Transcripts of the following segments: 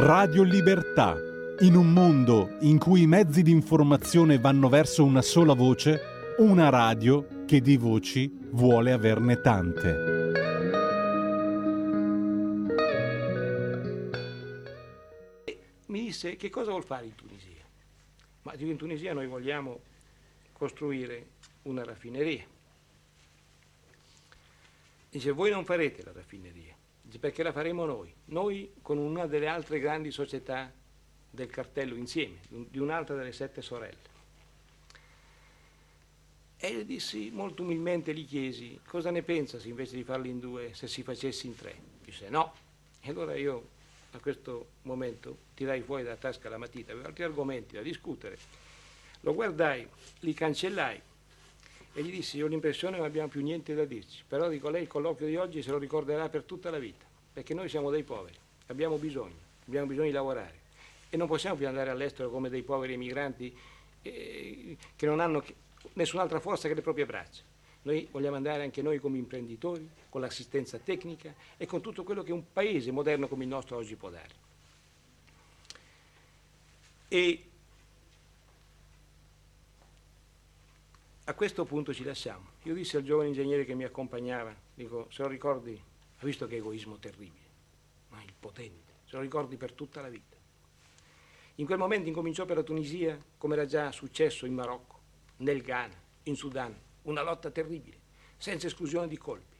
Radio Libertà. In un mondo in cui i mezzi di informazione vanno verso una sola voce, una radio che di voci vuole averne tante. Mi disse che cosa vuol fare in Tunisia? Ma in Tunisia noi vogliamo costruire una raffineria. Dice, voi non farete la raffineria, perché la faremo noi, noi con una delle altre grandi società del cartello insieme, di un'altra delle sette sorelle. E io dissi molto umilmente, gli chiesi, cosa ne pensa se invece di farli in due, se si facessi in tre? Disse no. E allora io a questo momento tirai fuori dalla tasca la matita, avevo altri argomenti da discutere. Lo guardai, li cancellai e gli dissi, io ho l'impressione che non abbiamo più niente da dirci, però dico, lei il colloquio di oggi se lo ricorderà per tutta la vita, perché noi siamo dei poveri, abbiamo bisogno, abbiamo bisogno di lavorare e non possiamo più andare all'estero come dei poveri emigranti eh, che non hanno nessun'altra forza che le proprie braccia. Noi vogliamo andare anche noi come imprenditori, con l'assistenza tecnica e con tutto quello che un paese moderno come il nostro oggi può dare. E A questo punto ci lasciamo. Io dissi al giovane ingegnere che mi accompagnava, dico, se lo ricordi, ha visto che egoismo terribile, ma il potente, se lo ricordi per tutta la vita. In quel momento incominciò per la Tunisia, come era già successo in Marocco, nel Ghana, in Sudan, una lotta terribile, senza esclusione di colpi.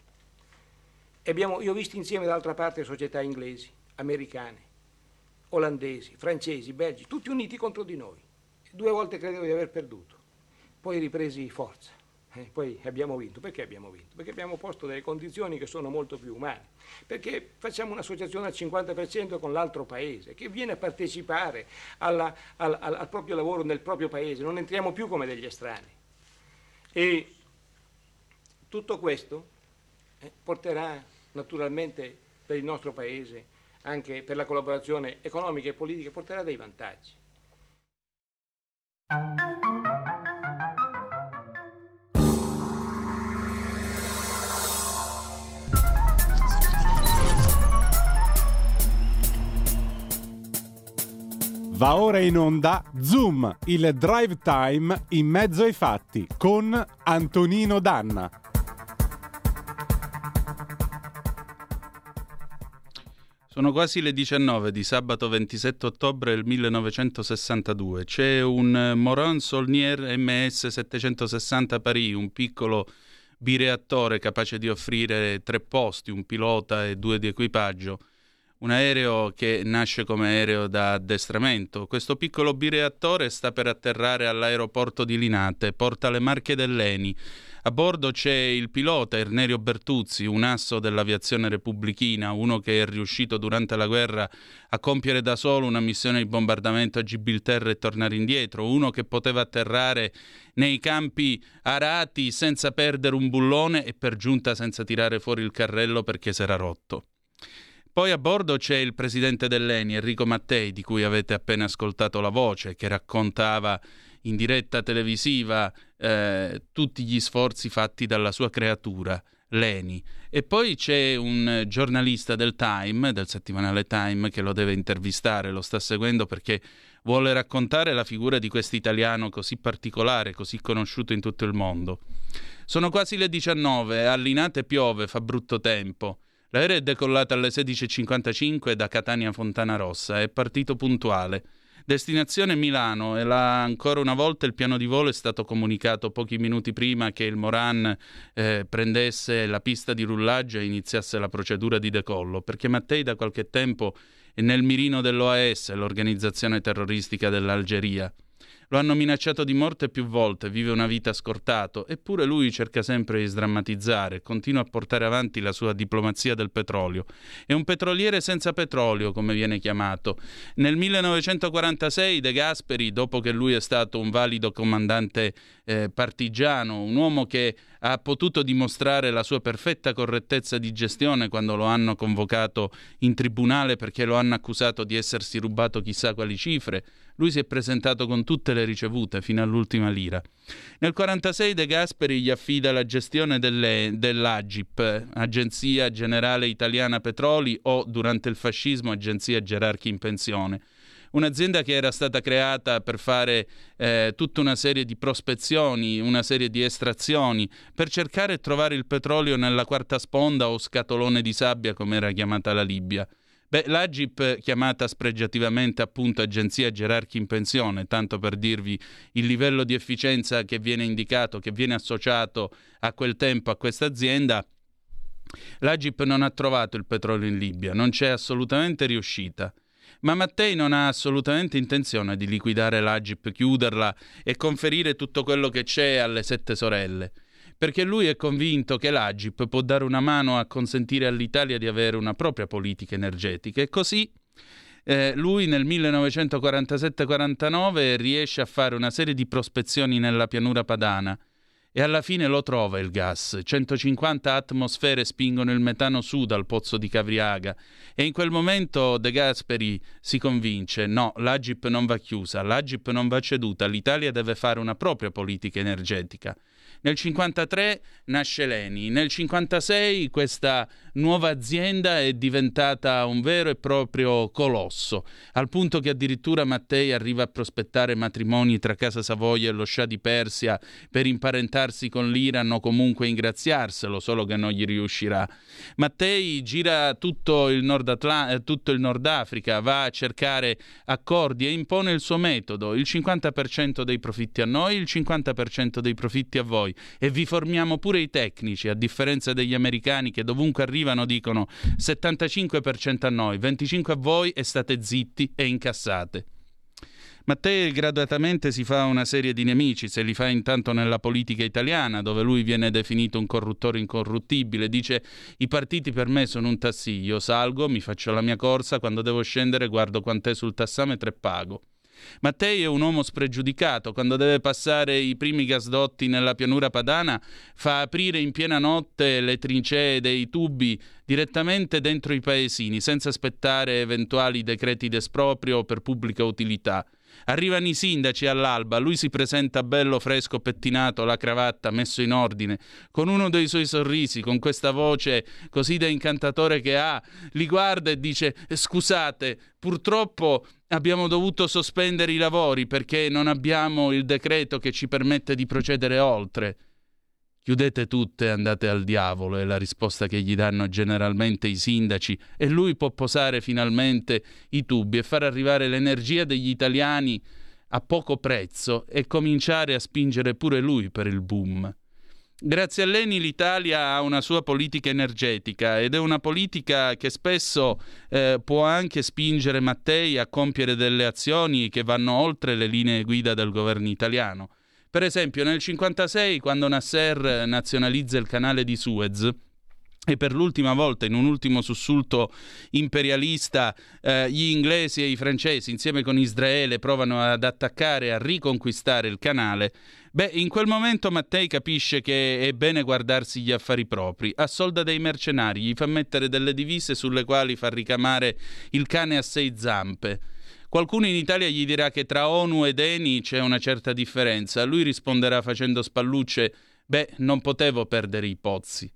Abbiamo, io ho visto insieme dall'altra parte società inglesi, americane, olandesi, francesi, belgi, tutti uniti contro di noi. Due volte credevo di aver perduto poi ripresi forza. Eh, poi abbiamo vinto. Perché abbiamo vinto? Perché abbiamo posto delle condizioni che sono molto più umane. Perché facciamo un'associazione al 50% con l'altro paese, che viene a partecipare alla, al, al, al, proprio lavoro nel proprio paese. Non entriamo più come degli estranei. E tutto questo eh, porterà naturalmente per il nostro paese, anche per la collaborazione economica e politica, porterà dei vantaggi. Va ora in onda Zoom, il drive time in mezzo ai fatti con Antonino Danna. Sono quasi le 19 di sabato 27 ottobre del 1962. C'è un Moron Solnier MS 760 Paris, un piccolo bireattore capace di offrire tre posti, un pilota e due di equipaggio un aereo che nasce come aereo da addestramento. Questo piccolo bireattore sta per atterrare all'aeroporto di Linate, porta le marche dell'ENI. A bordo c'è il pilota Ernerio Bertuzzi, un asso dell'aviazione repubblichina, uno che è riuscito durante la guerra a compiere da solo una missione di bombardamento a Gibilterra e tornare indietro, uno che poteva atterrare nei campi arati senza perdere un bullone e per giunta senza tirare fuori il carrello perché s'era rotto. Poi a bordo c'è il presidente dell'ENI, Enrico Mattei, di cui avete appena ascoltato la voce, che raccontava in diretta televisiva eh, tutti gli sforzi fatti dalla sua creatura, l'ENI. E poi c'è un giornalista del Time, del settimanale Time, che lo deve intervistare, lo sta seguendo perché vuole raccontare la figura di questo italiano così particolare, così conosciuto in tutto il mondo. Sono quasi le 19, a Linate piove, fa brutto tempo. L'aereo è decollato alle 16.55 da Catania Fontana Rossa, è partito puntuale. Destinazione Milano e là ancora una volta il piano di volo è stato comunicato pochi minuti prima che il Moran eh, prendesse la pista di rullaggio e iniziasse la procedura di decollo, perché Mattei da qualche tempo è nel mirino dell'OAS, l'organizzazione terroristica dell'Algeria. Lo hanno minacciato di morte più volte, vive una vita scortato, eppure lui cerca sempre di sdrammatizzare, continua a portare avanti la sua diplomazia del petrolio. È un petroliere senza petrolio, come viene chiamato. Nel 1946 De Gasperi, dopo che lui è stato un valido comandante eh, partigiano, un uomo che ha potuto dimostrare la sua perfetta correttezza di gestione quando lo hanno convocato in tribunale perché lo hanno accusato di essersi rubato chissà quali cifre, lui si è presentato con tutte le ricevute fino all'ultima lira. Nel 1946 De Gasperi gli affida la gestione delle, dell'Agip, Agenzia Generale Italiana Petroli o durante il fascismo Agenzia Gerarchi in pensione un'azienda che era stata creata per fare eh, tutta una serie di prospezioni, una serie di estrazioni, per cercare di trovare il petrolio nella quarta sponda o scatolone di sabbia, come era chiamata la Libia. Beh, l'Agip, chiamata spregiativamente appunto Agenzia Gerarchi in pensione, tanto per dirvi il livello di efficienza che viene indicato, che viene associato a quel tempo a questa azienda, l'Agip non ha trovato il petrolio in Libia, non c'è assolutamente riuscita. Ma Mattei non ha assolutamente intenzione di liquidare l'Agip, chiuderla e conferire tutto quello che c'è alle sette sorelle, perché lui è convinto che l'Agip può dare una mano a consentire all'Italia di avere una propria politica energetica. E così eh, lui nel 1947-49 riesce a fare una serie di prospezioni nella pianura padana e alla fine lo trova il gas. 150 atmosfere spingono il metano su dal pozzo di Cavriaga e in quel momento De Gasperi si convince, no, l'Agip non va chiusa, l'Agip non va ceduta, l'Italia deve fare una propria politica energetica. Nel 1953 nasce l'ENI, nel 1956 questa nuova azienda è diventata un vero e proprio colosso, al punto che addirittura Mattei arriva a prospettare matrimoni tra Casa Savoia e lo Scià di Persia per imparentarsi con l'Iran o comunque ingraziarselo, solo che non gli riuscirà. Mattei gira tutto il Nord, Atl- eh, tutto il Nord Africa, va a cercare accordi e impone il suo metodo, il 50% dei profitti a noi, il 50% dei profitti a voi voi e vi formiamo pure i tecnici, a differenza degli americani che dovunque arrivano dicono 75% a noi, 25% a voi e state zitti e incassate. Mattei graduatamente si fa una serie di nemici, se li fa intanto nella politica italiana, dove lui viene definito un corruttore incorruttibile, dice i partiti per me sono un tassi, io salgo, mi faccio la mia corsa, quando devo scendere guardo quant'è sul tassametro e pago. Mattei è un uomo spregiudicato, quando deve passare i primi gasdotti nella pianura padana, fa aprire in piena notte le trincee dei tubi direttamente dentro i paesini, senza aspettare eventuali decreti d'esproprio per pubblica utilità. Arrivano i sindaci all'alba, lui si presenta bello fresco, pettinato, la cravatta messo in ordine, con uno dei suoi sorrisi, con questa voce così da incantatore che ha, li guarda e dice scusate, purtroppo abbiamo dovuto sospendere i lavori perché non abbiamo il decreto che ci permette di procedere oltre. Chiudete tutte e andate al diavolo, è la risposta che gli danno generalmente i sindaci, e lui può posare finalmente i tubi e far arrivare l'energia degli italiani a poco prezzo e cominciare a spingere pure lui per il boom. Grazie a Leni l'Italia ha una sua politica energetica ed è una politica che spesso eh, può anche spingere Mattei a compiere delle azioni che vanno oltre le linee guida del governo italiano. Per esempio, nel 1956, quando Nasser nazionalizza il canale di Suez, e per l'ultima volta, in un ultimo sussulto imperialista, eh, gli inglesi e i francesi, insieme con Israele, provano ad attaccare e a riconquistare il canale. Beh, in quel momento Mattei capisce che è bene guardarsi gli affari propri, assolda dei mercenari, gli fa mettere delle divise sulle quali fa ricamare il cane a sei zampe. Qualcuno in Italia gli dirà che tra ONU ed ENI c'è una certa differenza. Lui risponderà facendo spallucce: Beh, non potevo perdere i pozzi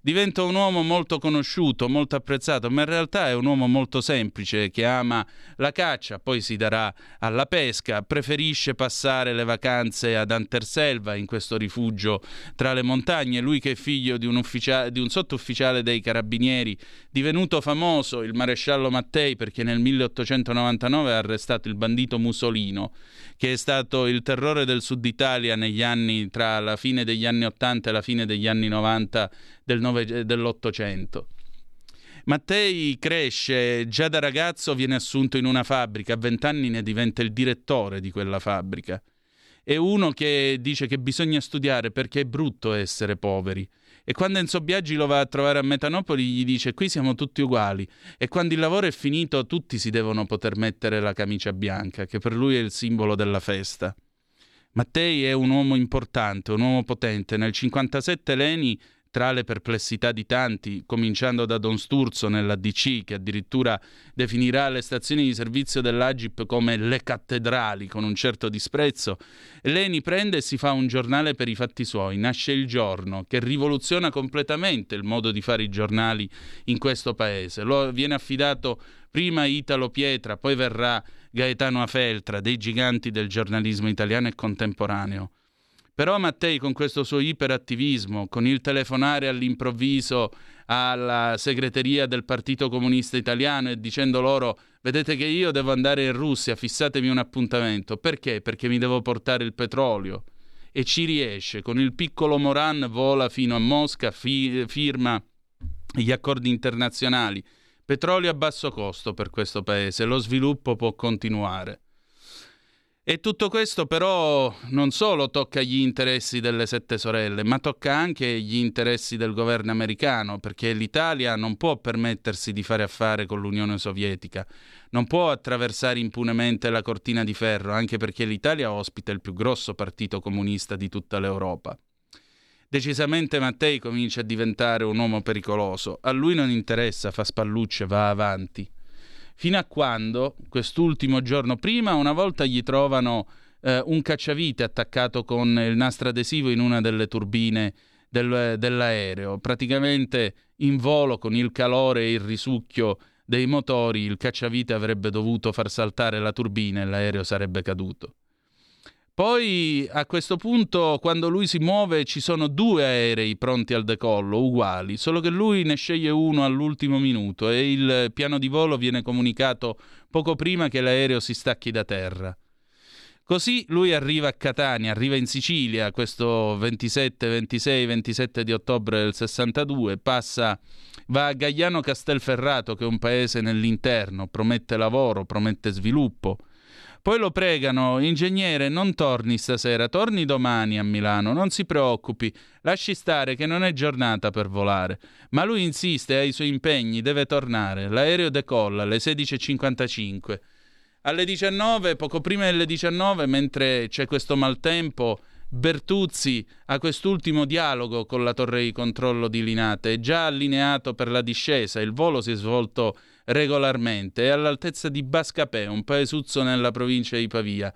diventa un uomo molto conosciuto, molto apprezzato, ma in realtà è un uomo molto semplice che ama la caccia, poi si darà alla pesca, preferisce passare le vacanze ad Anterselva, in questo rifugio tra le montagne, lui che è figlio di un, ufficia- di un sottufficiale dei carabinieri, divenuto famoso, il maresciallo Mattei, perché nel 1899 ha arrestato il bandito Musolino, che è stato il terrore del sud Italia negli anni tra la fine degli anni 80 e la fine degli anni 90 del nove, dell'Ottocento. Mattei cresce, già da ragazzo viene assunto in una fabbrica, a vent'anni ne diventa il direttore di quella fabbrica. È uno che dice che bisogna studiare perché è brutto essere poveri. E quando Enzo Biaggi lo va a trovare a Metanopoli gli dice qui siamo tutti uguali e quando il lavoro è finito tutti si devono poter mettere la camicia bianca, che per lui è il simbolo della festa. Mattei è un uomo importante, un uomo potente. Nel 1957 Leni tra le perplessità di tanti, cominciando da Don Sturzo nella DC, che addirittura definirà le stazioni di servizio dell'Agip come le cattedrali, con un certo disprezzo, Leni prende e si fa un giornale per i fatti suoi, nasce il giorno, che rivoluziona completamente il modo di fare i giornali in questo paese. Lo viene affidato prima Italo Pietra, poi verrà Gaetano Afeltra, dei giganti del giornalismo italiano e contemporaneo. Però Mattei con questo suo iperattivismo, con il telefonare all'improvviso alla segreteria del Partito Comunista Italiano e dicendo loro vedete che io devo andare in Russia, fissatemi un appuntamento. Perché? Perché mi devo portare il petrolio. E ci riesce, con il piccolo Moran vola fino a Mosca, fi- firma gli accordi internazionali. Petrolio a basso costo per questo paese, lo sviluppo può continuare. E tutto questo però non solo tocca gli interessi delle sette sorelle, ma tocca anche gli interessi del governo americano, perché l'Italia non può permettersi di fare affare con l'Unione Sovietica, non può attraversare impunemente la cortina di ferro, anche perché l'Italia ospita il più grosso partito comunista di tutta l'Europa. Decisamente Mattei comincia a diventare un uomo pericoloso. A lui non interessa, fa spallucce, va avanti fino a quando, quest'ultimo giorno prima, una volta gli trovano eh, un cacciavite attaccato con il nastro adesivo in una delle turbine del, dell'aereo. Praticamente in volo con il calore e il risucchio dei motori il cacciavite avrebbe dovuto far saltare la turbina e l'aereo sarebbe caduto. Poi a questo punto, quando lui si muove, ci sono due aerei pronti al decollo, uguali, solo che lui ne sceglie uno all'ultimo minuto e il piano di volo viene comunicato poco prima che l'aereo si stacchi da terra. Così lui arriva a Catania, arriva in Sicilia questo 27, 26, 27 di ottobre del 62, passa, va a Gagliano Castelferrato, che è un paese nell'interno, promette lavoro, promette sviluppo poi lo pregano, ingegnere, non torni stasera, torni domani a Milano, non si preoccupi, lasci stare che non è giornata per volare. Ma lui insiste, ha i suoi impegni, deve tornare. L'aereo decolla alle 16.55. Alle 19, poco prima delle 19, mentre c'è questo maltempo, Bertuzzi ha quest'ultimo dialogo con la torre di controllo di Linate, è già allineato per la discesa, il volo si è svolto regolarmente, è all'altezza di Bascapè, un paesuzzo nella provincia di Pavia.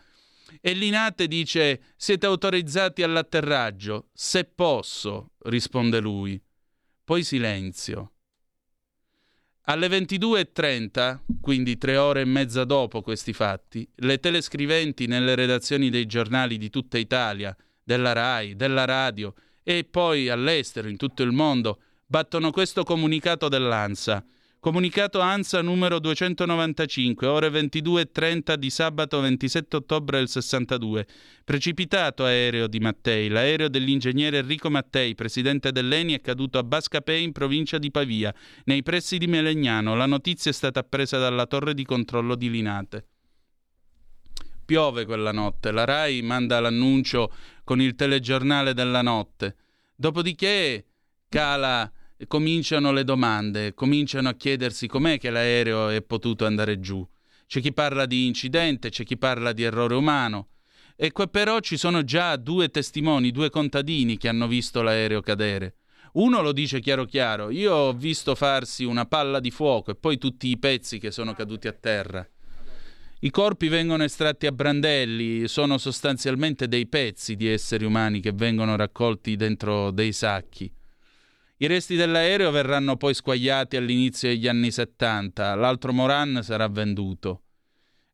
E Linate dice: Siete autorizzati all'atterraggio? Se posso, risponde lui. Poi silenzio. Alle 22.30, quindi tre ore e mezza dopo questi fatti, le telescriventi nelle redazioni dei giornali di tutta Italia, della RAI, della radio e poi all'estero, in tutto il mondo, battono questo comunicato dell'ANSA. Comunicato ANSA numero 295, ore 22.30 di sabato 27 ottobre del 62. Precipitato aereo di Mattei. L'aereo dell'ingegnere Enrico Mattei, presidente dell'ENI, è caduto a Bascapè in provincia di Pavia, nei pressi di Melegnano. La notizia è stata appresa dalla torre di controllo di Linate. Piove quella notte. La RAI manda l'annuncio con il telegiornale della notte. Dopodiché cala cominciano le domande, cominciano a chiedersi com'è che l'aereo è potuto andare giù. C'è chi parla di incidente, c'è chi parla di errore umano. E qua però ci sono già due testimoni, due contadini che hanno visto l'aereo cadere. Uno lo dice chiaro chiaro, io ho visto farsi una palla di fuoco e poi tutti i pezzi che sono caduti a terra. I corpi vengono estratti a brandelli, sono sostanzialmente dei pezzi di esseri umani che vengono raccolti dentro dei sacchi. I resti dell'aereo verranno poi squagliati all'inizio degli anni 70, l'altro Moran sarà venduto.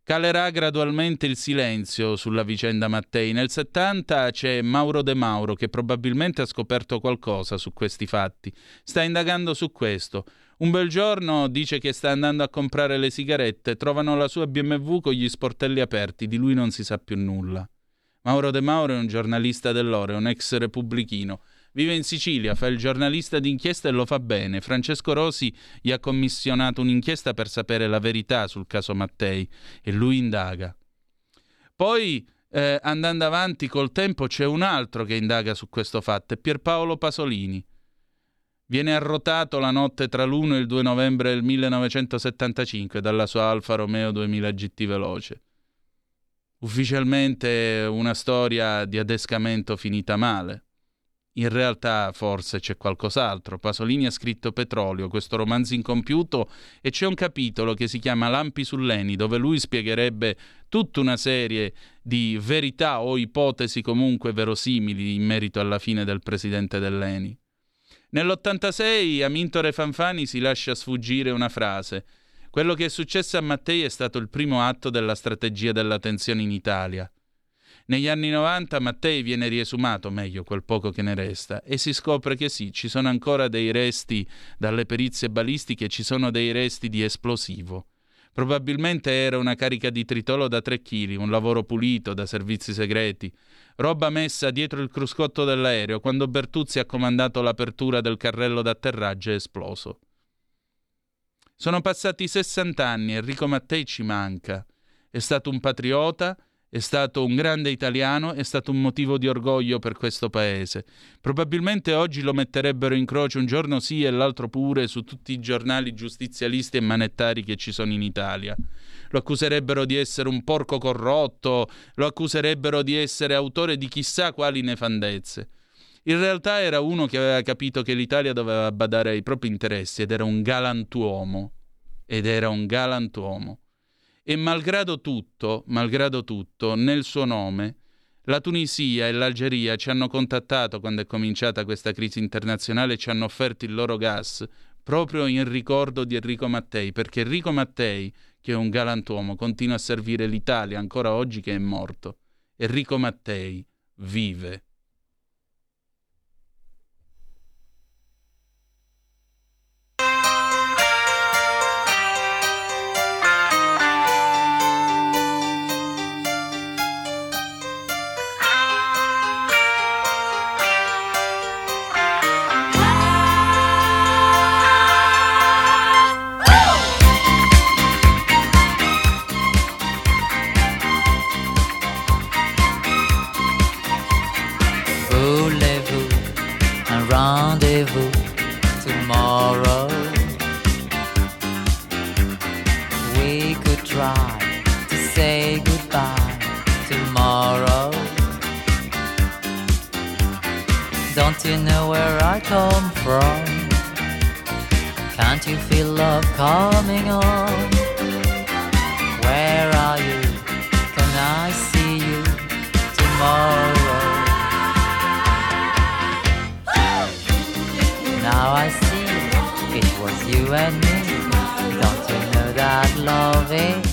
Calerà gradualmente il silenzio sulla vicenda Mattei. Nel 70 c'è Mauro De Mauro che probabilmente ha scoperto qualcosa su questi fatti. Sta indagando su questo. Un bel giorno dice che sta andando a comprare le sigarette, trovano la sua BMW con gli sportelli aperti, di lui non si sa più nulla. Mauro De Mauro è un giornalista dell'Ore, un ex repubblichino. Vive in Sicilia, fa il giornalista d'inchiesta e lo fa bene. Francesco Rosi gli ha commissionato un'inchiesta per sapere la verità sul caso Mattei e lui indaga. Poi, eh, andando avanti col tempo, c'è un altro che indaga su questo fatto, è Pierpaolo Pasolini. Viene arrotato la notte tra l'1 e il 2 novembre del 1975 dalla sua Alfa Romeo 2000 GT Veloce. Ufficialmente una storia di adescamento finita male In realtà forse c'è qualcos'altro. Pasolini ha scritto Petrolio, questo romanzo incompiuto, e c'è un capitolo che si chiama Lampi su Leni, dove lui spiegherebbe tutta una serie di verità o ipotesi comunque verosimili in merito alla fine del presidente dell'Eni. Nell'86 Amintore Fanfani si lascia sfuggire una frase. Quello che è successo a Mattei è stato il primo atto della strategia della tensione in Italia. Negli anni 90 Mattei viene riesumato, meglio quel poco che ne resta, e si scopre che sì, ci sono ancora dei resti dalle perizie balistiche, ci sono dei resti di esplosivo. Probabilmente era una carica di tritolo da 3 kg, un lavoro pulito da servizi segreti, roba messa dietro il cruscotto dell'aereo quando Bertuzzi ha comandato l'apertura del carrello d'atterraggio è esploso. Sono passati 60 anni, Enrico Mattei ci manca. È stato un patriota, è stato un grande italiano, è stato un motivo di orgoglio per questo paese. Probabilmente oggi lo metterebbero in croce un giorno sì e l'altro pure su tutti i giornali giustizialisti e manettari che ci sono in Italia. Lo accuserebbero di essere un porco corrotto, lo accuserebbero di essere autore di chissà quali nefandezze. In realtà era uno che aveva capito che l'Italia doveva badare ai propri interessi ed era un galantuomo. Ed era un galantuomo e malgrado tutto, malgrado tutto, nel suo nome, la Tunisia e l'Algeria ci hanno contattato quando è cominciata questa crisi internazionale e ci hanno offerto il loro gas proprio in ricordo di Enrico Mattei, perché Enrico Mattei, che è un galantuomo, continua a servire l'Italia ancora oggi che è morto. Enrico Mattei vive. I come from? Can't you feel love coming on? Where are you? Can I see you tomorrow? Now I see it was you and me. Don't you know that love is?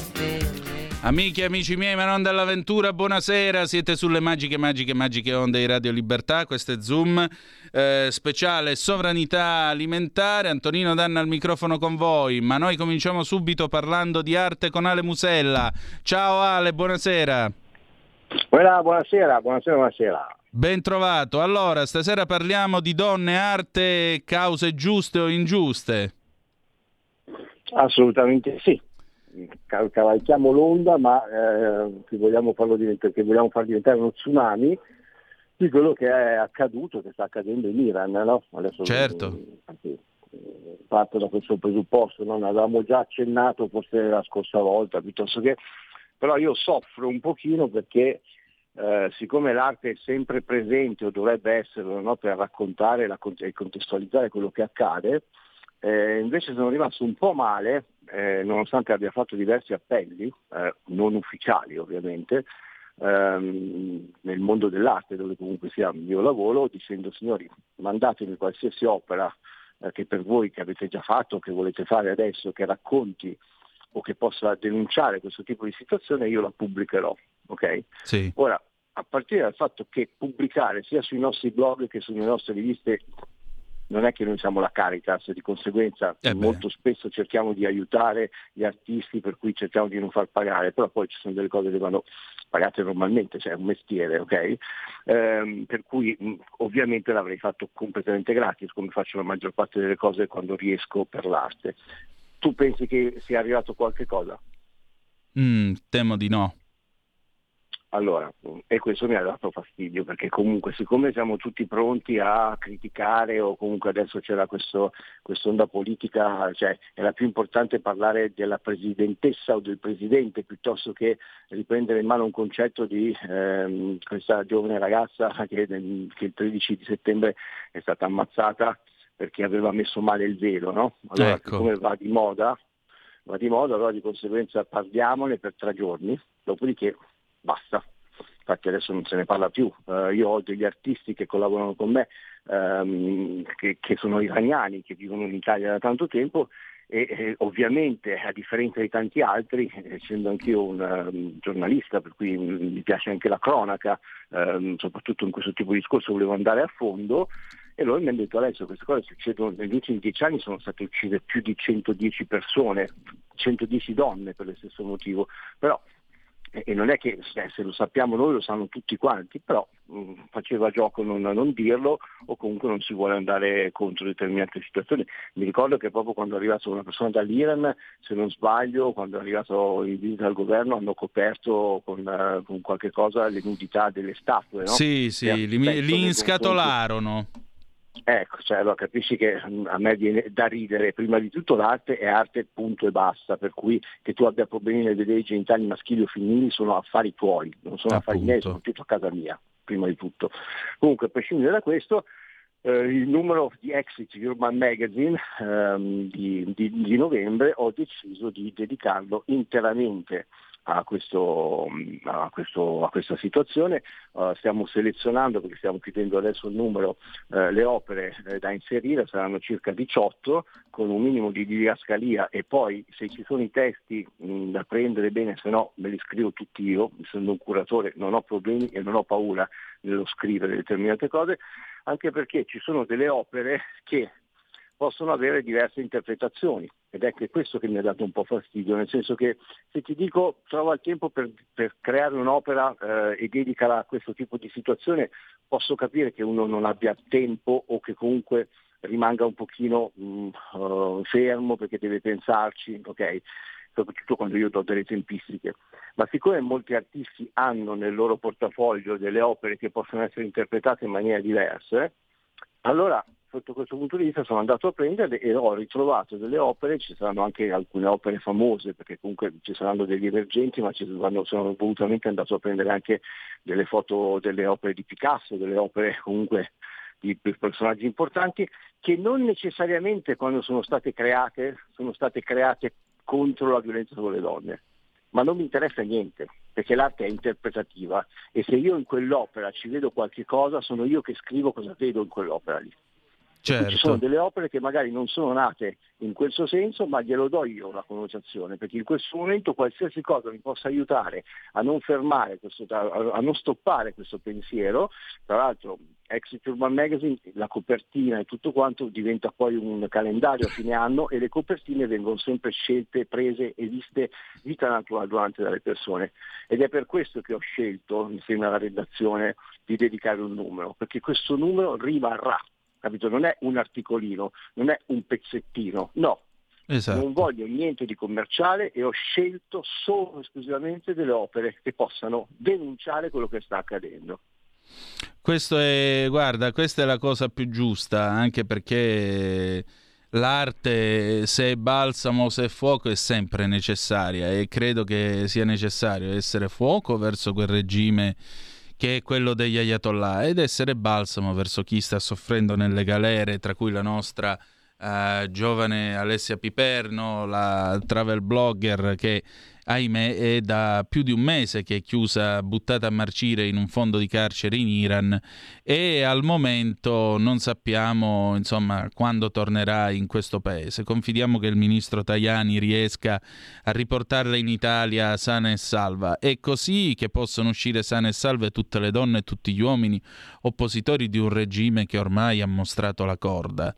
Amici miei, ma non dall'avventura, buonasera. Siete sulle magiche, magiche, magiche onde di Radio Libertà. Questo è Zoom, eh, speciale sovranità alimentare. Antonino Danna al microfono con voi, ma noi cominciamo subito parlando di arte con Ale Musella. Ciao Ale, buonasera. Buona, buonasera, buonasera, buonasera. Ben trovato. Allora, stasera parliamo di donne, arte, cause giuste o ingiuste. Assolutamente sì cavalchiamo l'onda, ma eh, che vogliamo farlo diventare, che vogliamo far diventare uno tsunami di quello che è accaduto, che sta accadendo in Iran. No? Adesso certo. Anzi, parto da questo presupposto, non avevamo già accennato forse la scorsa volta, piuttosto che, però io soffro un pochino perché eh, siccome l'arte è sempre presente o dovrebbe esserlo no? per raccontare e contestualizzare quello che accade, eh, invece sono rimasto un po' male eh, nonostante abbia fatto diversi appelli, eh, non ufficiali ovviamente, ehm, nel mondo dell'arte dove comunque sia il mio lavoro, dicendo signori mandatemi qualsiasi opera eh, che per voi che avete già fatto, che volete fare adesso, che racconti o che possa denunciare questo tipo di situazione, io la pubblicherò. Okay? Sì. Ora, a partire dal fatto che pubblicare sia sui nostri blog che sulle nostre riviste non è che noi siamo la Caritas, di conseguenza eh molto spesso cerchiamo di aiutare gli artisti per cui cerchiamo di non far pagare, però poi ci sono delle cose che vanno pagate normalmente, cioè è un mestiere, ok? Ehm, per cui mh, ovviamente l'avrei fatto completamente gratis, come faccio la maggior parte delle cose quando riesco per l'arte. Tu pensi che sia arrivato qualche cosa? Mm, temo di no. Allora, e questo mi ha dato fastidio perché comunque siccome siamo tutti pronti a criticare o comunque adesso c'era questo, quest'onda politica, cioè era più importante parlare della presidentessa o del presidente piuttosto che riprendere in mano un concetto di ehm, questa giovane ragazza che, che, il 13 di settembre è stata ammazzata perché aveva messo male il velo, no? Allora ecco. siccome va di moda, va di moda, allora di conseguenza parliamone per tre giorni, dopodiché basta. Infatti adesso non se ne parla più. Uh, io ho degli artisti che collaborano con me, um, che, che, sono iraniani, che vivono in Italia da tanto tempo e, e ovviamente a differenza di tanti altri, essendo anch'io un um, giornalista per cui mi piace anche la cronaca, um, soprattutto in questo tipo di discorso volevo andare a fondo, e loro mi hanno detto adesso queste cose succedono negli ultimi dieci anni sono state uccise più di 110 persone, 110 donne per lo stesso motivo, però e non è che se lo sappiamo noi lo sanno tutti quanti, però mh, mm, faceva gioco non, non, dirlo o comunque non si vuole andare contro determinate situazioni. Mi ricordo che proprio quando è arrivata una persona dall'Iran, se non sbaglio, quando è arrivato in visita al governo hanno coperto con, uh, con qualche cosa le nudità delle statue. No? Sì, sì, li, li inscatolarono. Ecco, cioè, allora capisci che mm, a me viene da ridere, prima di tutto l'arte è arte punto e basta, per cui che tu abbia problemi nel vedere i genitali maschili o femminili sono affari tuoi, non sono Appunto. affari miei, soprattutto a casa mia, prima di tutto. Comunque, a prescindere da questo, eh, il numero di Exit Urban Magazine ehm, di, di, di novembre ho deciso di dedicarlo interamente a, questo, a, questo, a questa situazione. Uh, stiamo selezionando, perché stiamo chiudendo adesso il numero, uh, le opere uh, da inserire, saranno circa 18, con un minimo di didascalia. E poi se ci sono i testi mh, da prendere bene, se no me li scrivo tutti io, essendo un curatore non ho problemi e non ho paura nello scrivere determinate cose, anche perché ci sono delle opere che possono avere diverse interpretazioni ed è questo che mi ha dato un po' fastidio, nel senso che se ti dico trova il tempo per, per creare un'opera eh, e dedicala a questo tipo di situazione, posso capire che uno non abbia tempo o che comunque rimanga un pochino mh, mm, uh, fermo perché deve pensarci, ok? soprattutto quando io do delle tempistiche. Ma siccome molti artisti hanno nel loro portafoglio delle opere che possono essere interpretate in maniere diverse, allora sotto questo punto di vista sono andato a prendere e ho ritrovato delle opere, ci saranno anche alcune opere famose perché comunque ci saranno degli emergenti, ma sono, sono volutamente andato a prendere anche delle foto delle opere di Picasso, delle opere comunque di personaggi importanti che non necessariamente quando sono state create sono state create contro la violenza sulle donne. Ma non mi interessa niente, perché l'arte è interpretativa e se io in quell'opera ci vedo qualche cosa, sono io che scrivo cosa vedo in quell'opera lì. Certo. Ci sono delle opere che magari non sono nate in questo senso, ma glielo do io la connotazione, perché in questo momento qualsiasi cosa mi possa aiutare a non fermare, questo, a non stoppare questo pensiero, tra l'altro Exit Urban Magazine, la copertina e tutto quanto diventa poi un calendario a fine anno e le copertine vengono sempre scelte, prese e viste vita naturale durante dalle persone. Ed è per questo che ho scelto, insieme alla redazione, di dedicare un numero, perché questo numero rimarrà capito? Non è un articolino, non è un pezzettino, no. Esatto. Non voglio niente di commerciale e ho scelto solo esclusivamente delle opere che possano denunciare quello che sta accadendo. Questo è, guarda, questa è la cosa più giusta, anche perché l'arte, se è balsamo, se è fuoco, è sempre necessaria e credo che sia necessario essere fuoco verso quel regime che è quello degli ayatollah ed essere balsamo verso chi sta soffrendo nelle galere, tra cui la nostra uh, giovane Alessia Piperno, la travel blogger che ahimè è da più di un mese che è chiusa, buttata a marcire in un fondo di carcere in Iran e al momento non sappiamo insomma quando tornerà in questo paese. Confidiamo che il ministro Tajani riesca a riportarla in Italia sana e salva. È così che possono uscire sane e salve tutte le donne e tutti gli uomini oppositori di un regime che ormai ha mostrato la corda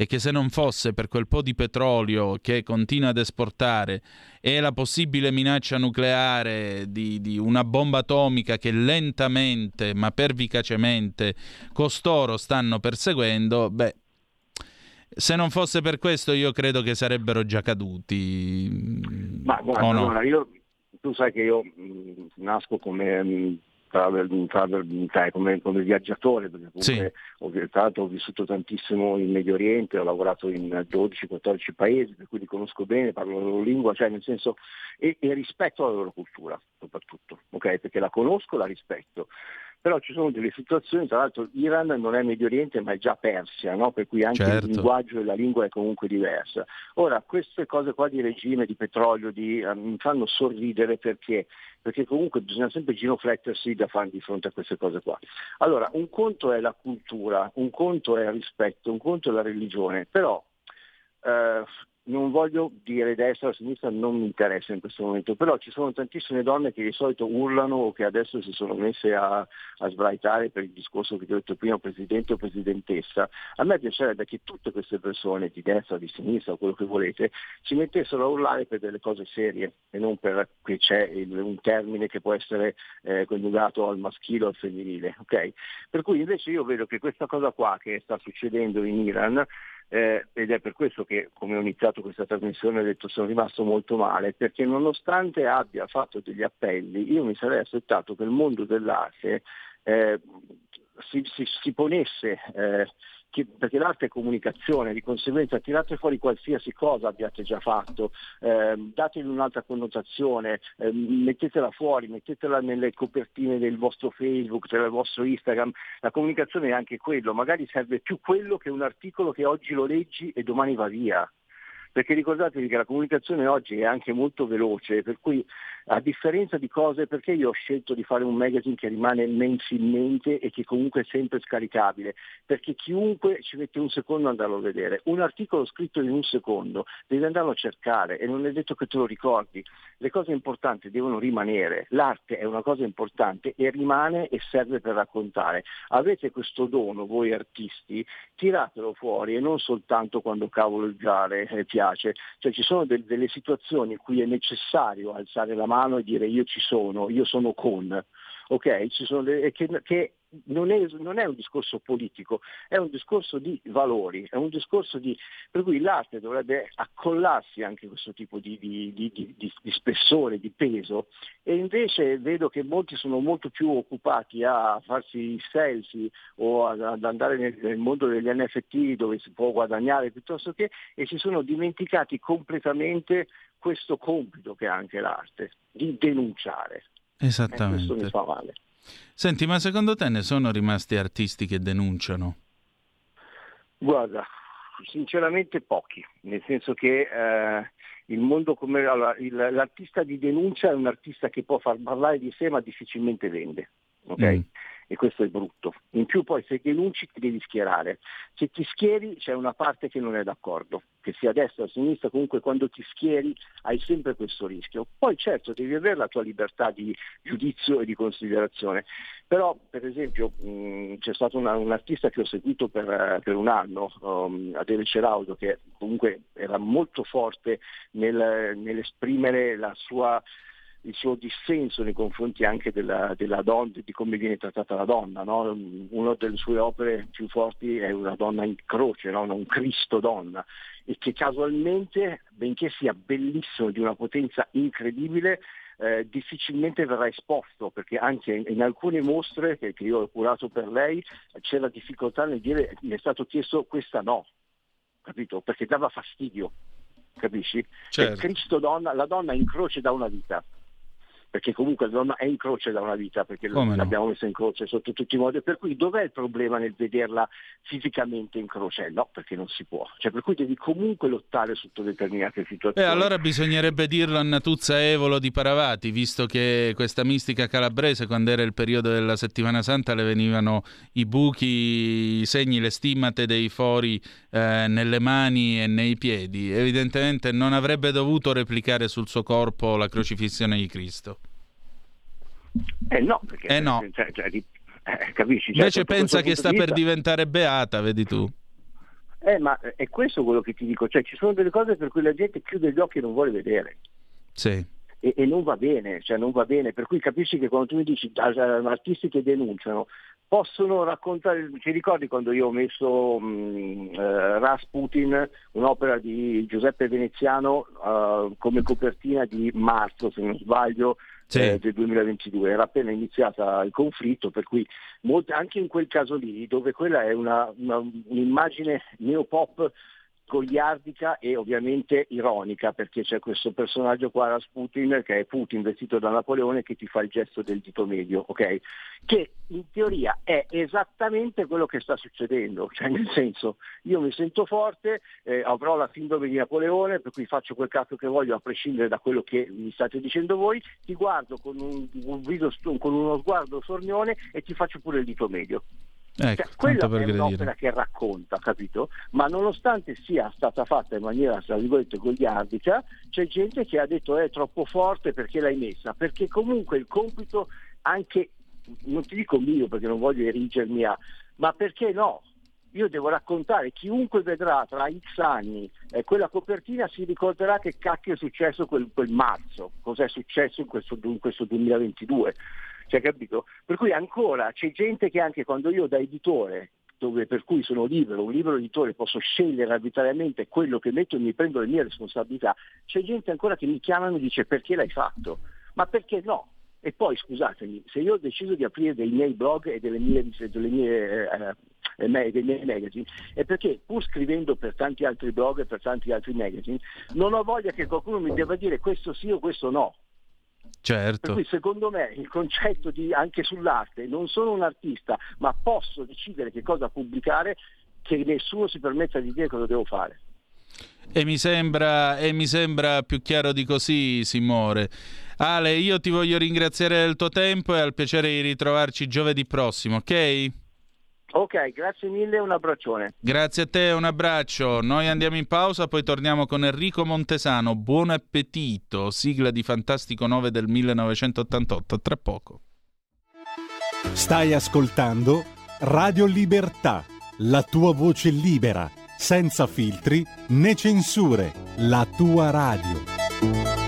e che se non fosse per quel po' di petrolio che continua ad esportare e la possibile minaccia nucleare di, di una bomba atomica che lentamente ma pervicacemente costoro stanno perseguendo, beh, se non fosse per questo io credo che sarebbero già caduti. Ma guarda, no? allora io tu sai che io mh, nasco come mh, travel, travel, come, come, viaggiatore, perché comunque sì. ho, tra l'altro ho vissuto tantissimo in Medio Oriente, ho lavorato in 12-14 paesi, per cui li conosco bene, parlo la loro lingua, cioè nel senso, e, e rispetto la loro cultura soprattutto, okay? perché la conosco, la rispetto però ci sono delle situazioni, tra l'altro l'Iran non è Medio Oriente ma è già Persia, no? per cui anche certo. il linguaggio e la lingua è comunque diversa. Ora, queste cose qua di regime, di petrolio, di, uh, mi fanno sorridere perché? perché comunque bisogna sempre ginoflettersi da fare di fronte a queste cose qua. Allora, un conto è la cultura, un conto è il rispetto, un conto è la religione, però eh, non voglio dire destra o sinistra, non mi interessa in questo momento, però ci sono tantissime donne che di solito urlano o che adesso si sono messe a, a sbraitare per il discorso che ti ho detto prima, presidente o presidentessa. A me piacerebbe che tutte queste persone, di destra, di sinistra o quello che volete, si mettessero a urlare per delle cose serie e non perché c'è il, un termine che può essere eh, coniugato al maschile o al femminile. Okay? Per cui invece io vedo che questa cosa qua che sta succedendo in Iran eh, ed è per questo che come ho iniziato questa trasmissione ho detto sono rimasto molto male, perché nonostante abbia fatto degli appelli, io mi sarei aspettato che il mondo dell'arte eh, si, si, si, ponesse eh, che, perché l'arte è comunicazione, di conseguenza tirate fuori qualsiasi cosa abbiate già fatto, eh, dategli un'altra connotazione, eh, mettetela fuori, mettetela nelle copertine del vostro Facebook, del vostro Instagram, la comunicazione è anche quello, magari serve più quello che un articolo che oggi lo leggi e domani va via perché ricordatevi che la comunicazione oggi è anche molto veloce, per cui a differenza di cose, perché io ho scelto di fare un magazine che rimane mensilmente e che comunque è sempre scaricabile? Perché chiunque ci mette un secondo ad andarlo a vedere. Un articolo scritto in un secondo devi andarlo a cercare e non è detto che te lo ricordi. Le cose importanti devono rimanere. L'arte è una cosa importante e rimane e serve per raccontare. Avete questo dono, voi artisti, tiratelo fuori e non soltanto quando cavolo il gare eh, piace. Cioè ci sono de- delle situazioni in cui è necessario alzare la mano e dire io ci sono, io sono con. Ok? Delle, che, che non, è, non, è, un discorso politico, è un discorso di valori, è un discorso di... per cui l'arte dovrebbe accollarsi anche questo tipo di, di, di, di spessore, di peso e invece vedo che molti sono molto più occupati a farsi selfie o ad andare nel, nel mondo degli NFT dove si può guadagnare piuttosto che e si sono dimenticati completamente questo compito che ha anche l'arte, di denunciare. Esattamente. E questo mi fa male. Senti, ma secondo te ne sono rimasti artisti che denunciano? Guarda, sinceramente pochi, nel senso che eh, il mondo come allora, il, l'artista di denuncia è un artista che può far parlare di sé ma difficilmente vende. Okay? Mm e questo è brutto. In più poi se denunci ti devi schierare. Se ti schieri c'è una parte che non è d'accordo, che sia a destra o a sinistra, comunque quando ti schieri hai sempre questo rischio. Poi certo devi avere la tua libertà di giudizio e di considerazione, però per esempio mh, c'è stato una, un artista che ho seguito per, per un anno, um, Adele Ceraudo, che comunque era molto forte nel, nell'esprimere la sua il suo dissenso nei confronti anche della, della donna, di come viene trattata la donna. No? Una delle sue opere più forti è una donna in croce, no? un Cristo donna, e che casualmente, benché sia bellissimo, di una potenza incredibile, eh, difficilmente verrà esposto, perché anche in, in alcune mostre che, che, io ho curato per lei c'è la difficoltà nel dire, mi è stato chiesto questa no, capito? Perché dava fastidio, capisci? Certo. Cristo donna, la donna in croce da una vita perché comunque la donna è in croce da una vita, perché Come l'abbiamo no? messa in croce sotto tutti i modi, per cui dov'è il problema nel vederla fisicamente in croce? No, perché non si può, cioè per cui devi comunque lottare sotto determinate situazioni. E allora bisognerebbe dirlo a Natuzza Evolo di Paravati, visto che questa mistica calabrese, quando era il periodo della settimana santa, le venivano i buchi, i segni, le stimmate dei fori eh, nelle mani e nei piedi, evidentemente non avrebbe dovuto replicare sul suo corpo la crocifissione di Cristo. Eh no, perché eh no. Cioè, cioè, eh, capisci? Cioè, Invece pensa che sta per diventare beata, vedi tu. Eh, ma è questo quello che ti dico, cioè ci sono delle cose per cui la gente chiude gli occhi e non vuole vedere. Sì. E, e, non va bene, cioè non va bene, per cui capisci che quando tu mi dici artisti che denunciano, possono raccontare, ti ricordi quando io ho messo mh, uh, Rasputin, un'opera di Giuseppe Veneziano uh, come copertina di marzo, se non sbaglio, sì. eh, del 2022, era appena iniziata il conflitto, per cui molti, anche in quel caso lì, dove quella è una, una, un'immagine neopop goliardica e ovviamente ironica perché c'è questo personaggio qua Rasputin che è Putin vestito da Napoleone che ti fa il gesto del dito medio, ok? Che in teoria è esattamente quello che sta succedendo, cioè nel senso io mi sento forte, eh, avrò la sindrome di Napoleone per cui faccio quel cazzo che voglio a prescindere da quello che mi state dicendo voi, ti guardo con, un, un viso, con uno sguardo sornione e ti faccio pure il dito medio. Ecco, cioè, quella è un'opera che racconta, capito? Ma nonostante sia stata fatta in maniera, tra virgolette, goliardica, c'è gente che ha detto è troppo forte perché l'hai messa, perché comunque il compito anche, non ti dico mio perché non voglio erigermi a, ma perché no? Io devo raccontare, chiunque vedrà tra X anni eh, quella copertina si ricorderà che cacchio è successo quel, quel marzo, cos'è successo in questo, in questo 2022 cioè, capito? Per cui ancora c'è gente che anche quando io da editore dove per cui sono libero, un libero editore, posso scegliere arbitrariamente quello che metto e mi prendo le mie responsabilità, c'è gente ancora che mi chiama e mi dice perché l'hai fatto? Ma perché no? E poi scusatemi, se io ho deciso di aprire dei miei blog e delle mie, delle mie, eh, eh, dei miei magazine è perché pur scrivendo per tanti altri blog e per tanti altri magazine non ho voglia che qualcuno mi debba dire questo sì o questo no. Certo. Per cui secondo me il concetto di anche sull'arte, non sono un artista, ma posso decidere che cosa pubblicare, che nessuno si permetta di dire cosa devo fare. E mi, sembra, e mi sembra più chiaro di così, Simone. Ale, io ti voglio ringraziare del tuo tempo e al piacere di ritrovarci giovedì prossimo, ok? Ok, grazie mille, un abbraccione. Grazie a te, un abbraccio. Noi andiamo in pausa, poi torniamo con Enrico Montesano. Buon appetito, sigla di Fantastico 9 del 1988. Tra poco. Stai ascoltando Radio Libertà, la tua voce libera, senza filtri né censure, la tua radio.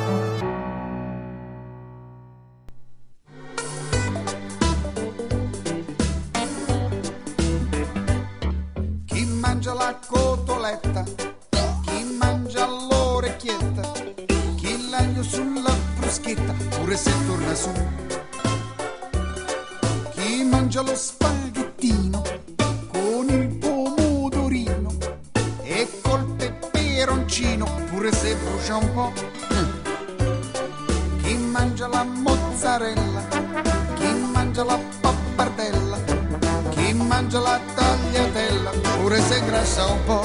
Mozzarella, chi mangia la pappardella, chi mangia la tagliatella, pure se grassa un po'.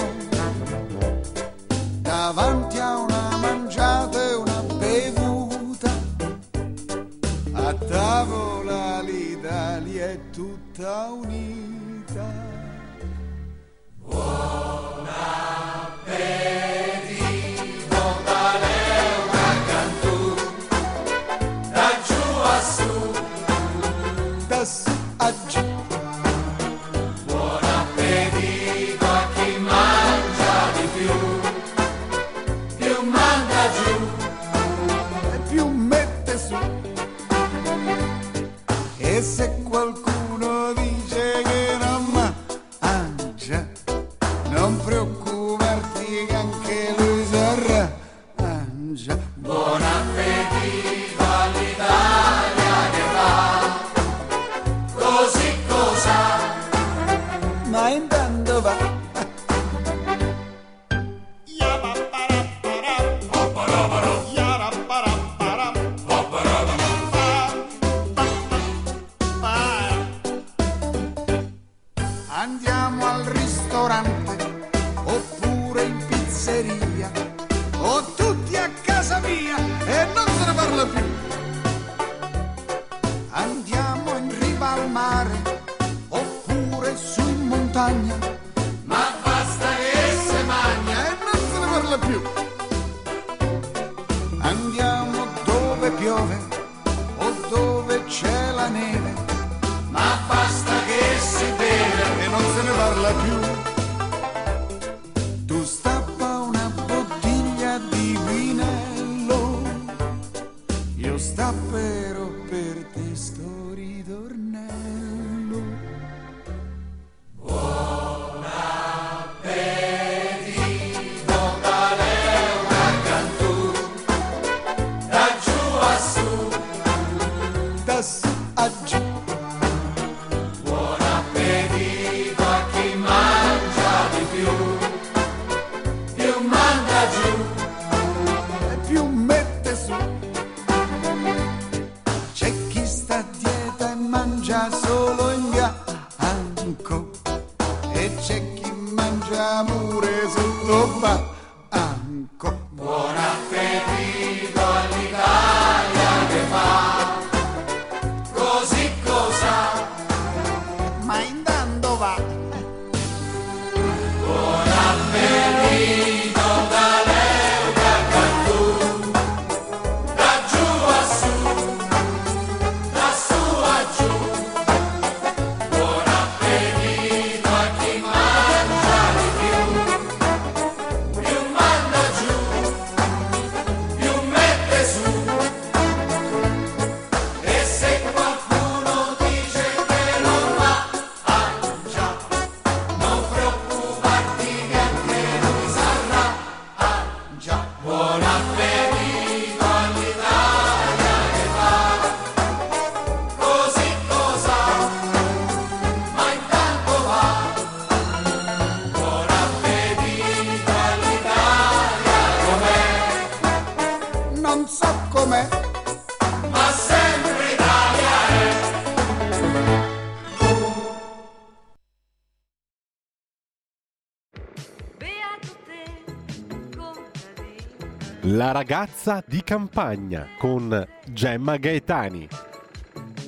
La ragazza di campagna con Gemma Gaetani.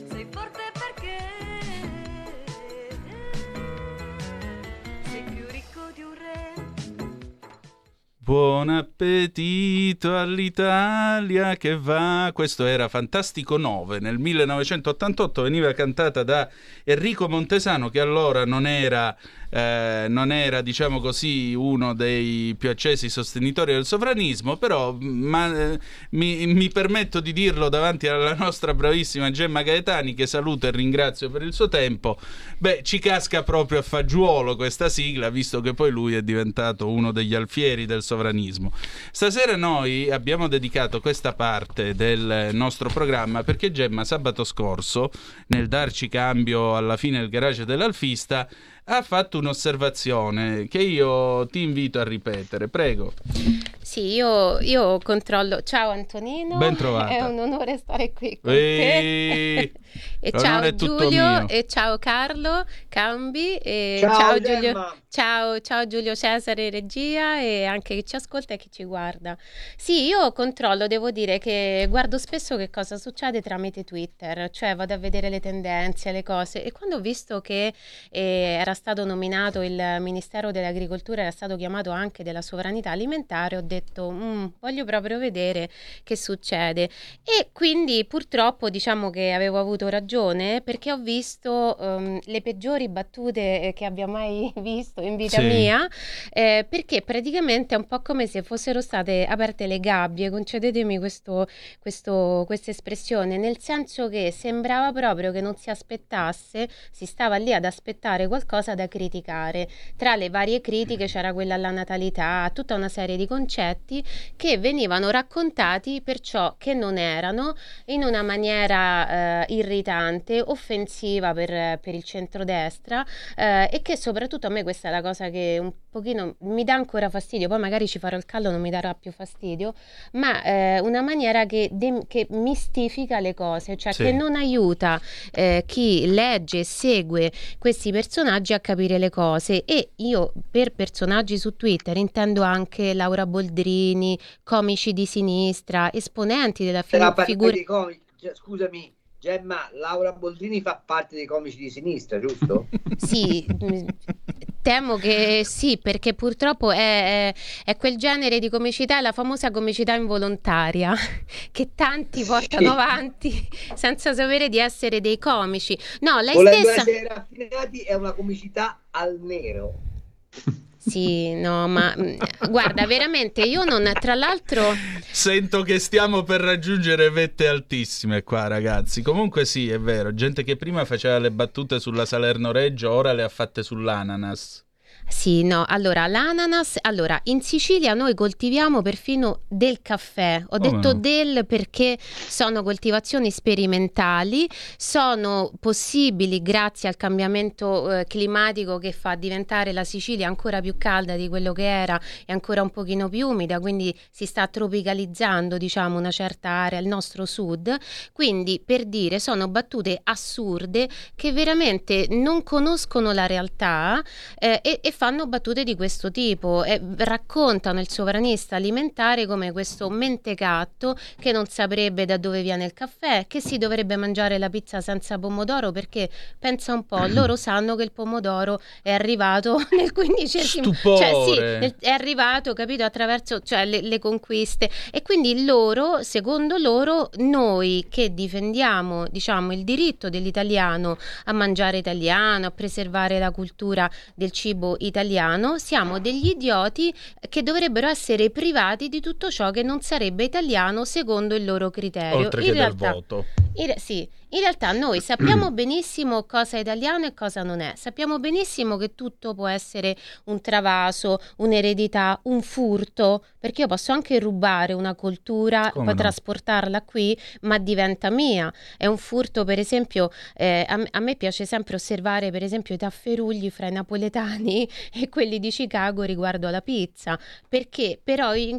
Sei forte perché sei più ricco di un re. Buon appetito all'Italia che va. Questo era Fantastico 9. Nel 1988 veniva cantata da Enrico Montesano, che allora non era, eh, non era diciamo così, uno dei più accesi sostenitori del sovranismo, però ma, eh, mi, mi permetto di dirlo davanti alla nostra bravissima Gemma Gaetani, che saluto e ringrazio per il suo tempo. Beh, ci casca proprio a fagiolo questa sigla, visto che poi lui è diventato uno degli alfieri del sovranismo. Stasera noi abbiamo dedicato questa parte del nostro programma perché Gemma sabato scorso, nel darci cambio alla fine del garage dell'Alfista, ha fatto un'osservazione che io ti invito a ripetere. Prego. Sì, io, io controllo. Ciao Antonino. Ben trovata. È un onore stare qui con Ehi, te. E l'onore ciao Giulio e ciao Carlo Cambi e Ciao, Giulio. Gemma. Ciao, ciao Giulio Cesare regia e anche chi ci ascolta e chi ci guarda. Sì, io controllo, devo dire che guardo spesso che cosa succede tramite Twitter, cioè vado a vedere le tendenze, le cose e quando ho visto che eh, era stato nominato il Ministero dell'Agricoltura, era stato chiamato anche della sovranità alimentare, ho detto "Mm, voglio proprio vedere che succede. E quindi purtroppo diciamo che avevo avuto ragione perché ho visto ehm, le peggiori battute eh, che abbia mai visto in vita Sì. mia, eh, perché praticamente è un po' come se fossero state aperte le gabbie, concedetemi questo, questo- questa espressione, nel senso che sembrava proprio che non si aspettasse, si stava lì ad aspettare qualcosa da criticare. Tra le varie critiche c'era quella alla natalità, tutta una serie di concetti che venivano raccontati per ciò che non erano in una maniera eh, irritante, offensiva per, per il centrodestra eh, e che soprattutto a me questa è la cosa che un pochino mi dà ancora fastidio, poi magari ci farò il callo, non mi darà più fastidio, ma eh, una maniera che, de- che mistifica le cose, cioè Sì. che non aiuta eh, chi legge e segue questi personaggi a capire le cose e io per personaggi su Twitter intendo anche Laura Boldrini, comici di sinistra, esponenti della fi- figura... dei comici, scusami, Gemma, Laura Boldrini fa parte dei comici di sinistra, giusto? Sì, mh, temo che sì, perché purtroppo è, è, quel genere di comicità, la famosa comicità involontaria, che tanti portano avanti senza sapere di essere dei comici. No, lei Volendo stessa... essere raffinati è una comicità al nero. Sì, no, ma mm, guarda, veramente io non, tra l'altro... Sento che stiamo per raggiungere vette altissime qua, ragazzi. Comunque sì, è vero, gente che prima faceva le battute sulla Salerno Reggio, ora le ha fatte sull'ananas. Sì, no, allora l'ananas, allora in Sicilia noi coltiviamo perfino del caffè, ho Oh, detto no. del perché sono coltivazioni sperimentali, sono possibili grazie al cambiamento eh, climatico che fa diventare la Sicilia ancora più calda di quello che era e ancora un pochino più umida, quindi si sta tropicalizzando diciamo una certa area, il nostro sud, quindi per dire sono battute assurde che veramente non conoscono la realtà eh, e, e fanno battute di questo tipo e raccontano il sovranista alimentare come questo mentecatto che non saprebbe da dove viene il caffè, che si dovrebbe mangiare la pizza senza pomodoro perché pensa un po', loro sanno che il pomodoro è arrivato nel XV cioè sì, è arrivato, capito, attraverso cioè, le, le conquiste. E quindi loro, secondo loro, noi che difendiamo, diciamo, il diritto dell'italiano a mangiare italiano, a preservare la cultura del cibo italiano, siamo degli idioti che dovrebbero essere privati di tutto ciò che non sarebbe italiano secondo il loro criterio. Oltre In che realtà, voto. in sì, in realtà noi sappiamo benissimo cosa è italiano e cosa non è. Sappiamo benissimo che tutto può essere un travaso, un'eredità, un furto, perché io posso anche rubare una cultura, Come poi no? trasportarla qui, ma diventa mia. È un furto, per esempio, eh, a, me- a me piace sempre osservare, per esempio, i tafferugli fra i napoletani e quelli di Chicago riguardo alla pizza, perché però in-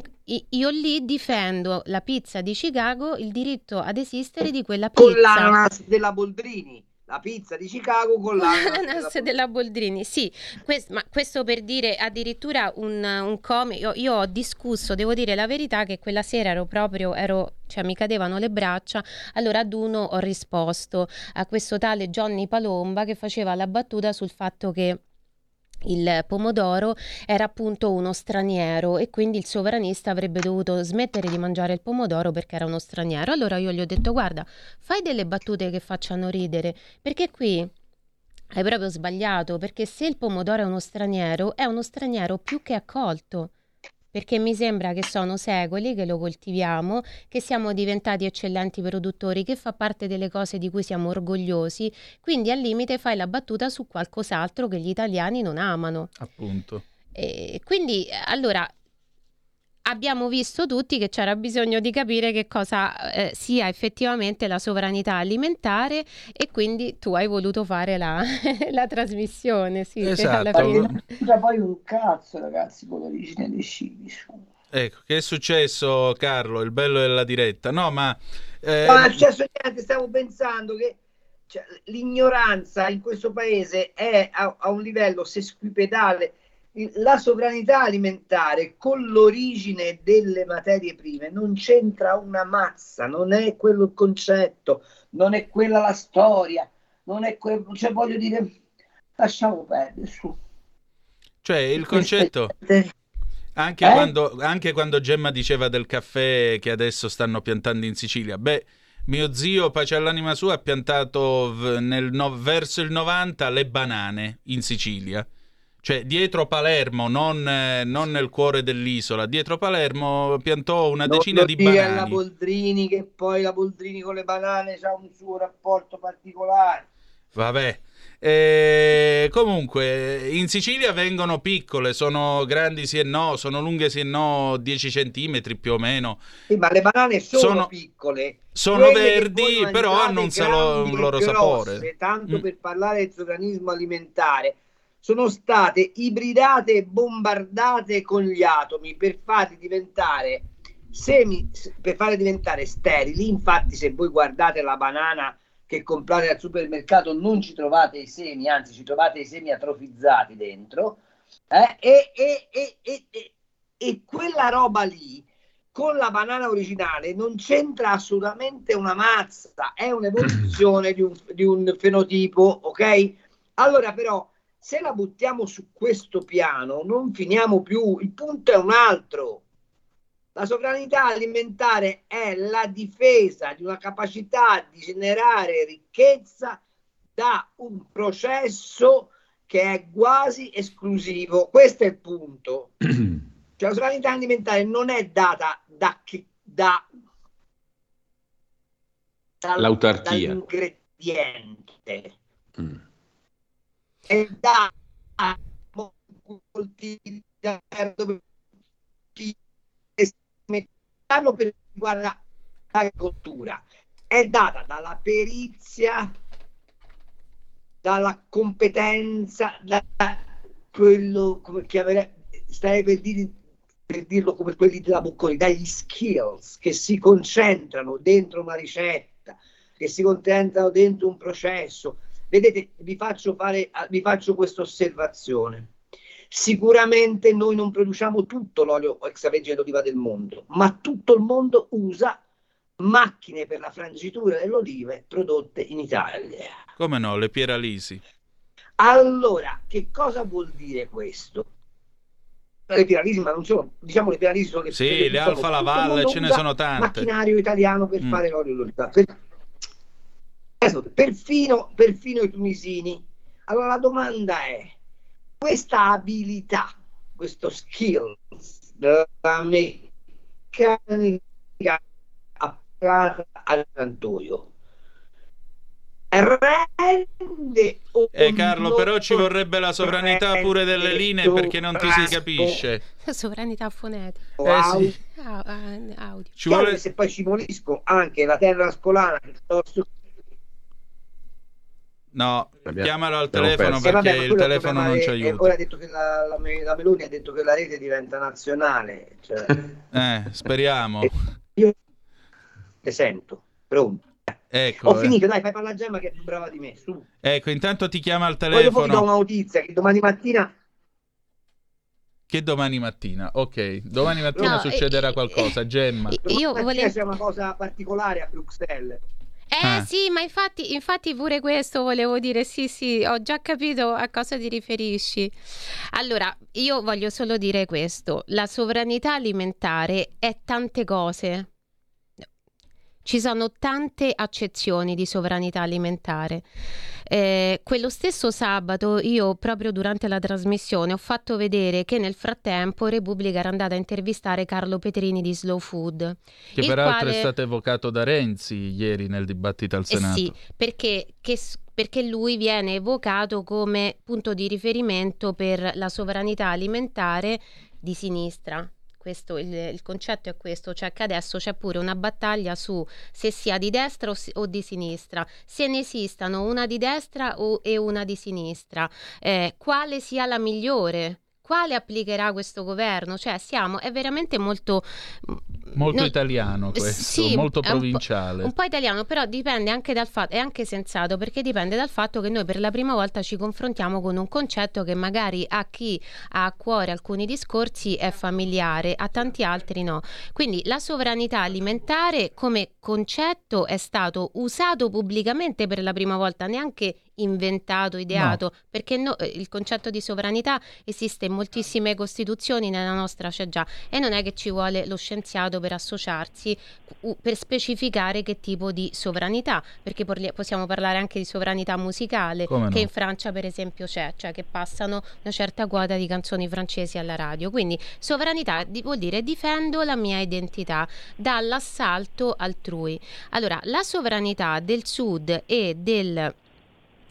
io lì difendo la pizza di Chicago, il diritto ad esistere di quella Con pizza. l'ananas della Boldrini, la pizza di Chicago con l'ananas L'ananas della Boldrini, sì, Quest- ma questo per dire addirittura un, un comico, io, io ho discusso, devo dire la verità che quella sera ero proprio, ero, cioè mi cadevano le braccia, allora ad uno ho risposto a questo tale Johnny Palomba che faceva la battuta sul fatto che il pomodoro era appunto uno straniero e quindi il sovranista avrebbe dovuto smettere di mangiare il pomodoro perché era uno straniero. Allora io gli ho detto: Guarda, fai delle battute che facciano ridere, perché qui hai proprio sbagliato, perché se il pomodoro è uno straniero, è uno straniero più che accolto. Perché mi sembra che sono secoli che lo coltiviamo, che siamo diventati eccellenti produttori, che fa parte delle cose di cui siamo orgogliosi, quindi al limite fai la battuta su qualcos'altro che gli italiani non amano. Appunto. E quindi, allora, abbiamo visto tutti che c'era bisogno di capire che cosa eh, sia effettivamente la sovranità alimentare e quindi tu hai voluto fare la, la trasmissione, sì, Esatto. C'è poi un cazzo, ragazzi, con l'origine dei cibi. Ecco, che è successo, Carlo? Il bello della diretta. No, ma... eh, No, non è successo niente, stavo pensando che cioè, l'ignoranza in questo paese è a, a un livello sesquipedale. La sovranità alimentare con l'origine delle materie prime non c'entra una mazza, non è quello il concetto, non è quella la storia, non è quello, cioè voglio dire, lasciamo perdere su. Cioè, il concetto... Anche, Eh? quando, anche quando Gemma diceva del caffè che adesso stanno piantando in Sicilia, beh, mio zio, pace all'anima sua, ha piantato nel no- verso il 90 le banane in Sicilia. Cioè, dietro Palermo, non, eh, non nel cuore dell'isola, dietro Palermo piantò una Non decina lo di dire alla. Boldrini che poi la Boldrini con le banane ha un suo rapporto particolare. Vabbè. Eh, comunque, in Sicilia vengono piccole, sono grandi sì e no, sono lunghe sì e no, 10 centimetri più o meno. Sì, ma le banane sono, Sono- piccole. sono verdi, però hanno un salo- un e loro grosse, sapore. Tanto Mm. per parlare del sovranismo alimentare, sono state ibridate e bombardate con gli atomi per farli diventare semi, per farle diventare sterili. Infatti, se voi guardate la banana che comprate al supermercato, non ci trovate i semi, anzi, ci trovate i semi atrofizzati dentro. eh, e, e- e- e- quella roba lì con la banana originale non c'entra assolutamente una mazza, è un'evoluzione di un, di un fenotipo, ok? Allora però se la buttiamo su questo piano non finiamo più, il punto è un altro. La sovranità alimentare è la difesa di una capacità di generare ricchezza da un processo che è quasi esclusivo. Questo è il punto. Cioè, la sovranità alimentare non è data da, chi- da dal- L'autarchia. dall'ingrediente. Mm. È da molti metterlo per riguarda l'agricoltura. È data dalla perizia dalla competenza da quello come chiamerei starei per, dire, per dirlo come quelli della Bocconi dagli skills che si concentrano dentro una ricetta che si concentrano dentro un processo vedete vi faccio fare vi faccio questa osservazione sicuramente noi non produciamo tutto l'olio extravergine d'oliva del mondo ma tutto il mondo usa macchine per la frangitura delle olive prodotte in Italia Come no, le Pieralisi. allora, che cosa vuol dire questo? Le piralisi, ma non solo, diciamo le piralisi sono le Sì, le Alfa tutto il Laval, mondo ce ne sono tante. Macchinario italiano per Mm. fare l'olio d'oliva. Per- perfino, perfino i tunisini. Allora la domanda è: questa abilità, questo skill della meccanica applicata al frantoio rende Eh Carlo, però ci vorrebbe la sovranità pure delle linee perché non ti si capisce. Sovranità fonetica. Eh sì. Audio. Ci vuole- se poi ci molisco anche la terra scolana piuttosto No, Abbiamo- chiamalo al telefono. Eh, vabbè, perché ma il telefono non ci eh, aiuta. Ora ha detto che la, la, la Meloni ha detto che la rete diventa nazionale. Cioè, Eh, speriamo. io te sento, pronto. Ecco, Ho eh. finito, dai, fai parlare a Gemma che è più brava di me. Su. ecco, intanto ti chiama al Poi dopo vi do telefono. una notizia che domani mattina Che domani mattina? Ok, domani mattina No, succederà eh, qualcosa. Gemma. Io volevo... c'è una cosa particolare a Bruxelles. Eh Ah. sì, ma infatti, infatti pure questo volevo dire, sì sì, ho già capito a cosa ti riferisci. Allora, io voglio solo dire questo, la sovranità alimentare è tante cose. Ci sono tante accezioni di sovranità alimentare. Eh, quello stesso sabato io proprio durante la trasmissione ho fatto vedere che nel frattempo Repubblica era andata a intervistare Carlo Petrini di Slow Food. Che peraltro quale- è stato evocato da Renzi ieri nel dibattito al eh Senato. sì, perché, che perché lui viene evocato come punto di riferimento per la sovranità alimentare di sinistra. Questo, il, il concetto è questo, cioè che adesso c'è pure una battaglia su se sia di destra o, o di sinistra, se ne esistano una di destra o- e una di sinistra, eh, quale sia la migliore, quale applicherà questo governo, cioè siamo, è veramente molto... Molto no- italiano eh, questo, sì, molto è un po'- provinciale. un po' italiano, però dipende anche dal fatto, è anche sensato perché dipende dal fatto che noi per la prima volta ci confrontiamo con un concetto che magari a chi ha a cuore alcuni discorsi è familiare, a tanti altri no. Quindi la sovranità alimentare come concetto è stato usato pubblicamente per la prima volta, neanche inventato, ideato, perché no- eh, il concetto di sovranità esiste in moltissime costituzioni, nella nostra c'è già, e non è che ci vuole lo scienziato per associarsi per specificare che tipo di sovranità, perché possiamo parlare anche di sovranità musicale, Come che no? in Francia per esempio c'è, cioè che passano una certa quota di canzoni francesi alla radio. Quindi sovranità vuol dire difendo la mia identità dall'assalto altrui. Allora, la sovranità del sud e del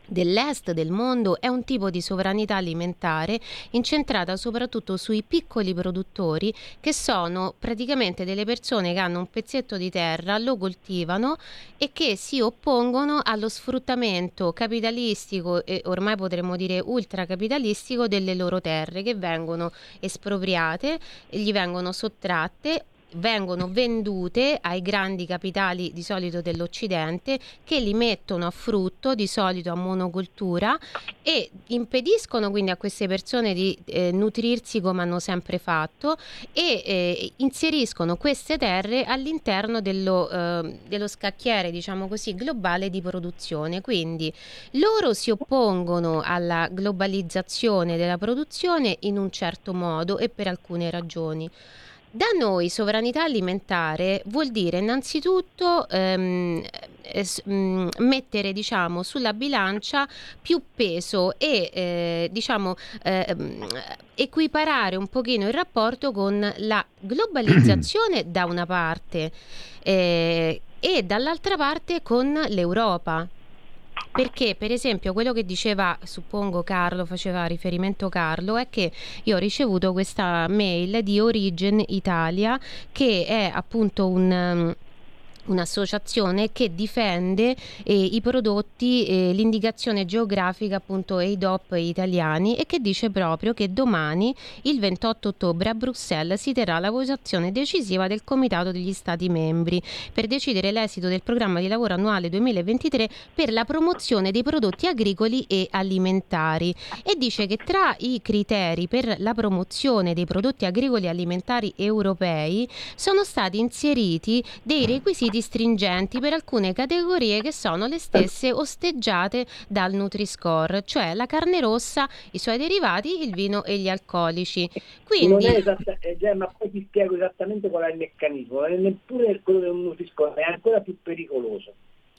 dell'est del mondo è un tipo di sovranità alimentare incentrata soprattutto sui piccoli produttori che sono praticamente delle persone che hanno un pezzetto di terra, lo coltivano e che si oppongono allo sfruttamento capitalistico e ormai potremmo dire ultracapitalistico delle loro terre che vengono espropriate, gli vengono sottratte vengono vendute ai grandi capitali di solito dell'Occidente che li mettono a frutto di solito a monocultura e impediscono quindi a queste persone di eh, nutrirsi come hanno sempre fatto e eh, inseriscono queste terre all'interno dello, eh, dello scacchiere diciamo così globale di produzione. Quindi loro si oppongono alla globalizzazione della produzione in un certo modo e per alcune ragioni da noi sovranità alimentare vuol dire innanzitutto ehm, es, mh, mm, mettere diciamo, sulla bilancia più peso e eh, diciamo, eh, equiparare un pochino il rapporto con la globalizzazione da una parte eh, e dall'altra parte con l'Europa. Perché, per esempio, quello che diceva, suppongo Carlo, faceva riferimento Carlo, è che io ho ricevuto questa mail di Origin Italia, che è appunto un. Um, un'associazione che difende eh, i prodotti, eh, l'indicazione geografica appunto e i DOP italiani e che dice proprio che domani, il 28 ottobre, a Bruxelles si terrà la votazione decisiva del Comitato degli Stati membri per decidere l'esito del programma di lavoro annuale 2023 per la promozione dei prodotti agricoli e alimentari. E dice che tra i criteri per la promozione dei prodotti agricoli e alimentari europei sono stati inseriti dei requisiti requisiti stringenti per alcune categorie che sono le stesse osteggiate dal Nutri-Score, cioè la carne rossa, i suoi derivati, il vino e gli alcolici. Quindi... Non è esatta, eh, Gemma, poi ti spiego esattamente qual è il meccanismo, neppure quello del Nutri-Score, è ancora più pericoloso.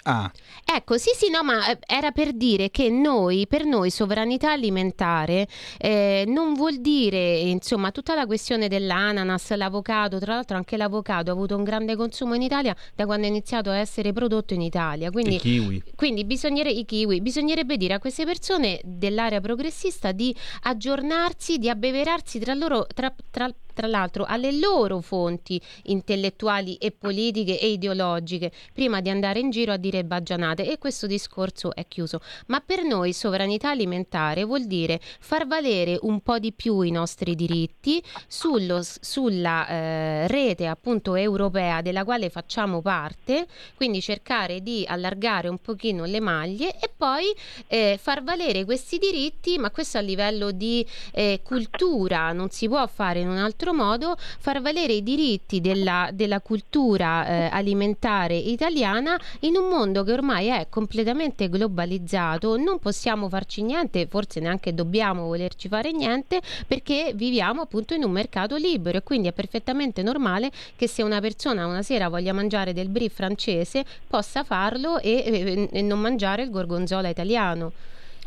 Ah. Ecco, sì, sì, no, ma eh, era per dire che noi, per noi, sovranità alimentare eh, non vuol dire, insomma, tutta la questione dell'ananas, l'avocado, tra l'altro anche l'avocado ha avuto un grande consumo in Italia da quando è iniziato a essere prodotto in Italia. Quindi, I kiwi. Quindi bisognerebbe, i kiwi, bisognerebbe dire a queste persone dell'area progressista di aggiornarsi, di abbeverarsi tra loro, tra, tra tra l'altro alle loro fonti intellettuali e politiche e ideologiche prima di andare in giro a dire baggianate e questo discorso è chiuso. Ma per noi sovranità alimentare vuol dire far valere un po' di più i nostri diritti sullo, sulla eh, rete appunto europea della quale facciamo parte, quindi cercare di allargare un pochino le maglie e poi eh, far valere questi diritti, ma questo a livello di eh, cultura non si può fare in un altro altro modo far valere i diritti della, della cultura eh, alimentare italiana in un mondo che ormai è completamente globalizzato. Non possiamo farci niente, forse neanche dobbiamo volerci fare niente perché viviamo appunto in un mercato libero e quindi è perfettamente normale che se una persona una sera voglia mangiare del brie francese possa farlo e, e, e non mangiare il gorgonzola italiano.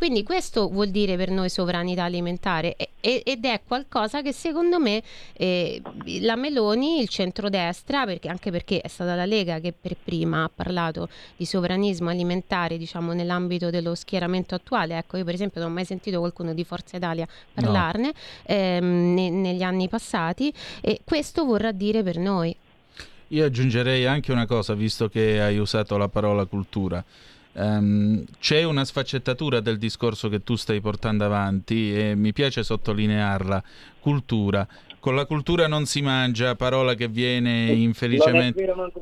Quindi questo vuol dire per noi sovranità alimentare e, ed è qualcosa che secondo me eh, la Meloni, il centrodestra, perché, anche perché è stata la Lega che per prima ha parlato di sovranismo alimentare diciamo nell'ambito dello schieramento attuale, ecco io per esempio non ho mai sentito qualcuno di Forza Italia parlarne no. ehm, ne, negli anni passati e questo vorrà dire per noi. Io aggiungerei anche una cosa, visto che hai usato la parola cultura. Um, c'è una sfaccettatura del discorso che tu stai portando avanti e mi piace sottolinearla, cultura. Con la cultura non si mangia, parola che viene infelicemente... Non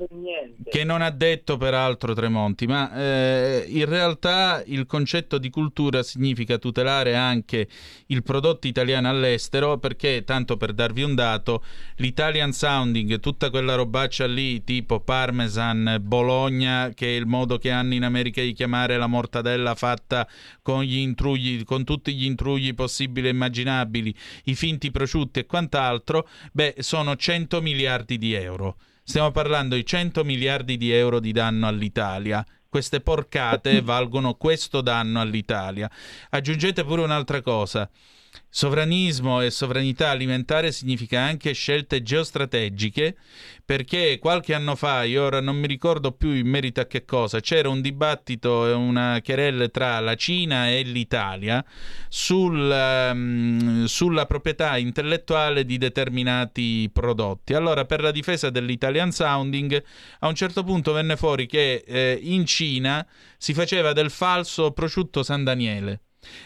che non ha detto peraltro Tremonti, ma eh, in realtà il concetto di cultura significa tutelare anche il prodotto italiano all'estero, perché tanto per darvi un dato, l'Italian sounding, tutta quella robaccia lì, tipo Parmesan, Bologna, che è il modo che hanno in America di chiamare la mortadella fatta con gli intrugli, con tutti gli intrugli possibili e immaginabili, i finti prosciutti e quant'altro, altro, beh, sono 100 miliardi di euro. Stiamo parlando di 100 miliardi di euro di danno all'Italia. Queste porcate valgono questo danno all'Italia. Aggiungete pure un'altra cosa. Sovranismo e sovranità alimentare significa anche scelte geostrategiche, perché qualche anno fa, io ora non mi ricordo più in merito a che cosa, c'era un dibattito e una querella tra la Cina e l'Italia sul, um, sulla proprietà intellettuale di determinati prodotti. Allora, per la difesa dell'Italian Sounding, a un certo punto venne fuori che eh, in Cina si faceva del falso prosciutto San Daniele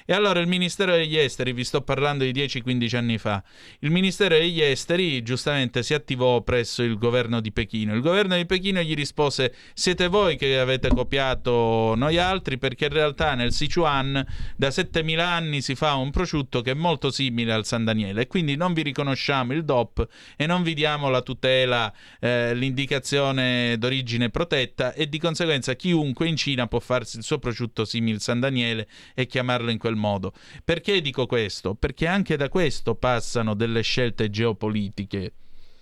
E allora il Ministero degli Esteri, vi sto parlando di 10-15 anni fa, il Ministero degli Esteri giustamente si attivò presso il governo di Pechino. Il governo di Pechino gli rispose siete voi che avete copiato noi altri perché in realtà nel Sichuan da 7000 anni si fa un prosciutto che è molto simile al San Daniele e quindi non vi riconosciamo il DOP e non vi diamo la tutela, eh, l'indicazione d'origine protetta e di conseguenza chiunque in Cina può farsi il suo prosciutto simile al San Daniele e chiamarlo in quel modo. Perché dico questo? Perché anche da questo passano delle scelte geopolitiche,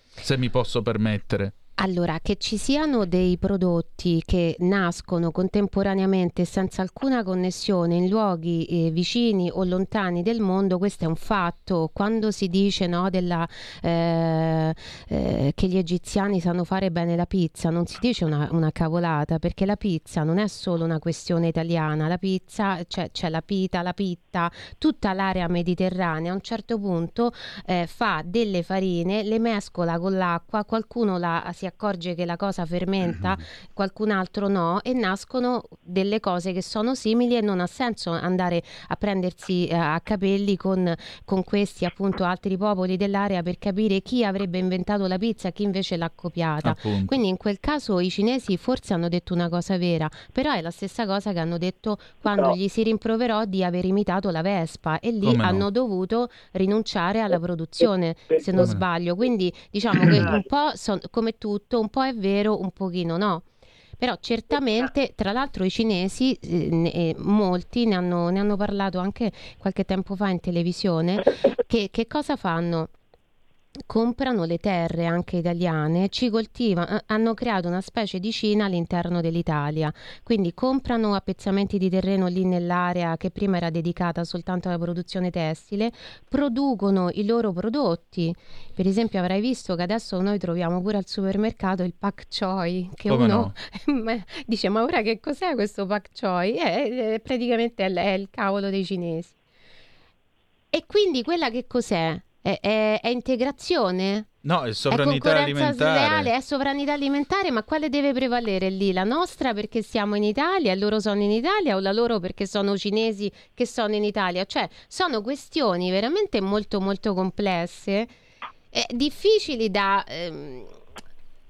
se mi posso permettere. Allora, che ci siano dei prodotti che nascono contemporaneamente senza alcuna connessione in luoghi eh, vicini o lontani del mondo, questo è un fatto. Quando si dice no, della, eh, eh, che gli egiziani sanno fare bene la pizza, non si dice una, una, cavolata, perché la pizza non è solo una questione italiana, la pizza, cioè, c'è la pita, la pitta, tutta l'area mediterranea a un certo punto eh, fa delle farine, le mescola con l'acqua, qualcuno la si accorge che la cosa fermenta, mm-hmm. qualcun altro no, e nascono delle cose che sono simili e non ha senso andare a prendersi eh, a capelli con, con, questi appunto altri popoli dell'area per capire chi avrebbe inventato la pizza e chi invece l'ha copiata. Appunto. Quindi in quel caso i cinesi forse hanno detto una cosa vera, però è la stessa cosa che hanno detto quando no. gli si rimproverò di aver imitato la Vespa e lì Come hanno no? dovuto rinunciare alla produzione, se non sbaglio. Quindi diciamo che un po' son, come tu tutto, un po' è vero, un pochino no. Però certamente, tra l'altro i cinesi, eh, eh, molti ne hanno, ne hanno, parlato anche qualche tempo fa in televisione, che, che cosa fanno? Comprano le terre anche italiane, ci coltivano, eh, hanno creato una specie di Cina all'interno dell'Italia, quindi comprano appezzamenti di terreno lì nell'area che prima era dedicata soltanto alla produzione tessile, producono i loro prodotti. Per esempio avrai visto che adesso noi troviamo pure al supermercato il pak choi, che Come uno no? dice ma ora che cos'è questo pak choi? È, è praticamente è il cavolo dei cinesi. E quindi quella che cos'è? È, è, è integrazione? No, è sovranità è alimentare. Sleale, è sovranità alimentare, ma quale deve prevalere lì? La nostra perché siamo in Italia e loro sono in Italia o la loro perché sono cinesi che sono in Italia? Cioè, sono questioni veramente molto molto complesse, e difficili da... Ehm...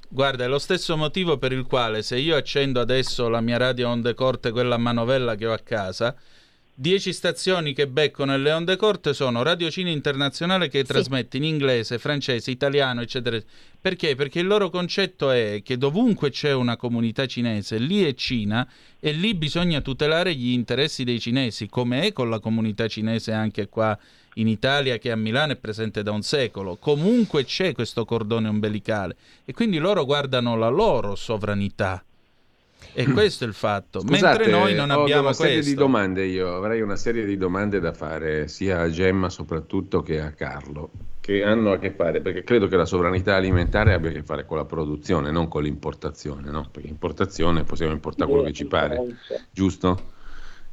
Guarda, è lo stesso motivo per il quale se io accendo adesso la mia radio onde corte, quella manovella che ho a casa, 10 stazioni che becco nelle onde corte sono Radio Cine Internazionale che sì. trasmette in inglese, francese, italiano, eccetera. Perché? Perché il loro concetto è che dovunque c'è una comunità cinese, lì è Cina e lì bisogna tutelare gli interessi dei cinesi, come è con la comunità cinese anche qua in Italia che a Milano è presente da un secolo. Comunque c'è questo cordone ombelicale e quindi loro guardano la loro sovranità e questo è il fatto. Scusate, Mentre noi non ho abbiamo una serie questo. di domande io, avrei una serie di domande da fare sia a Gemma soprattutto che a Carlo, che hanno a che fare, perché credo che la sovranità alimentare abbia a che fare con la produzione, non con l'importazione, no? Perché importazione possiamo importare quello che ci pare, giusto?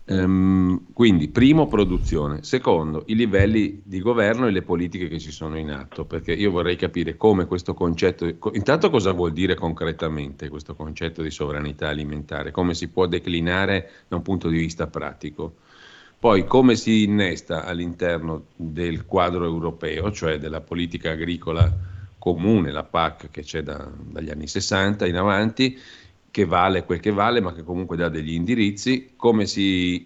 Um, quindi, primo, produzione. Secondo, i livelli di governo e le politiche che ci sono in atto, perché io vorrei capire come questo concetto, intanto cosa vuol dire concretamente questo concetto di sovranità alimentare, come si può declinare da un punto di vista pratico. Poi come si innesta all'interno del quadro europeo, cioè della politica agricola comune, la PAC che c'è da, dagli anni 60 in avanti, che vale quel che vale, ma che comunque dà degli indirizzi, come si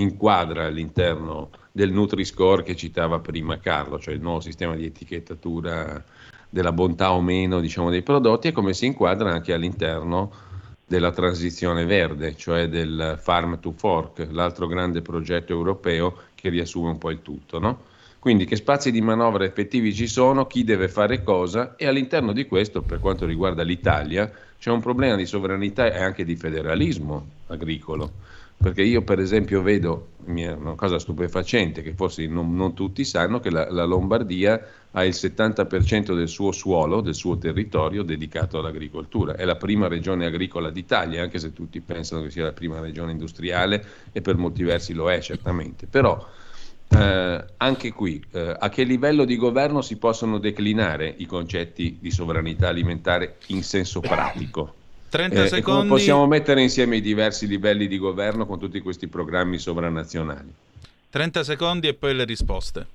inquadra all'interno del Nutri-Score che citava prima Carlo, cioè il nuovo sistema di etichettatura della bontà o meno diciamo, dei prodotti, e come si inquadra anche all'interno della transizione verde, cioè del Farm to Fork, l'altro grande progetto europeo che riassume un po' il tutto. No? Quindi che spazi di manovra effettivi ci sono, chi deve fare cosa e all'interno di questo, per quanto riguarda l'Italia, c'è un problema di sovranità e anche di federalismo agricolo, perché io per esempio vedo, una cosa stupefacente che forse non, non tutti sanno, che la, la, Lombardia ha il 70% del suo suolo, del suo territorio dedicato all'agricoltura, è la prima regione agricola d'Italia, anche se tutti pensano che sia la prima regione industriale e per molti versi lo è certamente, però eh, anche qui, eh, a che livello di governo si possono declinare i concetti di sovranità alimentare in senso pratico? 30 eh, secondi. come possiamo mettere insieme i diversi livelli di governo con tutti questi programmi sovranazionali? 30 secondi e poi le risposte.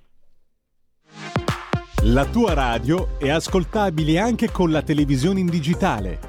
La tua radio è ascoltabile anche con la televisione in digitale.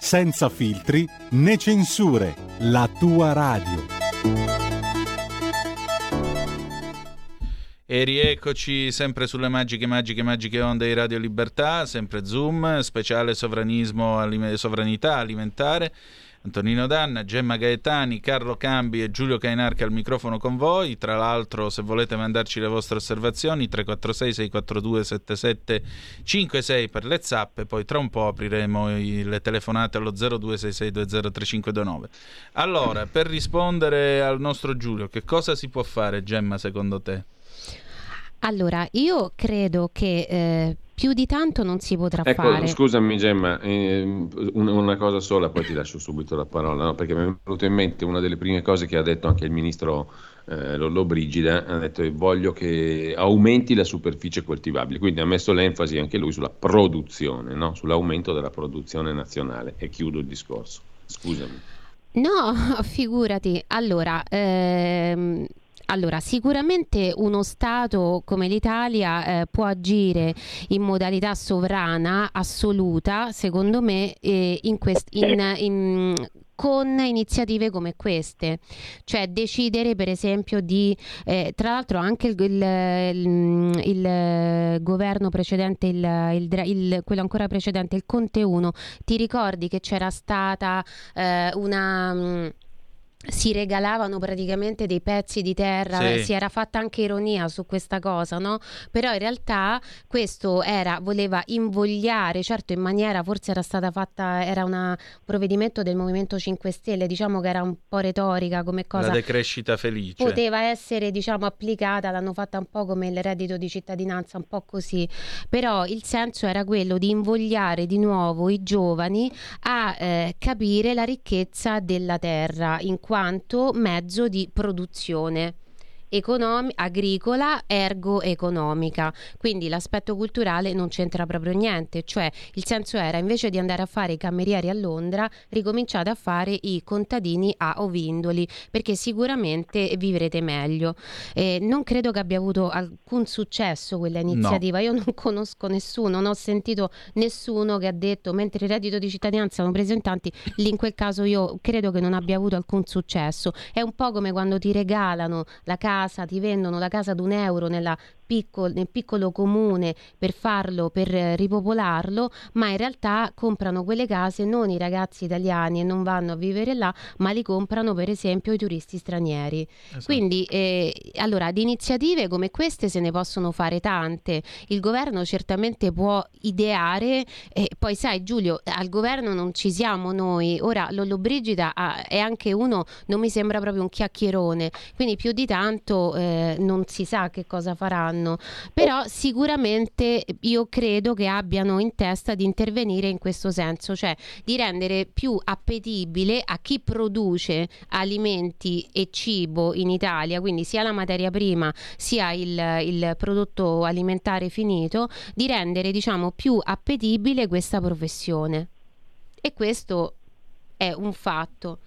senza filtri né censure, la tua radio. E rieccoci sempre sulle magiche, magiche, magiche onde di Radio Libertà, sempre Zoom, speciale sovranismo, sovranità alimentare. Antonino Danna, Gemma Gaetani, Carlo Cambi e Giulio Cainarca al microfono con voi. Tra l'altro, se volete mandarci le vostre osservazioni, 346 642 7756 per le zappe, poi tra un po' apriremo le telefonate allo 0266203529. Allora, per rispondere al nostro Giulio, che cosa si può fare, Gemma, secondo te? Allora, io credo che eh, più di tanto non si potrà ecco, fare. Scusami Gemma, eh, una cosa sola, poi ti lascio subito la parola, no? perché mi è venuto in mente una delle prime cose che ha detto anche il ministro eh, Lollo Brigida, ha detto voglio che aumenti la superficie coltivabile, quindi ha messo l'enfasi anche lui sulla produzione, no? sull'aumento della produzione nazionale. E chiudo il discorso. Scusami. No, figurati. Allora, ehm, allora, sicuramente uno Stato come l'Italia eh, può agire in modalità sovrana assoluta, secondo me, eh, in quest- in, in, con iniziative come queste, cioè decidere per esempio di, eh, tra l'altro anche il, il, il governo precedente, il, quello ancora precedente, il Conte 1, ti ricordi che c'era stata eh, una si regalavano praticamente dei pezzi di terra, sì. si era fatta anche ironia su questa cosa, no? Però in realtà questo era, voleva invogliare, certo in maniera, forse era stata fatta, era un provvedimento del Movimento 5 Stelle, diciamo che era un po' retorica come cosa. La decrescita felice. Poteva essere, diciamo, applicata, l'hanno fatta un po' come il reddito di cittadinanza, un po' così. Però il senso era quello di invogliare di nuovo i giovani a eh, capire la ricchezza della terra in quanto mezzo di produzione econom- agricola ergo economica. Quindi l'aspetto culturale non c'entra proprio niente, cioè il senso era invece di andare a fare i camerieri a Londra, ricominciate a fare i contadini a Ovindoli, perché sicuramente vivrete meglio. Eh, non credo che abbia avuto alcun successo quella iniziativa, no. io non conosco nessuno, non ho sentito nessuno che ha detto mentre il reddito di cittadinanza sono presentanti, lì in quel caso io credo che non abbia avuto alcun successo. È un po' come quando ti regalano la casa casa, ti vendono la casa ad un euro nella piccolo, nel piccolo comune per farlo, per ripopolarlo, ma in realtà comprano quelle case non i ragazzi italiani e non vanno a vivere là, ma li comprano per esempio i turisti stranieri. Esatto. Quindi eh, allora di iniziative come queste se ne possono fare tante. Il governo certamente può ideare e poi sai Giulio, al governo non ci siamo noi. Ora Lollo Brigida ah, è anche uno, non mi sembra proprio un chiacchierone, quindi più di tanto eh, non si sa che cosa faranno fanno, però sicuramente io credo che abbiano in testa di intervenire in questo senso, cioè di rendere più appetibile a chi produce alimenti e cibo in Italia, quindi sia la materia prima sia il, il prodotto alimentare finito, di rendere diciamo più appetibile questa professione. E questo è un fatto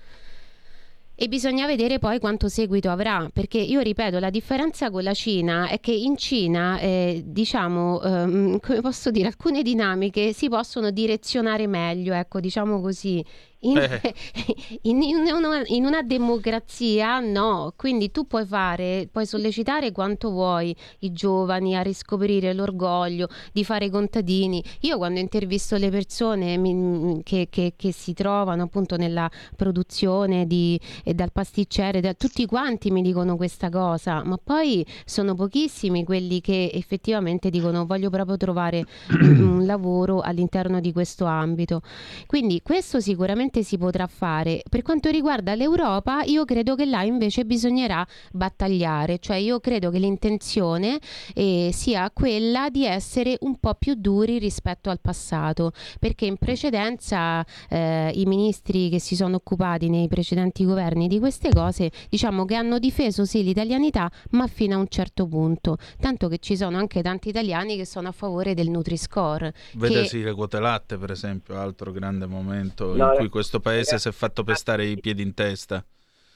e bisogna vedere poi quanto seguito avrà, perché io ripeto, la differenza con la Cina è che in Cina, eh, diciamo, ehm, come posso dire, alcune dinamiche si possono direzionare meglio, ecco, diciamo così. In, eh. in, in, una, in, una, democrazia no, quindi tu puoi fare, puoi sollecitare quanto vuoi i giovani a riscoprire l'orgoglio di fare i contadini. Io quando intervisto le persone mi, che, che, che, si trovano appunto nella produzione di, eh, dal pasticcere, da, tutti quanti mi dicono questa cosa, ma poi sono pochissimi quelli che effettivamente dicono voglio proprio trovare un lavoro all'interno di questo ambito. Quindi questo sicuramente sicuramente si potrà fare. Per quanto riguarda l'Europa, io credo che là invece bisognerà battagliare, cioè io credo che l'intenzione eh, sia quella di essere un po' più duri rispetto al passato, perché in precedenza eh, i ministri che si sono occupati nei precedenti governi di queste cose, diciamo che hanno difeso sì l'italianità, ma fino a un certo punto, tanto che ci sono anche tanti italiani che sono a favore del Nutri-Score. Vedesi che... le quote latte, per esempio, altro grande momento No, in cui eh, questo paese ragazzi, si è fatto pestare i piedi in testa.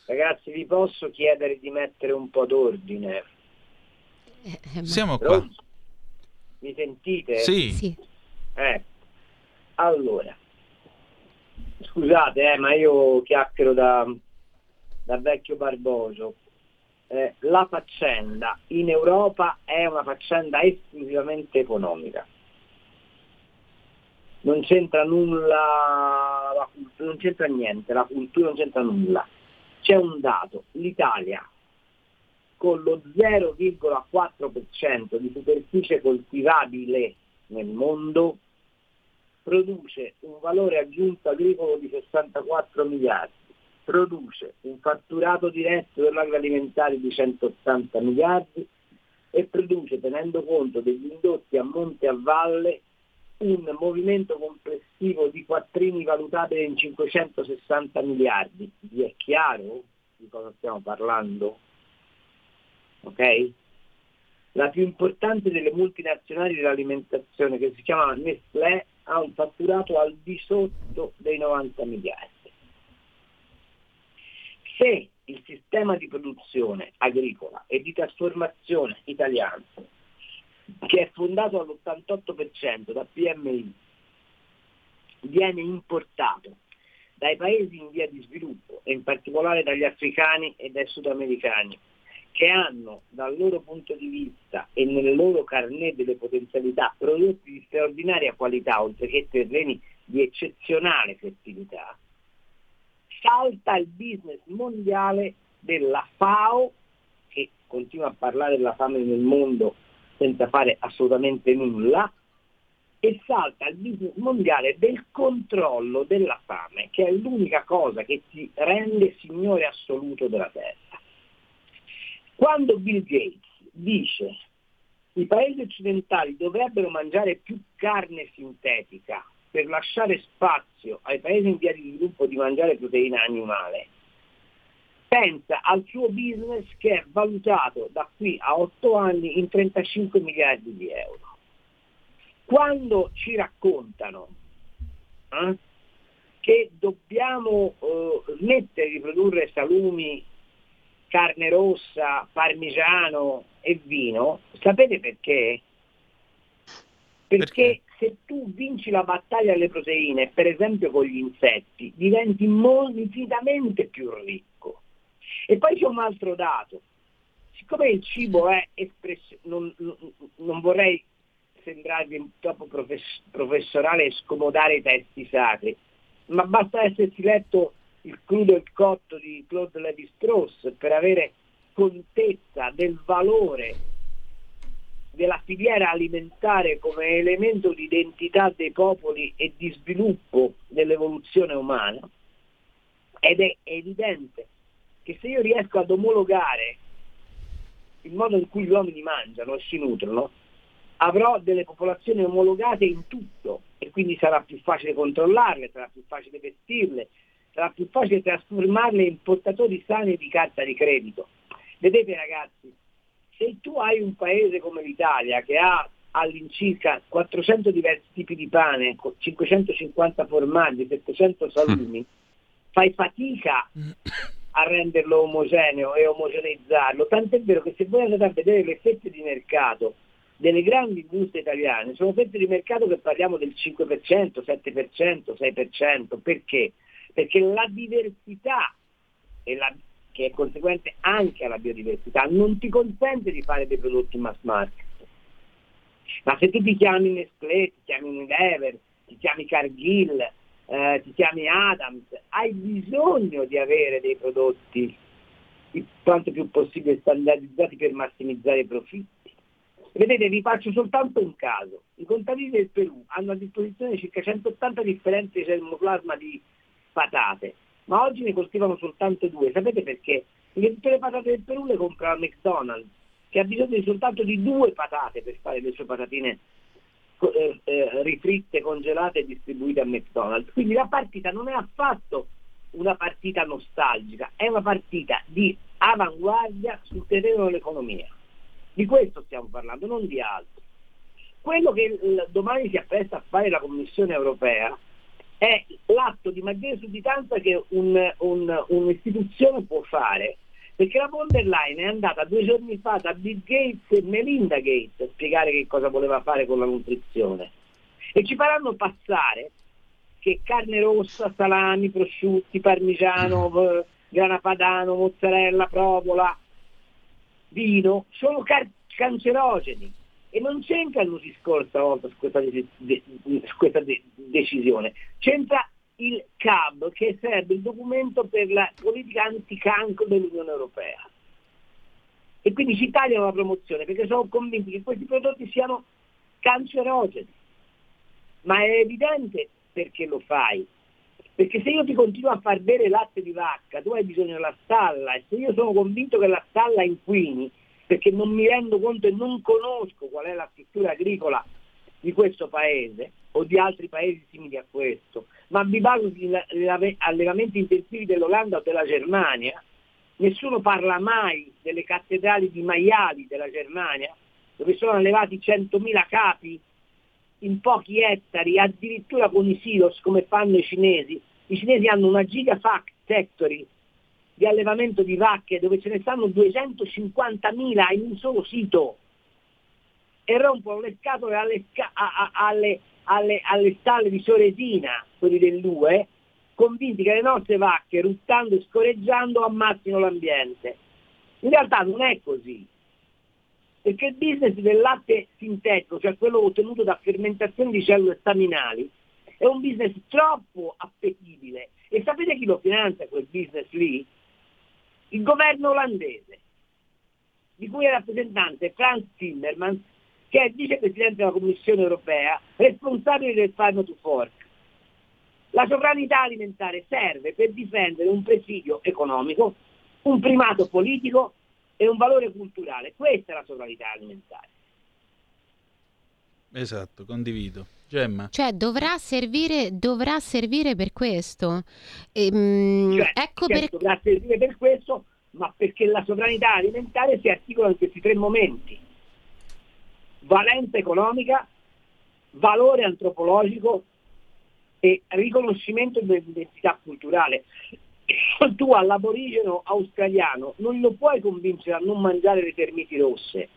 Ragazzi, vi posso chiedere di mettere un po' d'ordine? Eh, eh, Siamo qua. Mi sentite? Sì, Sì. Eh, allora, scusate, eh, ma io chiacchiero da, da vecchio barboso. Eh, la faccenda in Europa è una faccenda esclusivamente economica. Non c'entra nulla, la non c'entra niente, la cultura non c'entra nulla. C'è un dato, l'Italia con lo 0,4% di superficie coltivabile nel mondo produce un valore aggiunto agricolo di 64 miliardi, produce un fatturato diretto dell'agroalimentare di 180 miliardi e produce, tenendo conto degli indotti a monte e a valle, un movimento complessivo di quattrini valutabile in 560 miliardi. Vi è chiaro di cosa stiamo parlando? Ok? La più importante delle multinazionali dell'alimentazione, che si chiama Nestlé, ha un fatturato al di sotto dei 90 miliardi. Se il sistema di produzione agricola e di trasformazione italiano, che è fondato all'88% da PMI, viene importato dai paesi in via di sviluppo e in particolare dagli africani e dai sudamericani, che hanno dal loro punto di vista e nel loro carnet delle potenzialità prodotti di straordinaria qualità, oltre che terreni di eccezionale fertilità, salta il business mondiale della FAO, che continua a parlare della fame nel mondo senza fare assolutamente nulla, e salta il business mondiale del controllo della fame, che è l'unica cosa che ti rende signore assoluto della terra. Quando Bill Gates dice i paesi occidentali dovrebbero mangiare più carne sintetica per lasciare spazio ai paesi in via di sviluppo di mangiare proteina animale, pensa al suo business che è valutato da qui a 8 anni in 35 miliardi di euro. Quando ci raccontano eh, che dobbiamo eh, smettere di produrre salumi carne rossa, parmigiano e vino, sapete perché? Perché se tu vinci la battaglia alle proteine, per esempio con gli insetti, diventi molto infinitamente più ricco. E poi c'è un altro dato. Siccome il cibo è espressione, non, non- vorrei sembrarvi troppo profes- professorale e scomodare i testi sacri, ma basta essersi letto il crudo e il cotto di Claude Lévi-Strauss per avere contezza del valore della filiera alimentare come elemento di identità dei popoli e di sviluppo dell'evoluzione umana. Ed è evidente che se io riesco ad omologare il modo in cui gli uomini mangiano e si nutrono, avrò delle popolazioni omologate in tutto e quindi sarà più facile controllarle, sarà più facile vestirle, sarà più facile trasformarle in portatori sani di carta di credito. Vedete ragazzi, se tu hai un paese come l'Italia che ha all'incirca 400 diversi tipi di pane, con 550 formaggi, 700 salumi, fai fatica a renderlo omogeneo e omogeneizzarlo. Tant'è vero che se voi andate a vedere le fette di mercato delle grandi industrie italiane, sono fette di mercato che parliamo del 5%, 7%, 6%. Perché? Perché la diversità la- che è conseguente anche alla biodiversità non ti consente di fare dei prodotti mass market. Ma se tu ti chiami Nestlé, ti chiami Unilever, ti chiami Cargill, eh, ti chiami Adams, hai bisogno di avere dei prodotti quanto più possibile standardizzati per massimizzare i profitti. Vedete, vi faccio soltanto un caso. I contadini del Perù hanno a disposizione circa 180 differenti di germoplasma di patate, ma oggi ne coltivano soltanto due. Sapete perché? Perché tutte le patate del Perù le compra McDonald's, che ha bisogno soltanto di due patate per fare le sue patatine eh, eh, rifritte, congelate e distribuite a McDonald's. Quindi la partita non è affatto una partita nostalgica, è una partita di avanguardia sul terreno dell'economia. Di questo stiamo parlando, non di altro. Quello che domani si appresta a fare la Commissione europea è l'atto di maggiore sudditanza che un, un, un'istituzione può fare, perché la von der Leyen è andata due giorni fa da Bill Gates e Melinda Gates a spiegare che cosa voleva fare con la nutrizione. E ci faranno passare che carne rossa, salami, prosciutti, parmigiano, grana padano, mozzarella, provola, vino, sono car- cancerogeni. E non c'entra il Nutri-Score stavolta su questa, de- de- su questa de- decisione, c'entra il CAB che sarebbe il documento per la politica anticancro dell'Unione Europea. E quindi ci tagliano la promozione perché sono convinti che questi prodotti siano cancerogeni. Ma è evidente perché lo fai. Perché se io ti continuo a far bere latte di vacca, tu hai bisogno della stalla e se io sono convinto che la stalla inquini, perché non mi rendo conto e non conosco qual è la struttura agricola di questo paese o di altri paesi simili a questo, ma mi baso sugli allevamenti intensivi dell'Olanda o della Germania, nessuno parla mai delle cattedrali di maiali della Germania, dove sono allevati 100.000 capi in pochi ettari, addirittura con i silos come fanno i cinesi. I cinesi hanno una gigafactory di allevamento di vacche dove ce ne stanno 250.000 in un solo sito e rompono le scatole alle, alle, alle, alle stalle di Soresina, quelli dell'UE, convinti che le nostre vacche, ruttando e scoreggiando, ammazzino l'ambiente. In realtà non è così, perché il business del latte sintetico, cioè quello ottenuto da fermentazione di cellule staminali, è un business troppo appetibile. E sapete chi lo finanzia quel business lì? il governo olandese, di cui è rappresentante Franz Timmermans, che è vicepresidente della Commissione europea, responsabile del Farm to Fork. La sovranità alimentare serve per difendere un presidio economico, un primato politico e un valore culturale. Questa è la sovranità alimentare. Esatto, condivido. Gemma. Cioè dovrà servire, dovrà servire per questo. Ehm, cioè, ecco certo, per... Dovrà servire per questo, ma perché la sovranità alimentare si articola in questi tre momenti. Valenza economica, valore antropologico e riconoscimento dell'identità culturale. Tu all'aborigeno australiano non lo puoi convincere a non mangiare le termiti rosse,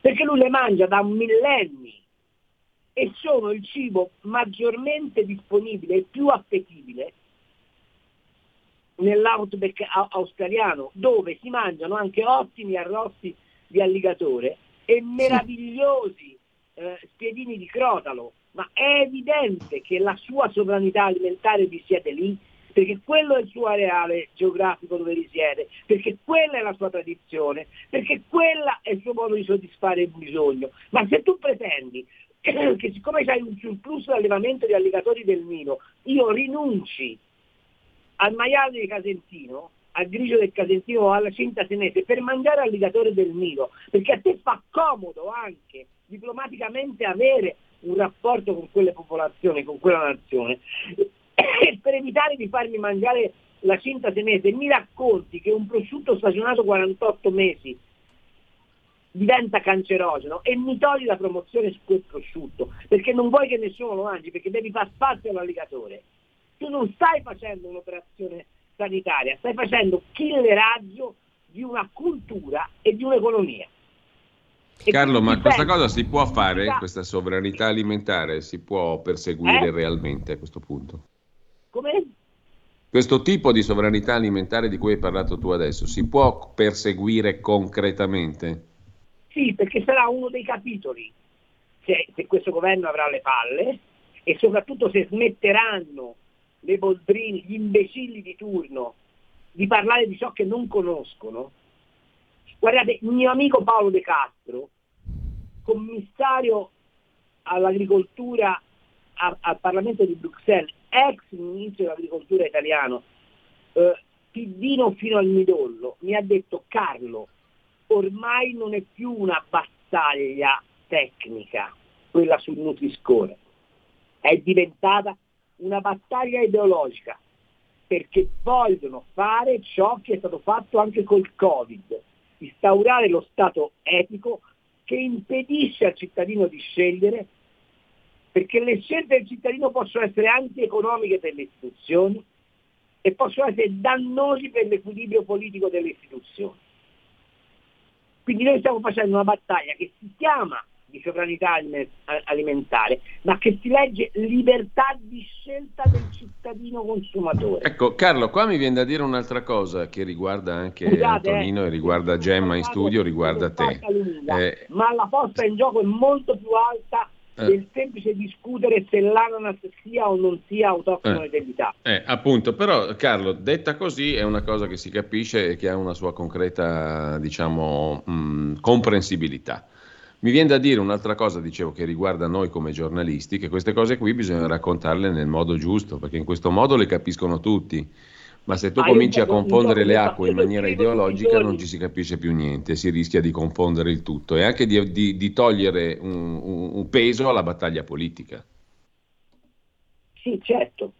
perché lui le mangia da millenni e sono il cibo maggiormente disponibile e più appetibile nell'outback australiano, dove si mangiano anche ottimi arrossi di alligatore e meravigliosi eh, spiedini di crotalo, ma è evidente che la sua sovranità alimentare risiede lì, perché quello è il suo areale geografico dove risiede, perché quella è la sua tradizione, perché quella è il suo modo di soddisfare il bisogno. Ma se tu pretendi che siccome c'hai un surplus di allevamento di alligatori del Nilo, io rinunci al maiale di Casentino, al grigio del Casentino o alla cinta senese per mangiare alligatore del Nilo, perché a te fa comodo anche diplomaticamente avere un rapporto con quelle popolazioni, con quella nazione, e per evitare di farmi mangiare la cinta senese mi racconti che un prosciutto stagionato 48 mesi diventa cancerogeno e mi togli la promozione su quel prosciutto perché non vuoi che nessuno lo mangi perché devi far spazio all'alligatore tu non stai facendo un'operazione sanitaria stai facendo killeraggio di una cultura e di un'economia e Carlo, ma questa cosa si può fare, questa sovranità alimentare si può perseguire eh? realmente a questo punto? Come? Questo tipo di sovranità alimentare di cui hai parlato tu adesso si può perseguire concretamente? Sì, perché sarà uno dei capitoli, se, se questo governo avrà le palle e soprattutto se smetteranno le boldrini, gli imbecilli di turno di parlare di ciò che non conoscono. Guardate, il mio amico Paolo De Castro, commissario all'agricoltura a, al Parlamento di Bruxelles, ex ministro dell'agricoltura italiano, eh, piddino fino al midollo, mi ha detto Carlo, ormai non è più una battaglia tecnica, quella sul Nutri-Score, è diventata una battaglia ideologica, perché vogliono fare ciò che è stato fatto anche col Covid, instaurare lo Stato etico che impedisce al cittadino di scegliere, perché le scelte del cittadino possono essere antieconomiche per le istituzioni e possono essere dannosi per l'equilibrio politico delle istituzioni. Quindi noi stiamo facendo una battaglia che si chiama di sovranità alimentare, ma che si legge libertà di scelta del cittadino consumatore. Ecco, Carlo, qua mi viene da dire un'altra cosa che riguarda anche Scusate, eh, Antonino eh, e riguarda Gemma in studio, riguarda te. Eh, ma la posta in gioco è molto più alta eh. del semplice discutere se l'ananas sia o non sia autoctono eh. dell'Italia. Eh, appunto, però Carlo, detta così è una cosa che si capisce e che ha una sua concreta, diciamo, mh, comprensibilità. Mi viene da dire un'altra cosa, dicevo, che riguarda noi come giornalisti, che queste cose qui bisogna raccontarle nel modo giusto, perché in questo modo le capiscono tutti. Ma se tu ah, cominci a confondere le acque in maniera ideologica non ci si capisce più niente, si rischia di confondere il tutto e anche di, di, di togliere un, un, un peso alla battaglia politica. Sì, certo,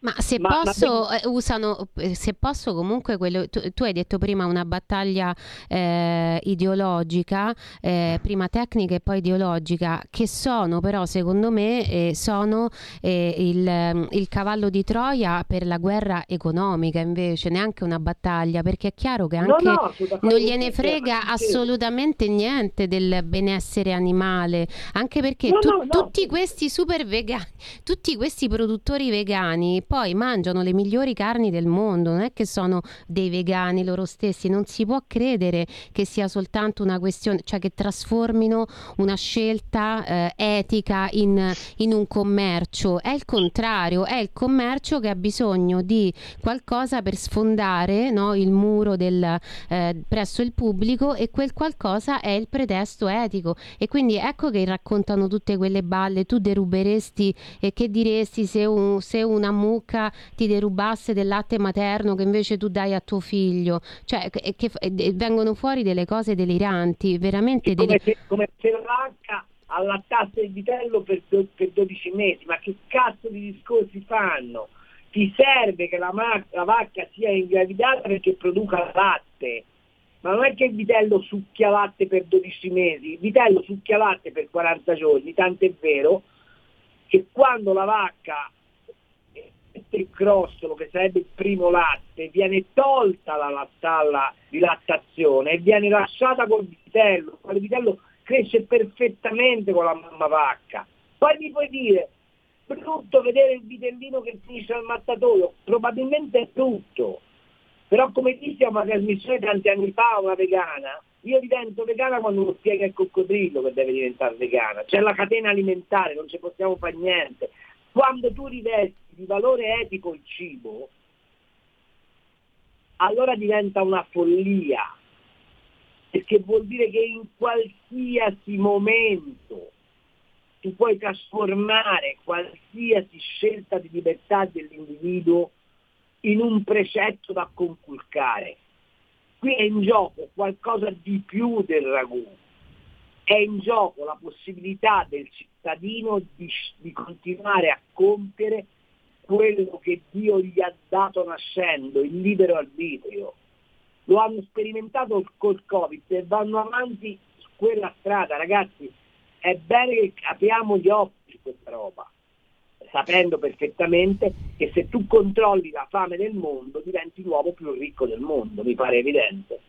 ma se ma, posso, ma... Eh, usano, eh, se posso comunque, quello, tu, tu, hai detto prima una battaglia eh, ideologica, eh, prima tecnica e poi ideologica, che sono però secondo me eh, sono eh, il, il, cavallo di Troia per la guerra economica invece, neanche una battaglia, perché è chiaro che anche no, no, non gliene frega assolutamente niente del benessere animale, anche perché no, tu, tutti questi super vegani, tutti questi produttori vegani poi mangiano le migliori carni del mondo, non è che sono dei vegani loro stessi, non si può credere che sia soltanto una questione, cioè che trasformino una scelta eh, etica in, in, un commercio, è il contrario, è il commercio che ha bisogno di qualcosa per sfondare no, il muro del, eh, presso il pubblico e quel qualcosa è il pretesto etico. E quindi ecco che raccontano tutte quelle balle, tu deruberesti e che diresti se, un, se una mucca mucca ti derubasse del latte materno che invece tu dai a tuo figlio. Cioè, che, che, vengono fuori delle cose deliranti, veramente come, deli- se, come se la vacca allattasse il vitello per, per 12 mesi, ma che cazzo di discorsi fanno? Ti serve che la, ma- la vacca sia ingravidata perché produca latte, ma non è che il vitello succhia latte per 12 mesi, il vitello succhia latte per 40 giorni, tanto è vero che quando la vacca il crostolo, che sarebbe il primo latte, viene tolta la stalla di lattazione e viene lasciata col vitello. Il vitello cresce perfettamente con la mamma vacca. Poi mi puoi dire, brutto vedere il vitellino che finisce al mattatoio, probabilmente è brutto, però come dissi a una trasmissione tanti anni fa, una vegana, io divento vegana quando lo spiega il coccodrillo che deve diventare vegana, c'è la catena alimentare, non ci possiamo fare niente. Quando tu rivesti di valore etico il cibo, allora diventa una follia, perché vuol dire che in qualsiasi momento tu puoi trasformare qualsiasi scelta di libertà dell'individuo in un precetto da conculcare. Qui è in gioco qualcosa di più del ragù, è in gioco la possibilità del cittadino di, di continuare a compiere quello che Dio gli ha dato nascendo, il libero arbitrio. Lo hanno sperimentato col Covid e vanno avanti su quella strada, ragazzi. È bene che apriamo gli occhi su questa roba, sapendo perfettamente che se tu controlli la fame del mondo diventi l'uomo più ricco del mondo, mi pare evidente.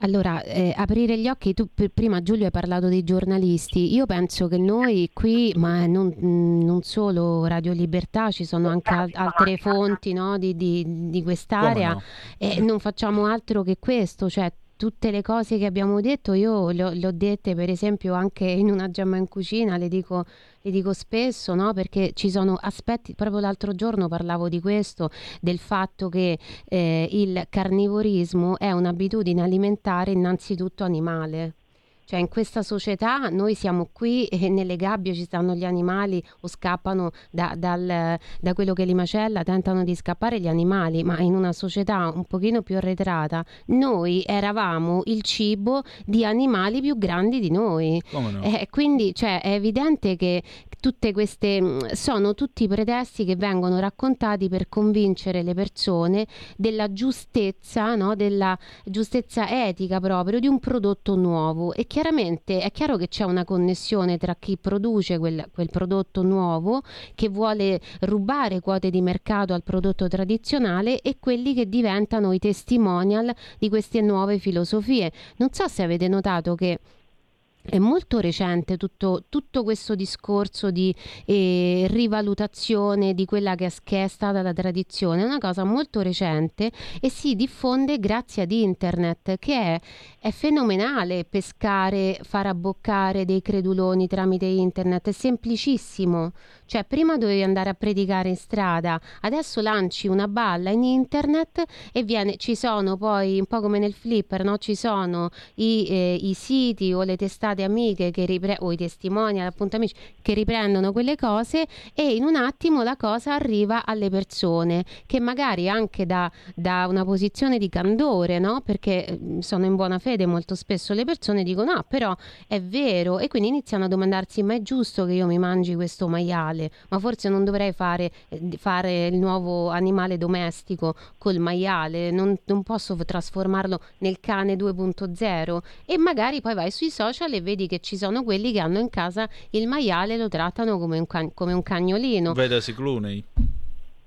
Allora, eh, aprire gli occhi, tu prima Giulio hai parlato dei giornalisti, io penso che noi qui, ma non, non solo Radio Libertà, ci sono anche al- altre fonti no, di, di, di, quest'area no? e non facciamo altro che questo, cioè tutte le cose che abbiamo detto, io le ho, dette per esempio anche in una gemma in cucina, le dico, le dico spesso, no? perché ci sono aspetti, proprio l'altro giorno parlavo di questo, del fatto che eh, il carnivorismo è un'abitudine alimentare innanzitutto animale Cioè in questa società noi siamo qui e nelle gabbie ci stanno gli animali o scappano da, dal, da quello che li macella, tentano di scappare gli animali, ma in una società un pochino più arretrata noi eravamo il cibo di animali più grandi di noi. Come no? Eh, quindi cioè, è evidente che tutte queste mh, sono tutti pretesti che vengono raccontati per convincere le persone della giustezza, no? della giustezza etica proprio di un prodotto nuovo e chiaramente è chiaro che c'è una connessione tra chi produce quel, quel prodotto nuovo che vuole rubare quote di mercato al prodotto tradizionale e quelli che diventano i testimonial di queste nuove filosofie. Non so se avete notato che è molto recente tutto, tutto questo discorso di eh, rivalutazione di quella che è, che è stata la tradizione, è una cosa molto recente e si diffonde grazie ad internet che è, è fenomenale pescare, far abboccare dei creduloni tramite internet, è semplicissimo, cioè prima dovevi andare a predicare in strada, adesso lanci una balla in internet e viene, ci sono poi un po' come nel flipper, no? ci sono i, eh, i siti o le testate amiche che ripre- o i testimonial appunto amici che riprendono quelle cose e in un attimo la cosa arriva alle persone che magari anche da, da una posizione di candore, no? perché eh, sono in buona fede molto spesso le persone dicono no però è vero e quindi iniziano a domandarsi ma è giusto che io mi mangi questo maiale ma forse non dovrei fare, eh, fare il nuovo animale domestico col maiale non, non posso trasformarlo nel cane 2.0 e magari poi vai sui social e vedi che ci sono quelli che hanno in casa il maiale e lo trattano come un, can- come un cagnolino. Vedasi Clooney.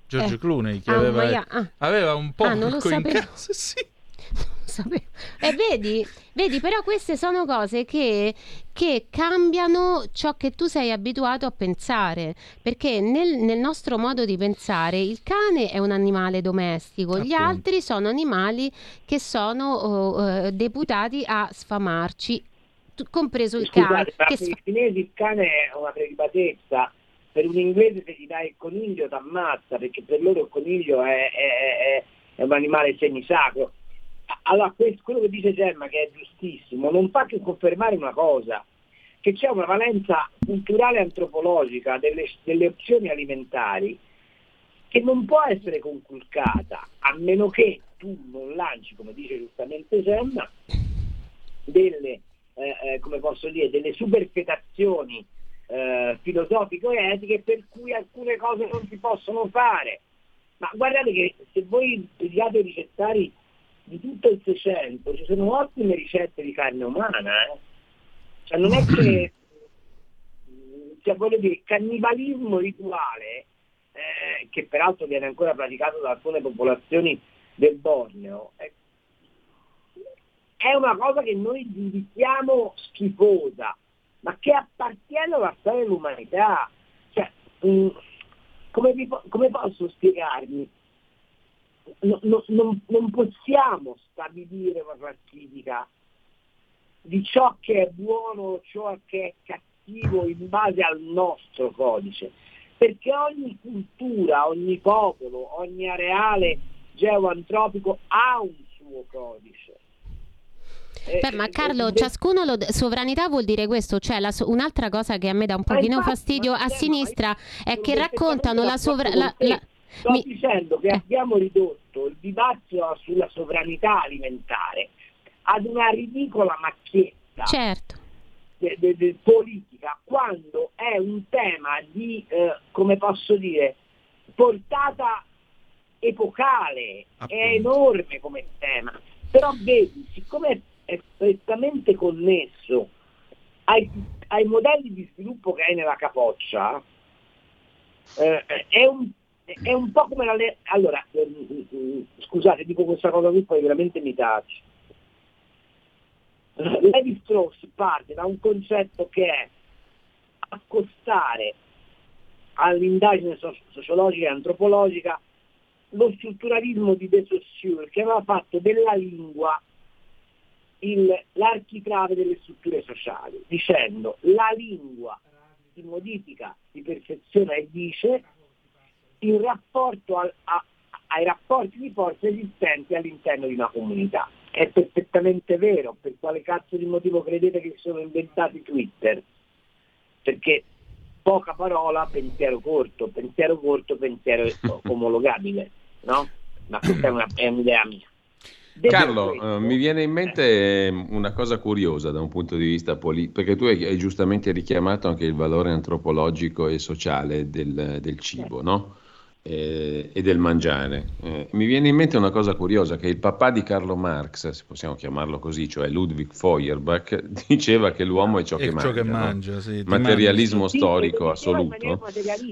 George Eh. Clooney che Ah, aveva, maia- ah. aveva un Ah, porco in sapevo. casa. Sì. sapevo. E vedi, vedi, però queste sono cose che, che cambiano ciò che tu sei abituato a pensare, perché nel, nel nostro modo di pensare il cane è un animale domestico, gli Appunto. altri sono animali che sono oh, eh, deputati a sfamarci, compreso il cane. Scusate, per sfa- i cinesi il cane è una prelibatezza, per un inglese se gli dai il coniglio ti ammazza, perché per loro il coniglio è, è- è- è un animale semisacro. Allora, questo- quello che dice Gemma, che è giustissimo, non fa che confermare una cosa, che c'è una valenza culturale antropologica delle, delle opzioni alimentari che non può essere conculcata, a meno che tu non lanci, come dice giustamente Gemma, delle, eh, eh, come posso dire, delle superfetazioni eh, filosofiche e etiche per cui alcune cose non si possono fare. Ma guardate che se voi studiate i ricettari di tutto il Seicento ci sono ottime ricette di carne umana, eh. Cioè non è che cioè, voglio dire, cannibalismo rituale, eh, che peraltro viene ancora praticato da alcune popolazioni del Borneo, è, è una cosa che noi giudichiamo schifosa, ma che appartiene alla storia dell'umanità. Cioè, mh, come, vi come posso spiegarmi? No- no- non, non possiamo stabilire una classifica di ciò che è buono, ciò che è cattivo in base al nostro codice, perché ogni cultura, ogni popolo, ogni areale geoantropico ha un suo codice. Eh, Beh, ma eh, Carlo, eh, ciascuno lo, sovranità vuol dire questo, cioè la un'altra cosa che a me dà un pochino infatti, fastidio a sinistra è che raccontano la sovranità. Sto mi- dicendo che Eh. abbiamo ridotto il dibattito sulla sovranità alimentare ad una ridicola macchietta Certo. de- de- de- politica quando è un tema di, eh, come posso dire, portata epocale, è enorme come tema, però vedi, siccome è strettamente connesso ai, ai modelli di sviluppo che hai nella capoccia, eh, è, un, è un po' come la... le- Allora, ehm, mm, scusate, dico questa cosa qui, poi veramente mi taci. Levi Strauss parte da un concetto che è accostare all'indagine so- sociologica e antropologica lo strutturalismo di De Saussure che aveva fatto della lingua il- l'architrave delle strutture sociali, dicendo la lingua si modifica, si perfeziona e dice in rapporto al- a- ai rapporti di forza esistenti all'interno di una comunità. È perfettamente vero, per quale cazzo di motivo credete che si sono inventati Twitter? Perché poca parola, pensiero corto, pensiero corto, pensiero omologabile, no? Ma questa è, una, è un'idea mia. Detto Carlo, questo- eh, mi viene in mente eh, una cosa curiosa da un punto di vista politico, perché tu hai, hai giustamente richiamato anche il valore antropologico e sociale del, del cibo, no? Eh, e del mangiare. Eh, mi viene in mente una cosa curiosa, che il papà di Carlo Marx, se possiamo chiamarlo così, cioè Ludwig Feuerbach, diceva che l'uomo è ciò che È mangia. ciò che no? mangia, sì, ti Materialismo mangi. storico Sì, assoluto.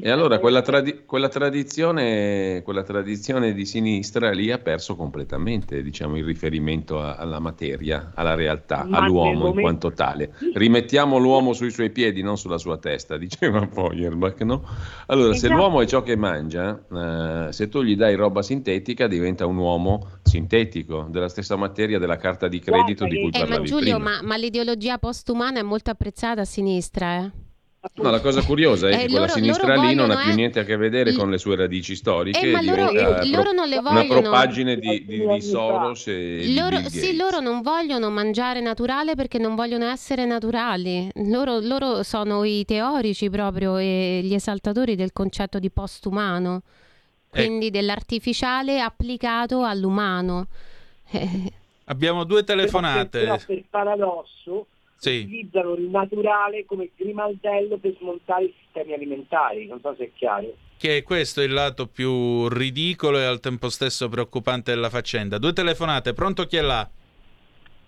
E allora quella, tradi- quella tradizione, quella tradizione di sinistra lì ha perso completamente diciamo, il riferimento a- alla materia, alla realtà, Ma all'uomo in quanto tale. Rimettiamo l'uomo sui suoi piedi, non sulla sua testa, diceva Feuerbach. No? Allora, se Esatto. l'uomo è ciò che mangia, eh, se tu gli dai roba sintetica diventa un uomo sintetico, della stessa materia della carta di credito di cui Eh, ma parlavi Giulio, prima. ma, ma l'ideologia postumana è molto apprezzata a sinistra, eh? No, la cosa curiosa è Eh, che quella loro- sinistra loro lì non ha vogliono, più eh, niente a che vedere con le sue radici storiche, Eh, ma loro- eh, loro non le una vogliono. propagine di, di- di Soros e di Loro, Bill sì, Gates. loro non vogliono mangiare naturale perché non vogliono essere naturali. Loro, loro sono i teorici proprio e gli esaltatori del concetto di postumano, quindi dell'artificiale applicato all'umano. Eh, Abbiamo due Però telefonate. per paradosso Sì. utilizzano il naturale come grimaldello per smontare i sistemi alimentari, non so se è chiaro. Che questo è il lato più ridicolo e al tempo stesso preoccupante della faccenda. Due telefonate, pronto chi è là?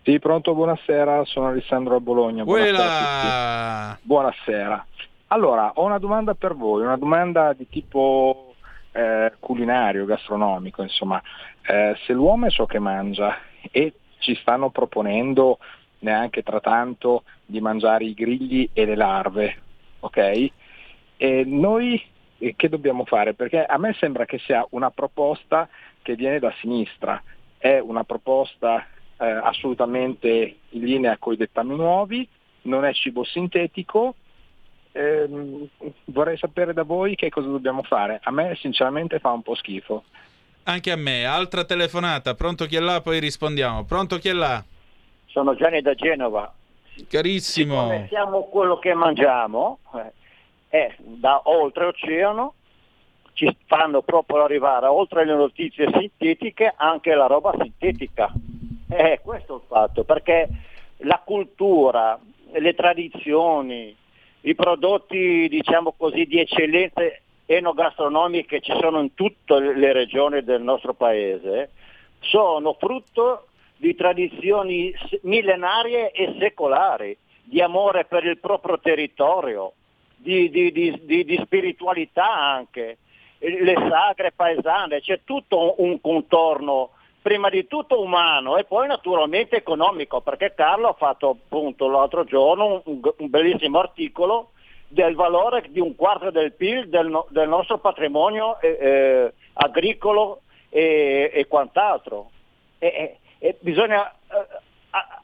Sì, pronto, buonasera, sono Alessandro a Bologna. Buonasera. a tutti. Buonasera. Allora, ho una domanda per voi, una domanda di tipo eh, culinario, gastronomico, insomma. Eh, se l'uomo è ciò che mangia e ci stanno proponendo neanche tra tanto di mangiare i grigli e le larve, ok? E noi che dobbiamo fare? Perché a me sembra che sia una proposta che viene da sinistra, è una proposta eh, assolutamente in linea con i dettami nuovi, non è cibo sintetico. Ehm, vorrei sapere da voi che cosa dobbiamo fare. A me sinceramente fa un po' schifo. Anche a me. Altra telefonata, pronto chi è là? Poi rispondiamo. Pronto chi è là? Sono Gianni da Genova. Carissimo. Siamo quello che mangiamo, eh, è da oltreoceano, ci fanno proprio arrivare, oltre alle notizie sintetiche, anche la roba sintetica. È questo il fatto, perché la cultura, le tradizioni, i prodotti, diciamo così, di eccellenze enogastronomiche che ci sono in tutte le regioni del nostro paese, sono frutto di tradizioni millenarie e secolari, di amore per il proprio territorio, di, di- di- di- spiritualità anche, le sagre paesane, c'è tutto un, un contorno prima di tutto umano e poi naturalmente economico, perché Carlo ha fatto appunto l'altro giorno un, un bellissimo articolo del valore di un quarto del PIL del, no- del nostro patrimonio eh, eh, agricolo e, e quant'altro. E, e- bisogna eh,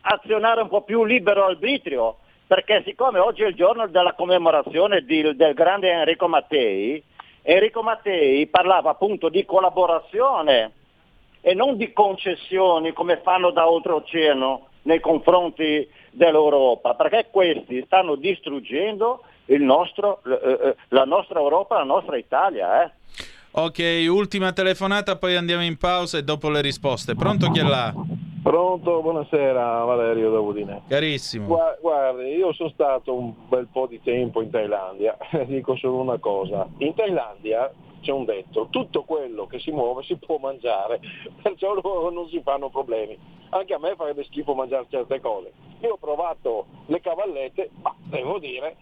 azionare un po' più libero arbitrio, perché siccome oggi è il giorno della commemorazione di- del grande Enrico Mattei, Enrico Mattei parlava appunto di collaborazione e non di concessioni come fanno da oltreoceano nei confronti dell'Europa, perché questi stanno distruggendo nostro, eh, eh, la nostra Europa, la nostra Italia. Eh. Ok, ultima telefonata, poi andiamo in pausa e dopo le risposte. Pronto chi è là? Pronto, buonasera Valerio da Udine. Carissimo. Gua- Guardi, io sono stato un bel po' di tempo in Thailandia, dico solo una cosa, in Thailandia c'è un detto, tutto quello che si muove si può mangiare, perciò loro non si fanno problemi. Anche a me farebbe schifo mangiare certe cose. Io ho provato le cavallette, ma devo dire,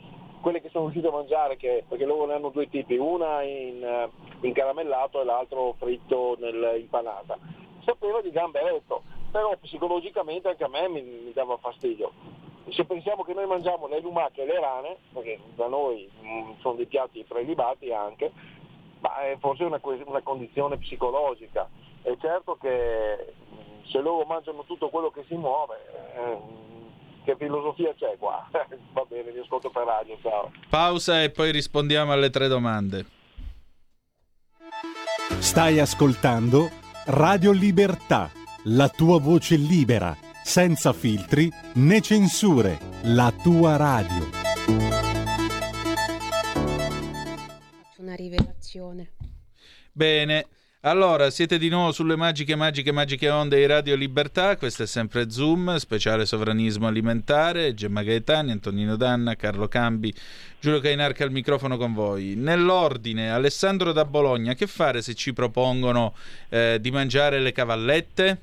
quelle che sono riuscito a mangiare, che- perché loro ne hanno due tipi, una in, eh, in caramellato e l'altro fritto nell'impanata. Sapeva di gamberetto, però psicologicamente anche a me mi, mi dava fastidio. Se pensiamo che noi mangiamo le lumache e le rane, perché da noi mm, sono dei piatti prelibati anche, ma è forse una, una condizione psicologica. È certo che mm, se loro mangiano tutto quello che si muove, eh, che filosofia c'è qua? Va bene, vi ascolto per radio, ciao. Pausa e poi rispondiamo alle tre domande. Stai ascoltando Radio Libertà, la tua voce libera, senza filtri né censure, la tua radio. Faccio una rivelazione. Bene. Allora, siete di nuovo sulle magiche, magiche, magiche onde di Radio Libertà. Questo è sempre Zoom, speciale sovranismo alimentare. Gemma Gaetani, Antonino Danna, Carlo Cambi, Giulio Cainarca al microfono con voi. Nell'ordine, Alessandro da Bologna, che fare se ci propongono eh, di mangiare le cavallette?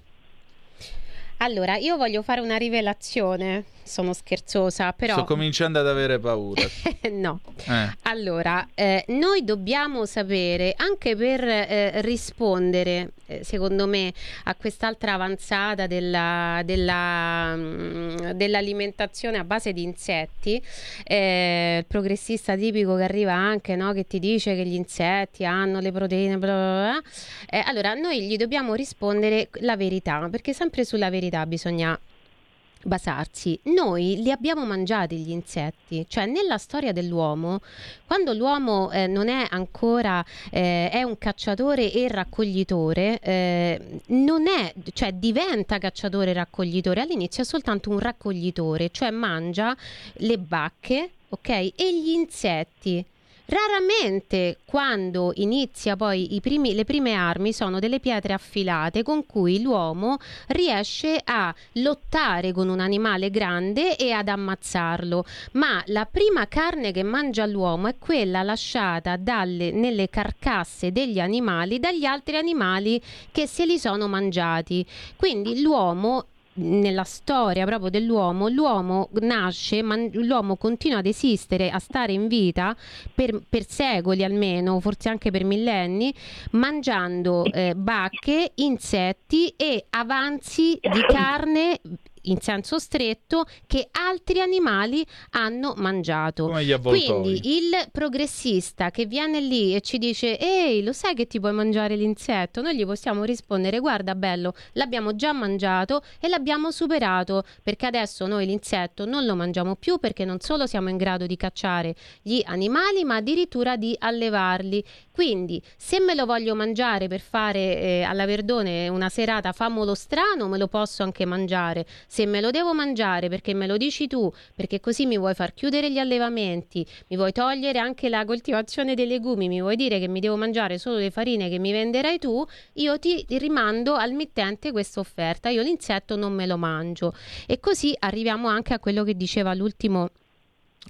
Allora, io voglio fare una rivelazione sono scherzosa, però... Sto cominciando ad avere paura. no. Eh. Allora, eh, noi dobbiamo sapere, anche per eh, rispondere, eh, secondo me, a quest'altra avanzata della, della, mh, mm, dell'alimentazione a base di insetti, eh, il progressista tipico che arriva anche, no, che ti dice che gli insetti hanno le proteine, bla bla bla. Eh, allora, noi gli dobbiamo rispondere la verità, perché sempre sulla verità bisogna basarsi. Noi li abbiamo mangiati gli insetti, cioè nella storia dell'uomo, quando l'uomo eh, non è ancora eh, è un cacciatore e raccoglitore, eh, non è, cioè diventa cacciatore e raccoglitore, all'inizio è soltanto un raccoglitore, cioè mangia le bacche, ok? E gli insetti. Raramente quando inizia poi primi, le prime armi sono delle pietre affilate con cui l'uomo riesce a lottare con un animale grande e ad ammazzarlo, ma la prima carne che mangia l'uomo è quella lasciata dalle, nelle carcasse degli animali dagli altri animali che se li sono mangiati. Quindi l'uomo nella storia proprio dell'uomo, l'uomo nasce, man- l'uomo continua ad esistere, a stare in vita per, per secoli almeno, forse anche per millenni, mangiando eh, bacche, insetti e avanzi di carne in senso stretto che altri animali hanno mangiato. Quindi il progressista che viene lì e ci dice ehi lo sai che ti puoi mangiare l'insetto? Noi gli possiamo rispondere guarda bello l'abbiamo già mangiato e l'abbiamo superato perché adesso noi l'insetto non lo mangiamo più perché non solo siamo in grado di cacciare gli animali ma addirittura di allevarli. Quindi se me lo voglio mangiare per fare eh, alla Verdone una serata famolo strano me lo posso anche mangiare se me lo devo mangiare perché me lo dici tu, perché così mi vuoi far chiudere gli allevamenti, mi vuoi togliere anche la coltivazione dei legumi, mi vuoi dire che mi devo mangiare solo le farine che mi venderai tu, io ti rimando al mittente questa offerta, io l'insetto non me lo mangio. E così arriviamo anche a quello che diceva l'ultimo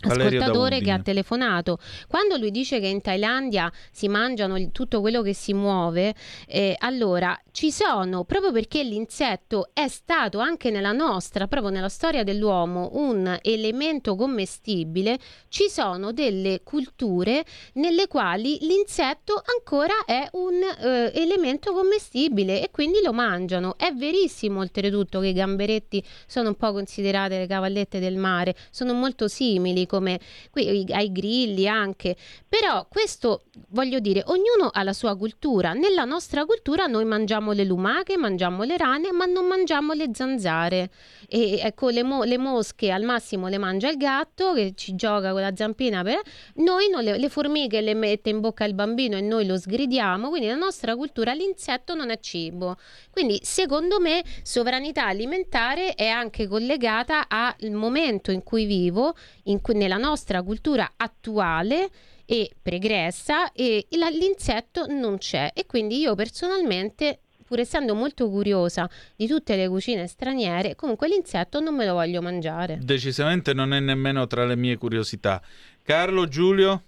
ascoltatore che ha telefonato. Quando lui dice che in Thailandia si mangiano tutto quello che si muove, eh, allora ci sono, proprio perché l'insetto è stato anche nella nostra, proprio nella storia dell'uomo, un elemento commestibile, ci sono delle culture nelle quali l'insetto ancora è un eh, elemento commestibile e quindi lo mangiano. È verissimo oltretutto che i gamberetti sono un po' considerate le cavallette del mare, sono molto simili come qui, ai grilli anche, però questo voglio dire, ognuno ha la sua cultura, nella nostra cultura noi mangiamo le lumache, mangiamo le rane, ma non mangiamo le zanzare. E ecco le, mo- le mosche al massimo le mangia il gatto che ci gioca con la zampina, per... noi le, le formiche le mette in bocca il bambino e noi lo sgridiamo, quindi nella nostra cultura l'insetto non è cibo. Quindi secondo me sovranità alimentare è anche collegata al momento in cui vivo, in cui, nella nostra cultura attuale e pregressa e l'insetto non c'è e quindi io personalmente pur essendo molto curiosa di tutte le cucine straniere, comunque l'insetto non me lo voglio mangiare. Decisamente non è nemmeno tra le mie curiosità. Carlo, Giulio?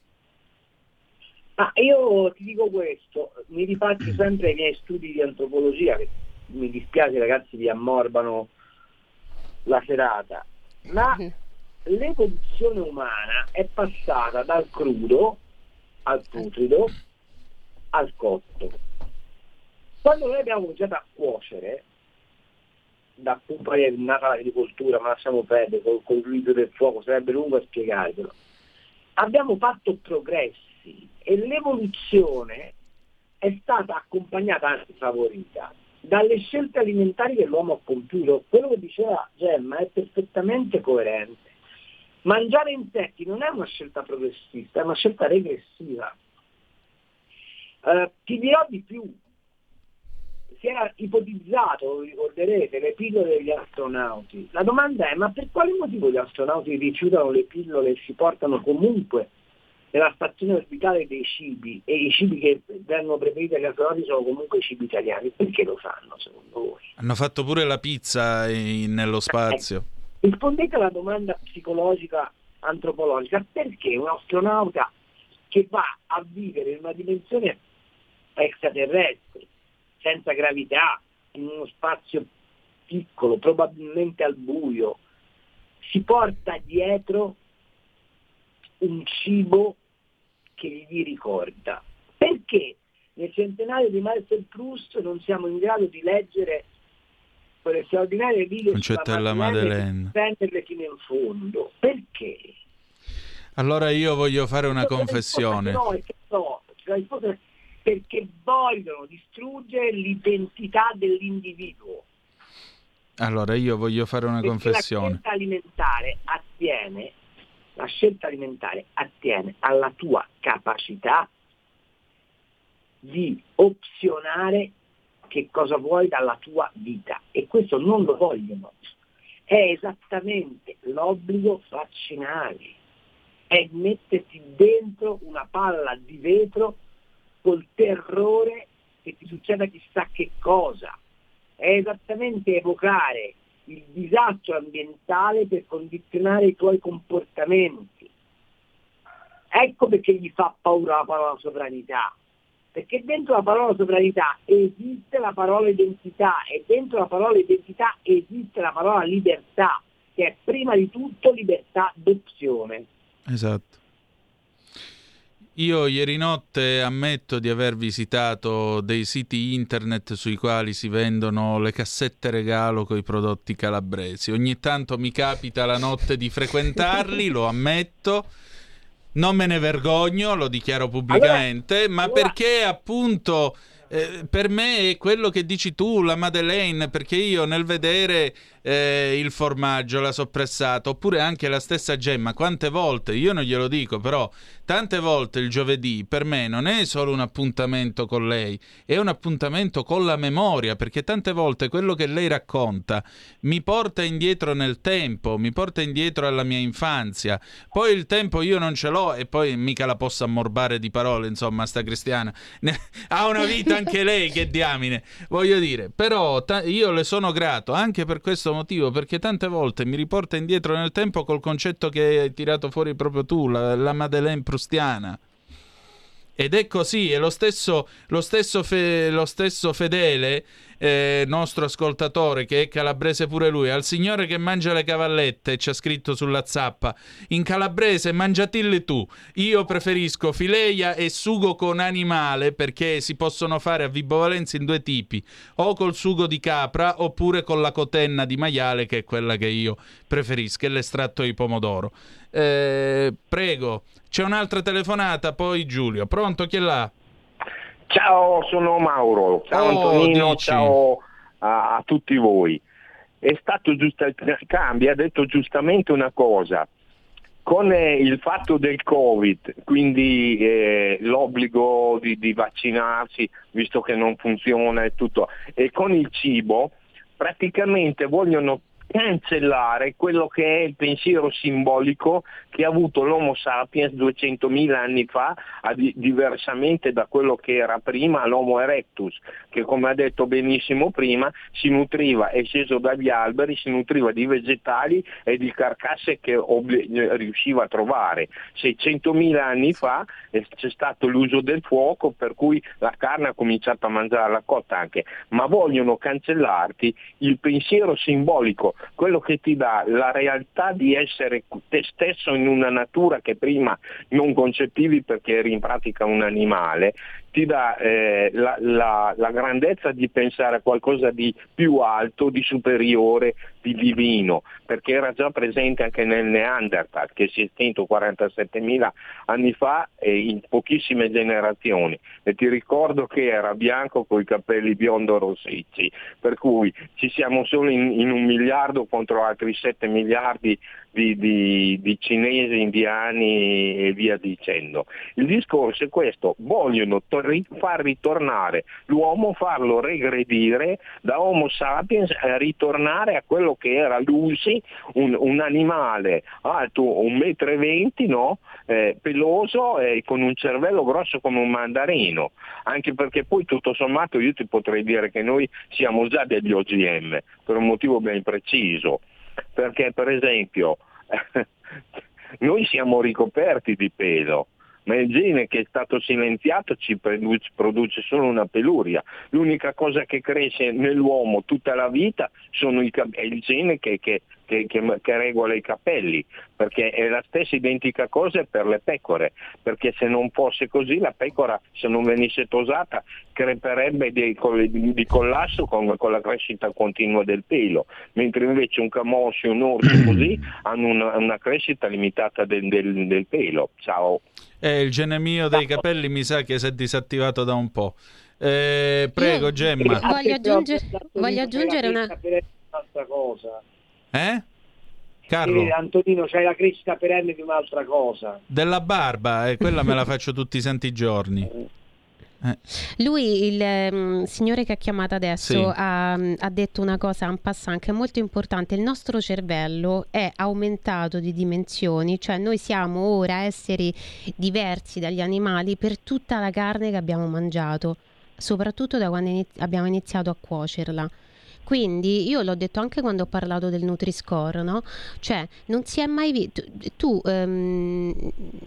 Ah, io ti dico questo, mi rifaccio sempre ai miei studi di antropologia, che mi dispiace ragazzi vi ammorbano la serata, ma l'evoluzione umana è passata dal crudo al putrido al cotto. Quando noi abbiamo cominciato a cuocere, da cui poi è nata l'agricoltura, ma lasciamo perdere, col, col l'utilizzo del fuoco, sarebbe lungo a spiegarvelo, abbiamo fatto progressi e l'evoluzione è stata accompagnata, anzi favorita, dalle scelte alimentari che l'uomo ha compiuto. Quello che diceva Gemma è perfettamente coerente. Mangiare insetti non è una scelta progressista, è una scelta regressiva. Uh, ti dirò di più, si era ipotizzato, vi ricorderete, le pillole degli astronauti. La domanda è, ma per quale motivo gli astronauti rifiutano le pillole e si portano comunque nella stazione orbitale dei cibi e i cibi che vengono preferiti agli astronauti sono comunque i cibi italiani? Perché lo fanno secondo voi? Hanno fatto pure la pizza in, nello spazio. Eh, rispondete alla domanda psicologica antropologica, perché un astronauta che va a vivere in una dimensione extraterrestre, senza gravità, in uno spazio piccolo, probabilmente al buio, si porta dietro un cibo che gli ricorda. Perché nel centenario di Marcel Proust non siamo in grado di leggere quelle straordinarie righe Concetto della Madeleine prenderle fino in fondo? Perché? Allora io voglio fare una confessione. No, no, perché vogliono distruggere l'identità dell'individuo. Allora io voglio fare una perché confessione. La scelta alimentare attiene, la scelta alimentare attiene alla tua capacità di opzionare che cosa vuoi dalla tua vita e questo non lo vogliono. È esattamente l'obbligo vaccinale è metterti dentro una palla di vetro col terrore che ti succeda chissà che cosa. È esattamente evocare il disastro ambientale per condizionare i tuoi comportamenti. Ecco perché gli fa paura la parola sovranità. Perché dentro la parola sovranità esiste la parola identità e dentro la parola identità esiste la parola libertà, che è prima di tutto libertà d'opzione. Esatto. Io ieri notte ammetto di aver visitato dei siti internet sui quali si vendono le cassette regalo con i prodotti calabresi. Ogni tanto mi capita la notte di frequentarli, lo ammetto. Non me ne vergogno, lo dichiaro pubblicamente, ma perché appunto eh, per me è quello che dici tu, la Madeleine, perché io nel vedere eh, il formaggio, la soppressata, oppure anche la stessa gemma, quante volte, io non glielo dico, però tante volte il giovedì per me non è solo un appuntamento con lei, è un appuntamento con la memoria, perché tante volte quello che lei racconta mi porta indietro nel tempo, mi porta indietro alla mia infanzia. Poi il tempo io non ce l'ho e poi mica la posso ammorbare di parole, insomma, sta cristiana. ha una vita anche lei, che diamine, voglio dire. Però ta- io le sono grato anche per questo motivo, perché tante volte mi riporta indietro nel tempo col concetto che hai tirato fuori proprio tu, la, la Madeleine Prustiana. Ed è così, è lo stesso, lo stesso, fe, lo stesso fedele eh, nostro ascoltatore, che è calabrese pure lui, al signore che mangia le cavallette, ci ha scritto sulla zappa, in calabrese mangiatilli tu, io preferisco fileia e sugo con animale perché si possono fare a Vibo Valenza in due tipi, o col sugo di capra oppure con la cotenna di maiale che è quella che io preferisco, e l'estratto di pomodoro. Eh, prego, c'è un'altra telefonata, poi Giulio. Pronto, chi è là? Ciao, sono Mauro. Ciao Oh, Antonino, dici. ciao a, a tutti voi. È stato giusto Cambi ha detto giustamente una cosa. Con eh, il fatto del Covid, quindi eh, l'obbligo di, di vaccinarsi, visto che non funziona e tutto, e con il cibo, praticamente vogliono cancellare quello che è il pensiero simbolico che ha avuto l'Homo sapiens 200.000 anni fa, diversamente da quello che era prima l'Homo erectus, che come ha detto benissimo prima si nutriva, è sceso dagli alberi, si nutriva di vegetali e di carcasse che ob- riusciva a trovare. 600.000 anni fa eh, c'è stato l'uso del fuoco per cui la carne ha cominciato a mangiare la cotta anche, ma vogliono cancellarti il pensiero simbolico, quello che ti dà la realtà di essere te stesso in una natura che prima non concepivi perché eri in pratica un animale, ti dà eh, la, la- la grandezza di pensare a qualcosa di più alto, di superiore, di divino, perché era già presente anche nel Neanderthal, che si è estinto 47.000 anni fa e in pochissime generazioni. E ti ricordo che era bianco con i capelli biondo rossicci, per cui ci siamo solo in, in un miliardo contro altri 7 miliardi di, di- di cinesi, indiani e via dicendo. Il discorso è questo, vogliono to- ri- far ritornare l'uomo, farlo regredire da Homo sapiens a ritornare a quello che era Lucy, un, un animale alto 1,20 m, no? eh, peloso e con un cervello grosso come un mandarino, anche perché poi tutto sommato io ti potrei dire che noi siamo già degli OGM, per un motivo ben preciso, perché per esempio noi siamo ricoperti di pelo, ma il gene che è stato silenziato ci produce, produce, solo una peluria. L'unica cosa che cresce nell'uomo tutta la vita i, è il gene che, che, che, che, regola i capelli, perché è la stessa identica cosa per le pecore, perché se non fosse così la pecora, se non venisse tosata, creperebbe di, di collasso con, con, la crescita continua del pelo, mentre invece un camoscio e un orso così hanno una, una crescita limitata del, del, del pelo. Ciao. Eh, il gene mio dei capelli mi sa che si è disattivato da un po'. Eh, prego, Gemma. Voglio aggiungere, voglio aggiungere una... cosa. Eh? Carlo? Eh, Antonino, c'hai la crescita perenne di un'altra cosa. Della barba, e eh, quella me la faccio tutti i santi giorni. Eh. Lui, il um, signore che ha chiamato adesso, sì. ha, ha, detto una cosa un passant che è molto importante. Il nostro cervello è aumentato di dimensioni, cioè noi siamo ora esseri diversi dagli animali per tutta la carne che abbiamo mangiato, soprattutto da quando iniz- abbiamo iniziato a cuocerla. Quindi io l'ho detto anche quando ho parlato del Nutri-Score, no? Cioè, non si è mai visto. Tu, um,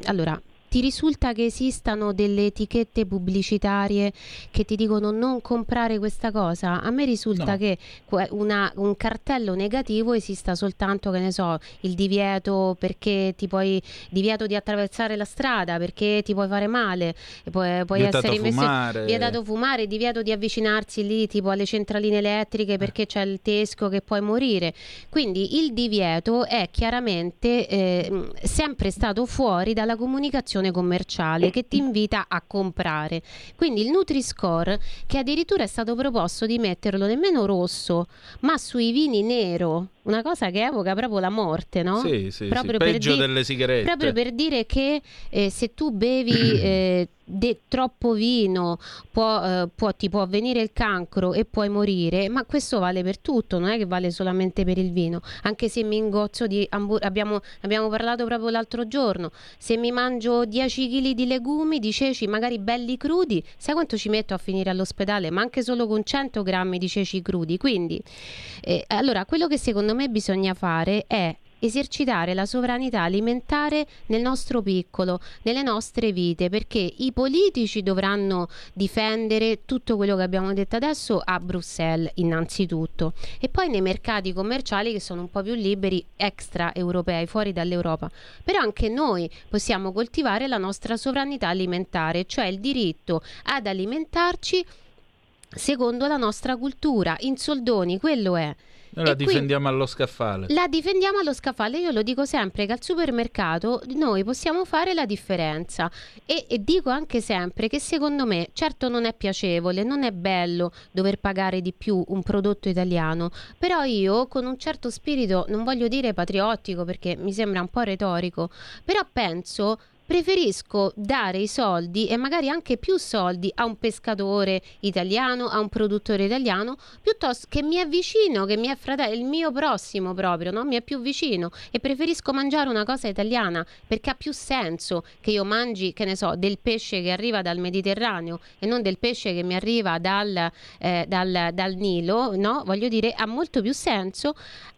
allora, ti risulta che esistano delle etichette pubblicitarie che ti dicono non comprare questa cosa? A me risulta no. che una, un cartello negativo esista soltanto, che ne so, il divieto perché ti puoi divieto di attraversare la strada perché ti puoi fare male, puoi, puoi essere fumare. vietato fumare, divieto di avvicinarsi lì tipo alle centraline elettriche perché eh. c'è il tesco che puoi morire. Quindi il divieto è chiaramente eh, sempre stato fuori dalla comunicazione commerciale che ti invita a comprare. Quindi il Nutri-Score, che addirittura è stato proposto di metterlo nemmeno rosso, ma sui vini nero, una cosa che evoca proprio la morte, no? Sì, sì, proprio sì. peggio di- delle sigarette. Proprio per dire che eh, se tu bevi eh, de- troppo vino può, eh, può, ti può avvenire il cancro e puoi morire, ma questo vale per tutto, non è che vale solamente per il vino. Anche se mi ingozzo di hamburger, abbiamo, abbiamo parlato proprio l'altro giorno, se mi mangio 10 kg di legumi, di ceci, magari belli crudi, sai quanto ci metto a finire all'ospedale? Ma anche solo con 100 grammi di ceci crudi. Quindi, eh, allora, quello che secondo me bisogna fare è esercitare la sovranità alimentare nel nostro piccolo, nelle nostre vite, perché i politici dovranno difendere tutto quello che abbiamo detto adesso a Bruxelles innanzitutto e poi nei mercati commerciali che sono un po' più liberi extra europei, fuori dall'Europa. Però anche noi possiamo coltivare la nostra sovranità alimentare, cioè il diritto ad alimentarci secondo la nostra cultura, in soldoni, quello è. Noi la difendiamo allo scaffale. La difendiamo allo scaffale. Io lo dico sempre che al supermercato noi possiamo fare la differenza. E, e, dico anche sempre che secondo me, certo non è piacevole, non è bello dover pagare di più un prodotto italiano, però io con un certo spirito, non voglio dire patriottico perché mi sembra un po' retorico, però penso preferisco dare i soldi e magari anche più soldi a un pescatore italiano, a un produttore italiano, piuttosto che mi è vicino, che mi è fratello, il mio prossimo proprio, no? mi è più vicino e preferisco mangiare una cosa italiana perché ha più senso che io mangi, che ne so, del pesce che arriva dal Mediterraneo e non del pesce che mi arriva dal, eh, dal, dal Nilo, no? Voglio dire, ha molto più senso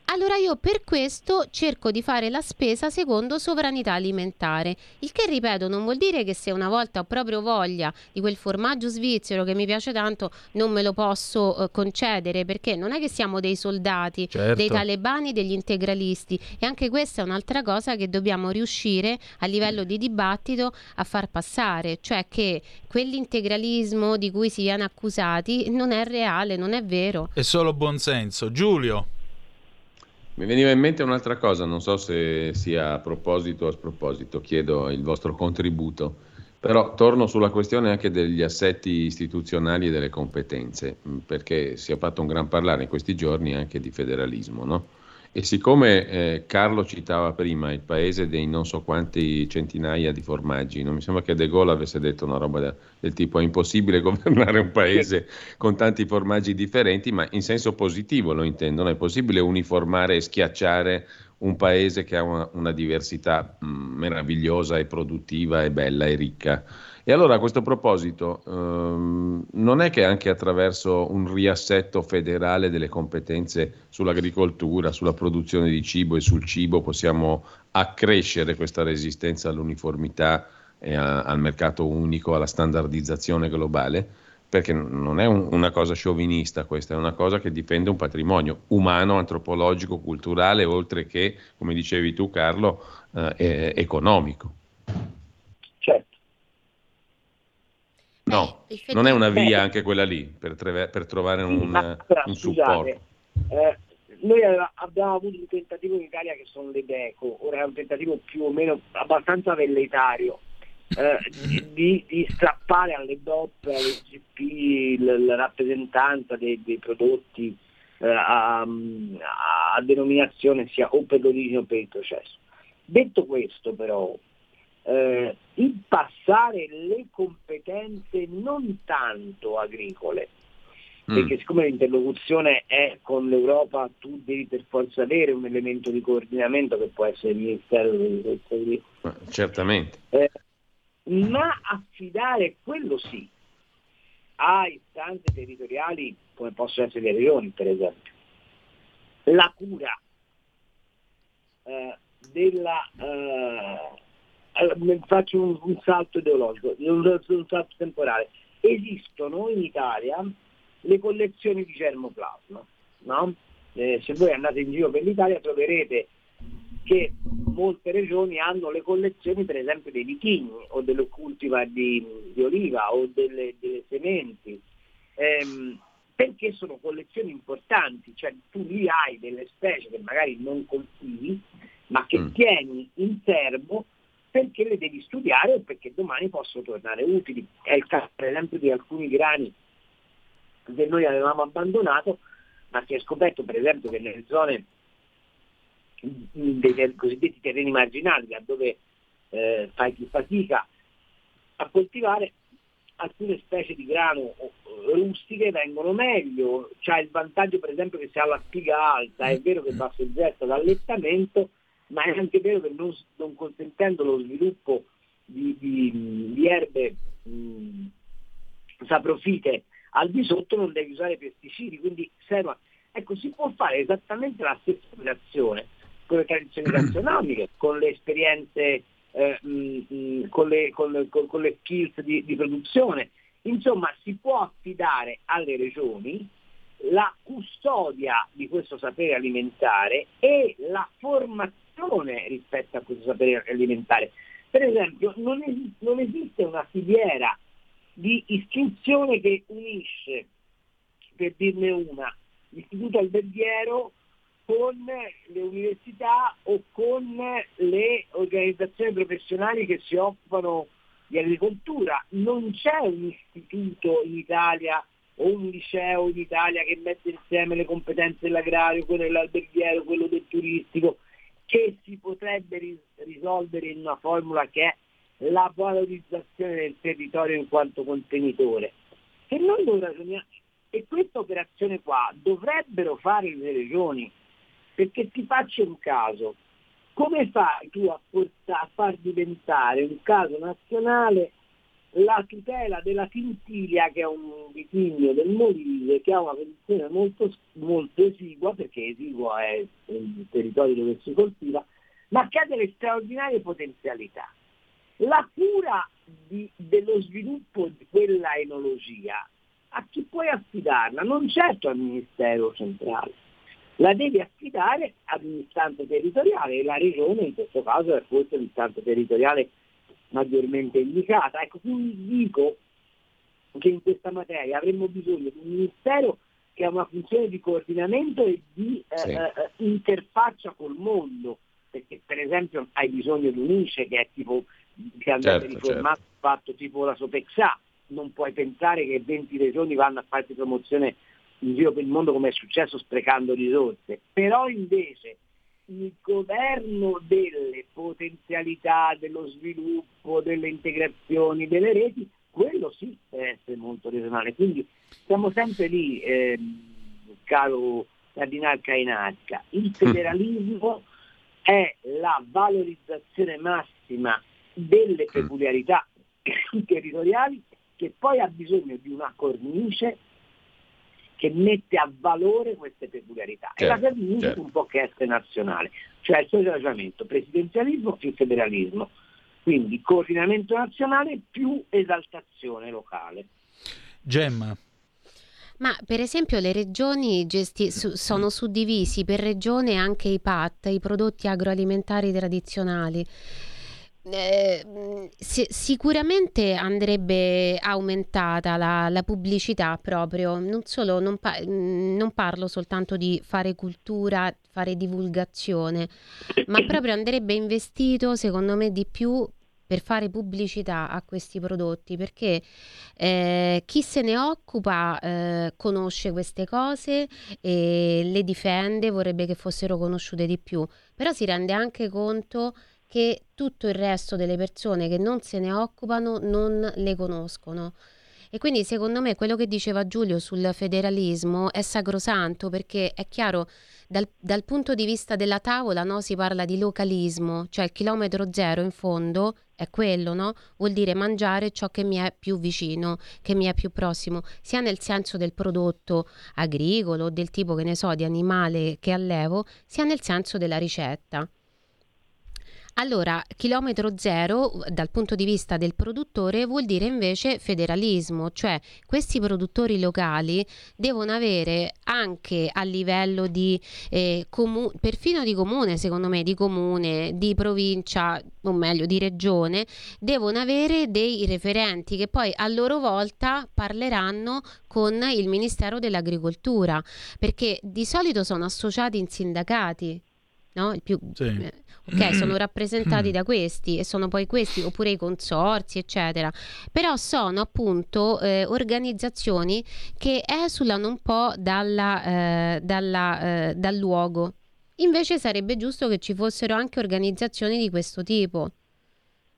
allora io per questo cerco di fare la spesa secondo sovranità alimentare, il che ripeto non vuol dire che se una volta ho proprio voglia di quel formaggio svizzero che mi piace tanto non me lo posso eh, concedere perché non è che siamo dei soldati, certo. dei talebani, degli integralisti e anche questa è un'altra cosa che dobbiamo riuscire a livello di dibattito a far passare, cioè che quell'integralismo di cui si viene accusati non è reale, non è vero. È solo buonsenso. Giulio. Mi veniva in mente un'altra cosa, non so se sia a proposito o a sproposito, chiedo il vostro contributo, però torno sulla questione anche degli assetti istituzionali e delle competenze, mm, perché si è fatto un gran parlare in questi giorni anche di federalismo, no? E siccome eh, Carlo citava prima il paese dei non so quanti centinaia di formaggi, non mi sembra che De Gaulle avesse detto una roba da, del tipo è impossibile governare un paese con tanti formaggi differenti, ma in senso positivo lo intendono, è possibile uniformare e schiacciare un paese che ha una, una diversità mh, meravigliosa e produttiva e bella e ricca. E allora a questo proposito, ehm, non è che anche attraverso un riassetto federale delle competenze sull'agricoltura, sulla produzione di cibo e sul cibo possiamo accrescere questa resistenza all'uniformità e a, al mercato unico, alla standardizzazione globale? Perché non è un, una cosa sciovinista questa, è una cosa che difende un patrimonio umano, antropologico, culturale, oltre che, come dicevi tu Carlo, eh, economico. No, Beh, non è una via anche quella lì per, tre, per trovare un, ma, un supporto. Eh, noi abbiamo avuto un tentativo in Italia che sono le DECO, ora è un tentativo più o meno abbastanza velleitario, eh, di, di, strappare alle DOP, alle GP, la rappresentanza dei, dei prodotti eh, a, a, denominazione sia o per l'origine o per il processo. Detto questo però, eh, passare le competenze non tanto agricole, mm. perché siccome l'interlocuzione è con l'Europa, tu devi per forza avere un elemento di coordinamento che può essere il Ministero delle Certamente. Eh, ma affidare quello sì a istanze territoriali come possono essere le regioni, per esempio, la cura eh, della eh, faccio un, un, salto ideologico, un, un salto temporale. Esistono in Italia le collezioni di germoplasma. No? Eh, se voi andate in giro per l'Italia troverete che molte regioni hanno le collezioni per esempio dei vitigni o delle cultivar di, di oliva o delle, delle sementi, ehm, perché sono collezioni importanti, cioè tu lì hai delle specie che magari non coltivi, ma che mm. tieni in serbo perché le devi studiare o perché domani possono tornare utili. È il caso per esempio di alcuni grani che noi avevamo abbandonato, ma si è scoperto per esempio che nelle zone dei cosiddetti terreni marginali, laddove eh, fai più fatica a coltivare, alcune specie di grano rustiche vengono meglio, c'è il vantaggio per esempio che se ha la spiga alta, è vero che va soggetta ad allettamento, ma è anche vero che non, non consentendo lo sviluppo di, di, di erbe mh, saprofite al di sotto non devi usare pesticidi, quindi serva. Ecco, si può fare esattamente la stessa operazione con le tradizioni gastronomiche, con le esperienze, eh, mh, con, le, con, le, con, le, skills di, di produzione. Insomma, si può affidare alle regioni la custodia di questo sapere alimentare e la formazione distinzione rispetto a questo sapere alimentare. Per esempio, non, es- non esiste una filiera di istruzione che unisce, per dirne una, l'istituto alberghiero con le università o con le organizzazioni professionali che si occupano di agricoltura. Non c'è un istituto in Italia o un liceo in Italia che mette insieme le competenze dell'agrario, quello dell'alberghiero, quello del turistico che si potrebbe risolvere in una formula che è la valorizzazione del territorio in quanto contenitore. E noi non ragioniamo, e questa operazione qua dovrebbero fare le regioni, perché ti faccio un caso, come fai tu a, portare, a far diventare un caso nazionale la tutela della Tintilia, che è un vitigno del Molise, che ha una produzione molto, molto esigua, perché esigua è il territorio dove si coltiva, ma che ha delle straordinarie potenzialità. La cura di, dello sviluppo di quella enologia, a chi puoi affidarla? Non certo al Ministero centrale, la devi affidare ad un'istanza territoriale e la regione in questo caso è forse l'istanza territoriale maggiormente indicata. Ecco, quindi dico che in questa materia avremmo bisogno di un ministero che ha una funzione di coordinamento e di eh, sì. eh, interfaccia col mondo, perché per esempio hai bisogno di un ICE che è tipo che andrebbe certo, riformato, certo. fatto tipo la Sopexà, non puoi pensare che 20 regioni vanno a farti promozione in giro per il mondo come è successo sprecando risorse, però invece il governo delle potenzialità, dello sviluppo, delle integrazioni, delle reti, quello sì deve essere molto regionale. Quindi siamo sempre lì, eh, caro Cardinal Cainarca, il federalismo è la valorizzazione massima delle peculiarità territoriali che poi ha bisogno di una cornice che mette a valore queste peculiarità. Certo, e la cornice certo. un po' che essere nazionale, cioè il solito ragionamento, presidenzialismo più federalismo, quindi coordinamento nazionale più esaltazione locale. Gemma. Ma per esempio le regioni gesti- su- sono suddivisi per regione anche i PAT, i prodotti agroalimentari tradizionali. Eh, mh, si- sicuramente andrebbe aumentata la, la pubblicità proprio, non solo, non, pa- mh, non parlo soltanto di fare cultura, fare divulgazione, ma proprio andrebbe investito secondo me di più per fare pubblicità a questi prodotti, perché eh, chi se ne occupa eh, conosce queste cose e le difende, vorrebbe che fossero conosciute di più, però si rende anche conto che tutto il resto delle persone che non se ne occupano non le conoscono. E quindi secondo me quello che diceva Giulio sul federalismo è sacrosanto perché è chiaro, dal, dal punto di vista della tavola no, si parla di localismo, cioè il chilometro zero in fondo è quello, no? Vuol dire mangiare ciò che mi è più vicino, che mi è più prossimo, sia nel senso del prodotto agricolo, del tipo che ne so, di animale che allevo, sia nel senso della ricetta. Allora, chilometro zero dal punto di vista del produttore vuol dire invece federalismo, cioè questi produttori locali devono avere anche a livello di eh, comu- perfino di comune, secondo me, di comune, di provincia, o meglio di regione, devono avere dei referenti che poi a loro volta parleranno con il Ministero dell'Agricoltura, perché di solito sono associati in sindacati. No? Il più, Sì. eh, ok, sono rappresentati da questi e sono poi questi oppure i consorzi, eccetera. Però sono appunto eh, organizzazioni che esulano un po' dalla, eh, dalla, eh, dal luogo. Invece sarebbe giusto che ci fossero anche organizzazioni di questo tipo.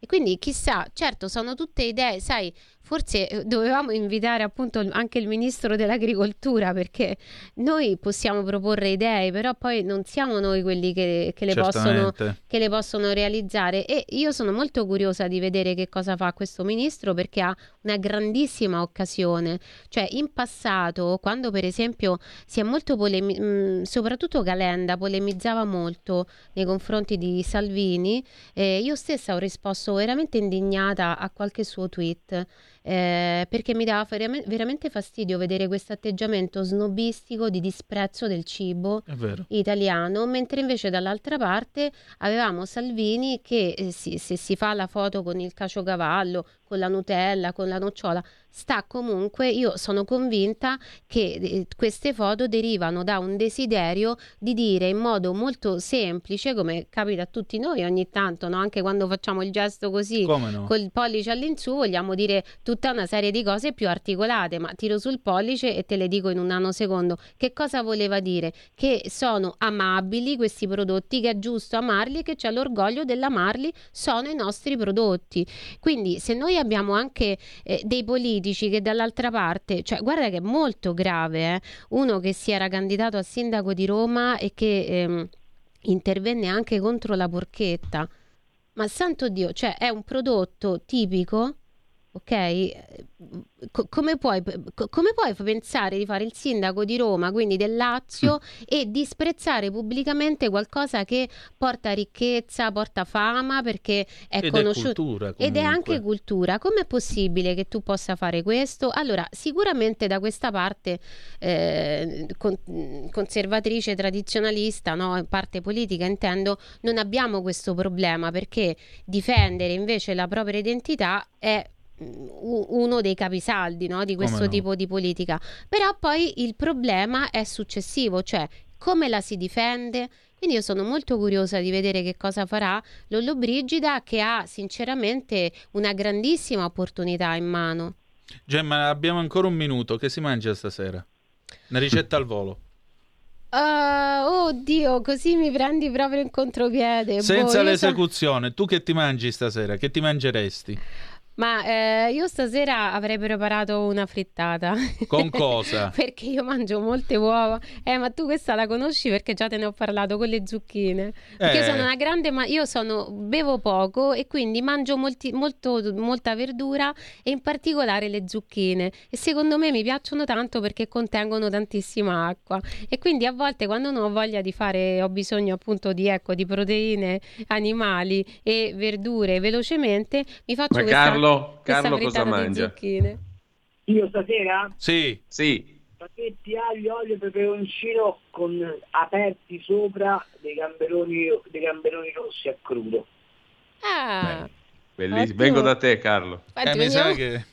E quindi chissà, certo, sono tutte idee, sai, forse eh, dovevamo invitare appunto anche il ministro dell'agricoltura perché noi possiamo proporre idee, però poi non siamo noi quelli che, che le possono, che le possono realizzare. E io sono molto curiosa di vedere che cosa fa questo ministro perché ha una grandissima occasione. Cioè, in passato, quando per esempio si è molto polemi- mh, soprattutto Calenda polemizzava molto nei confronti di Salvini, eh, io stessa ho risposto veramente indignata a qualche suo tweet. Eh, perché mi dava verame- veramente fastidio vedere questo atteggiamento snobistico di disprezzo del cibo italiano, mentre invece dall'altra parte avevamo Salvini che eh, si- se si fa la foto con il caciocavallo, con la Nutella, con la nocciola, sta comunque, io sono convinta che eh, queste foto derivano da un desiderio di dire in modo molto semplice, come capita a tutti noi ogni tanto, no? anche quando facciamo il gesto così no? col pollice all'insù, vogliamo dire tutta una serie di cose più articolate, ma tiro sul pollice e te le dico in un nanosecondo. Che cosa voleva dire? Che sono amabili questi prodotti, che è giusto amarli e che c'è l'orgoglio dell'amarli, sono i nostri prodotti. Quindi se noi abbiamo anche eh, dei politici che dall'altra parte, cioè guarda che è molto grave, eh, uno che si era candidato a sindaco di Roma e che ehm, intervenne anche contro la porchetta. Ma santo Dio, cioè è un prodotto tipico, ok? Co- come, puoi, co- come puoi pensare di fare il sindaco di Roma, quindi del Lazio, e disprezzare pubblicamente qualcosa che porta ricchezza, porta fama, perché è Ed è conosciuto cultura, ed è anche cultura. Com'è possibile che tu possa fare questo? Allora, sicuramente da questa parte eh, con- conservatrice, tradizionalista, no? parte politica intendo, non abbiamo questo problema perché difendere invece la propria identità è mm, uno dei capisaldi no? di questo no? tipo di politica. Però poi il problema è successivo, cioè come la si difende. Quindi io sono molto curiosa di vedere che cosa farà Lollobrigida che ha sinceramente una grandissima opportunità in mano. Gemma, abbiamo ancora un minuto. Che si mangia stasera? Una ricetta al volo. Uh, Oddio, così mi prendi proprio in contropiede. Senza boh, l'esecuzione, so... tu che ti mangi stasera? Che ti mangeresti? Ma eh, io stasera avrei preparato una frittata. Con cosa? perché io mangio molte uova. Eh, ma tu questa la conosci perché già te ne ho parlato con le zucchine. Perché eh. sono una grande, ma io sono, bevo poco e quindi mangio molti, molto, molta verdura e in particolare le zucchine. E secondo me mi piacciono tanto perché contengono tantissima acqua. E quindi a volte quando non ho voglia di fare, ho bisogno appunto di, ecco, di proteine animali e verdure velocemente, mi faccio ma questa... Carlo Carlo, Carlo cosa mangia? Io stasera? Sì. Sì. Spaghetti, aglio, olio, peperoncino con aperti sopra dei gamberoni, dei gamberoni rossi a crudo. Ah. Bellissimo. Vengo da te, Carlo. Eh, mi sa che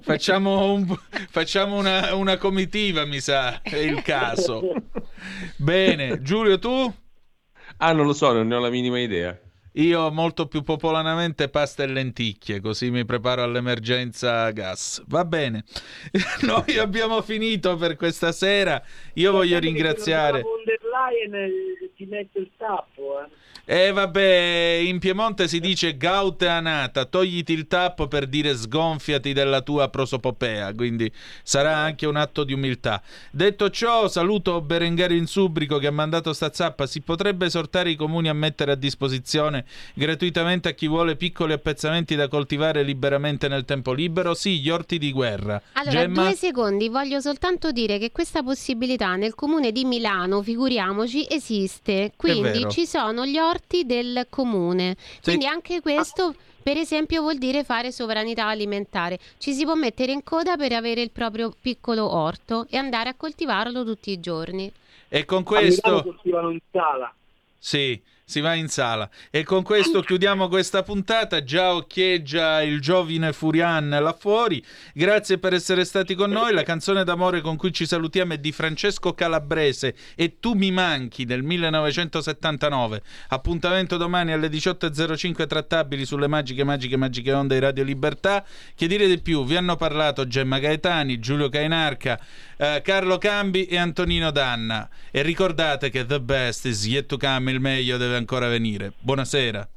facciamo, un, facciamo una, una comitiva, mi sa, è il caso. Bene, Giulio, tu? Ah, non lo so, non ne ho la minima idea. Io molto più popolanamente pasta e lenticchie, così mi preparo all'emergenza gas. Va bene, noi abbiamo finito per questa sera. Io voglio ringraziare. Von der Leyen ti mette il tappo, eh. E eh, vabbè, in Piemonte si dice gaute anata, togliti il tappo per dire sgonfiati della tua prosopopea, quindi sarà anche un atto di umiltà. Detto ciò, saluto Berengario Insubrico che ha mandato sta zappa, si potrebbe esortare i comuni a mettere a disposizione gratuitamente a chi vuole piccoli appezzamenti da coltivare liberamente nel tempo libero? Sì, gli orti di guerra. Allora, Gemma? due secondi, voglio soltanto dire che questa possibilità nel comune di Milano, figuriamoci, esiste, quindi ci sono gli orti del comune. Quindi sì. anche questo, per esempio, vuol dire fare sovranità alimentare. Ci si può mettere in coda per avere il proprio piccolo orto e andare a coltivarlo tutti i giorni. E con questo... A coltivano in sala. Sì, si va in sala. E con questo chiudiamo questa puntata. Già occhieggia il giovine Furian là fuori. Grazie per essere stati con noi. La canzone d'amore con cui ci salutiamo è di Francesco Calabrese e Tu mi manchi del 1979. Appuntamento domani alle 18.05 trattabili sulle magiche, magiche, magiche onde di Radio Libertà. Che dire di più? Vi hanno parlato Gemma Gaetani, Giulio Cainarca, eh, Carlo Cambi e Antonino Danna. E ricordate che the best is yet to come, il meglio deve ancora venire. Buonasera.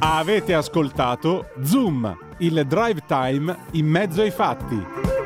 Avete ascoltato Zoom, il drive time in mezzo ai fatti.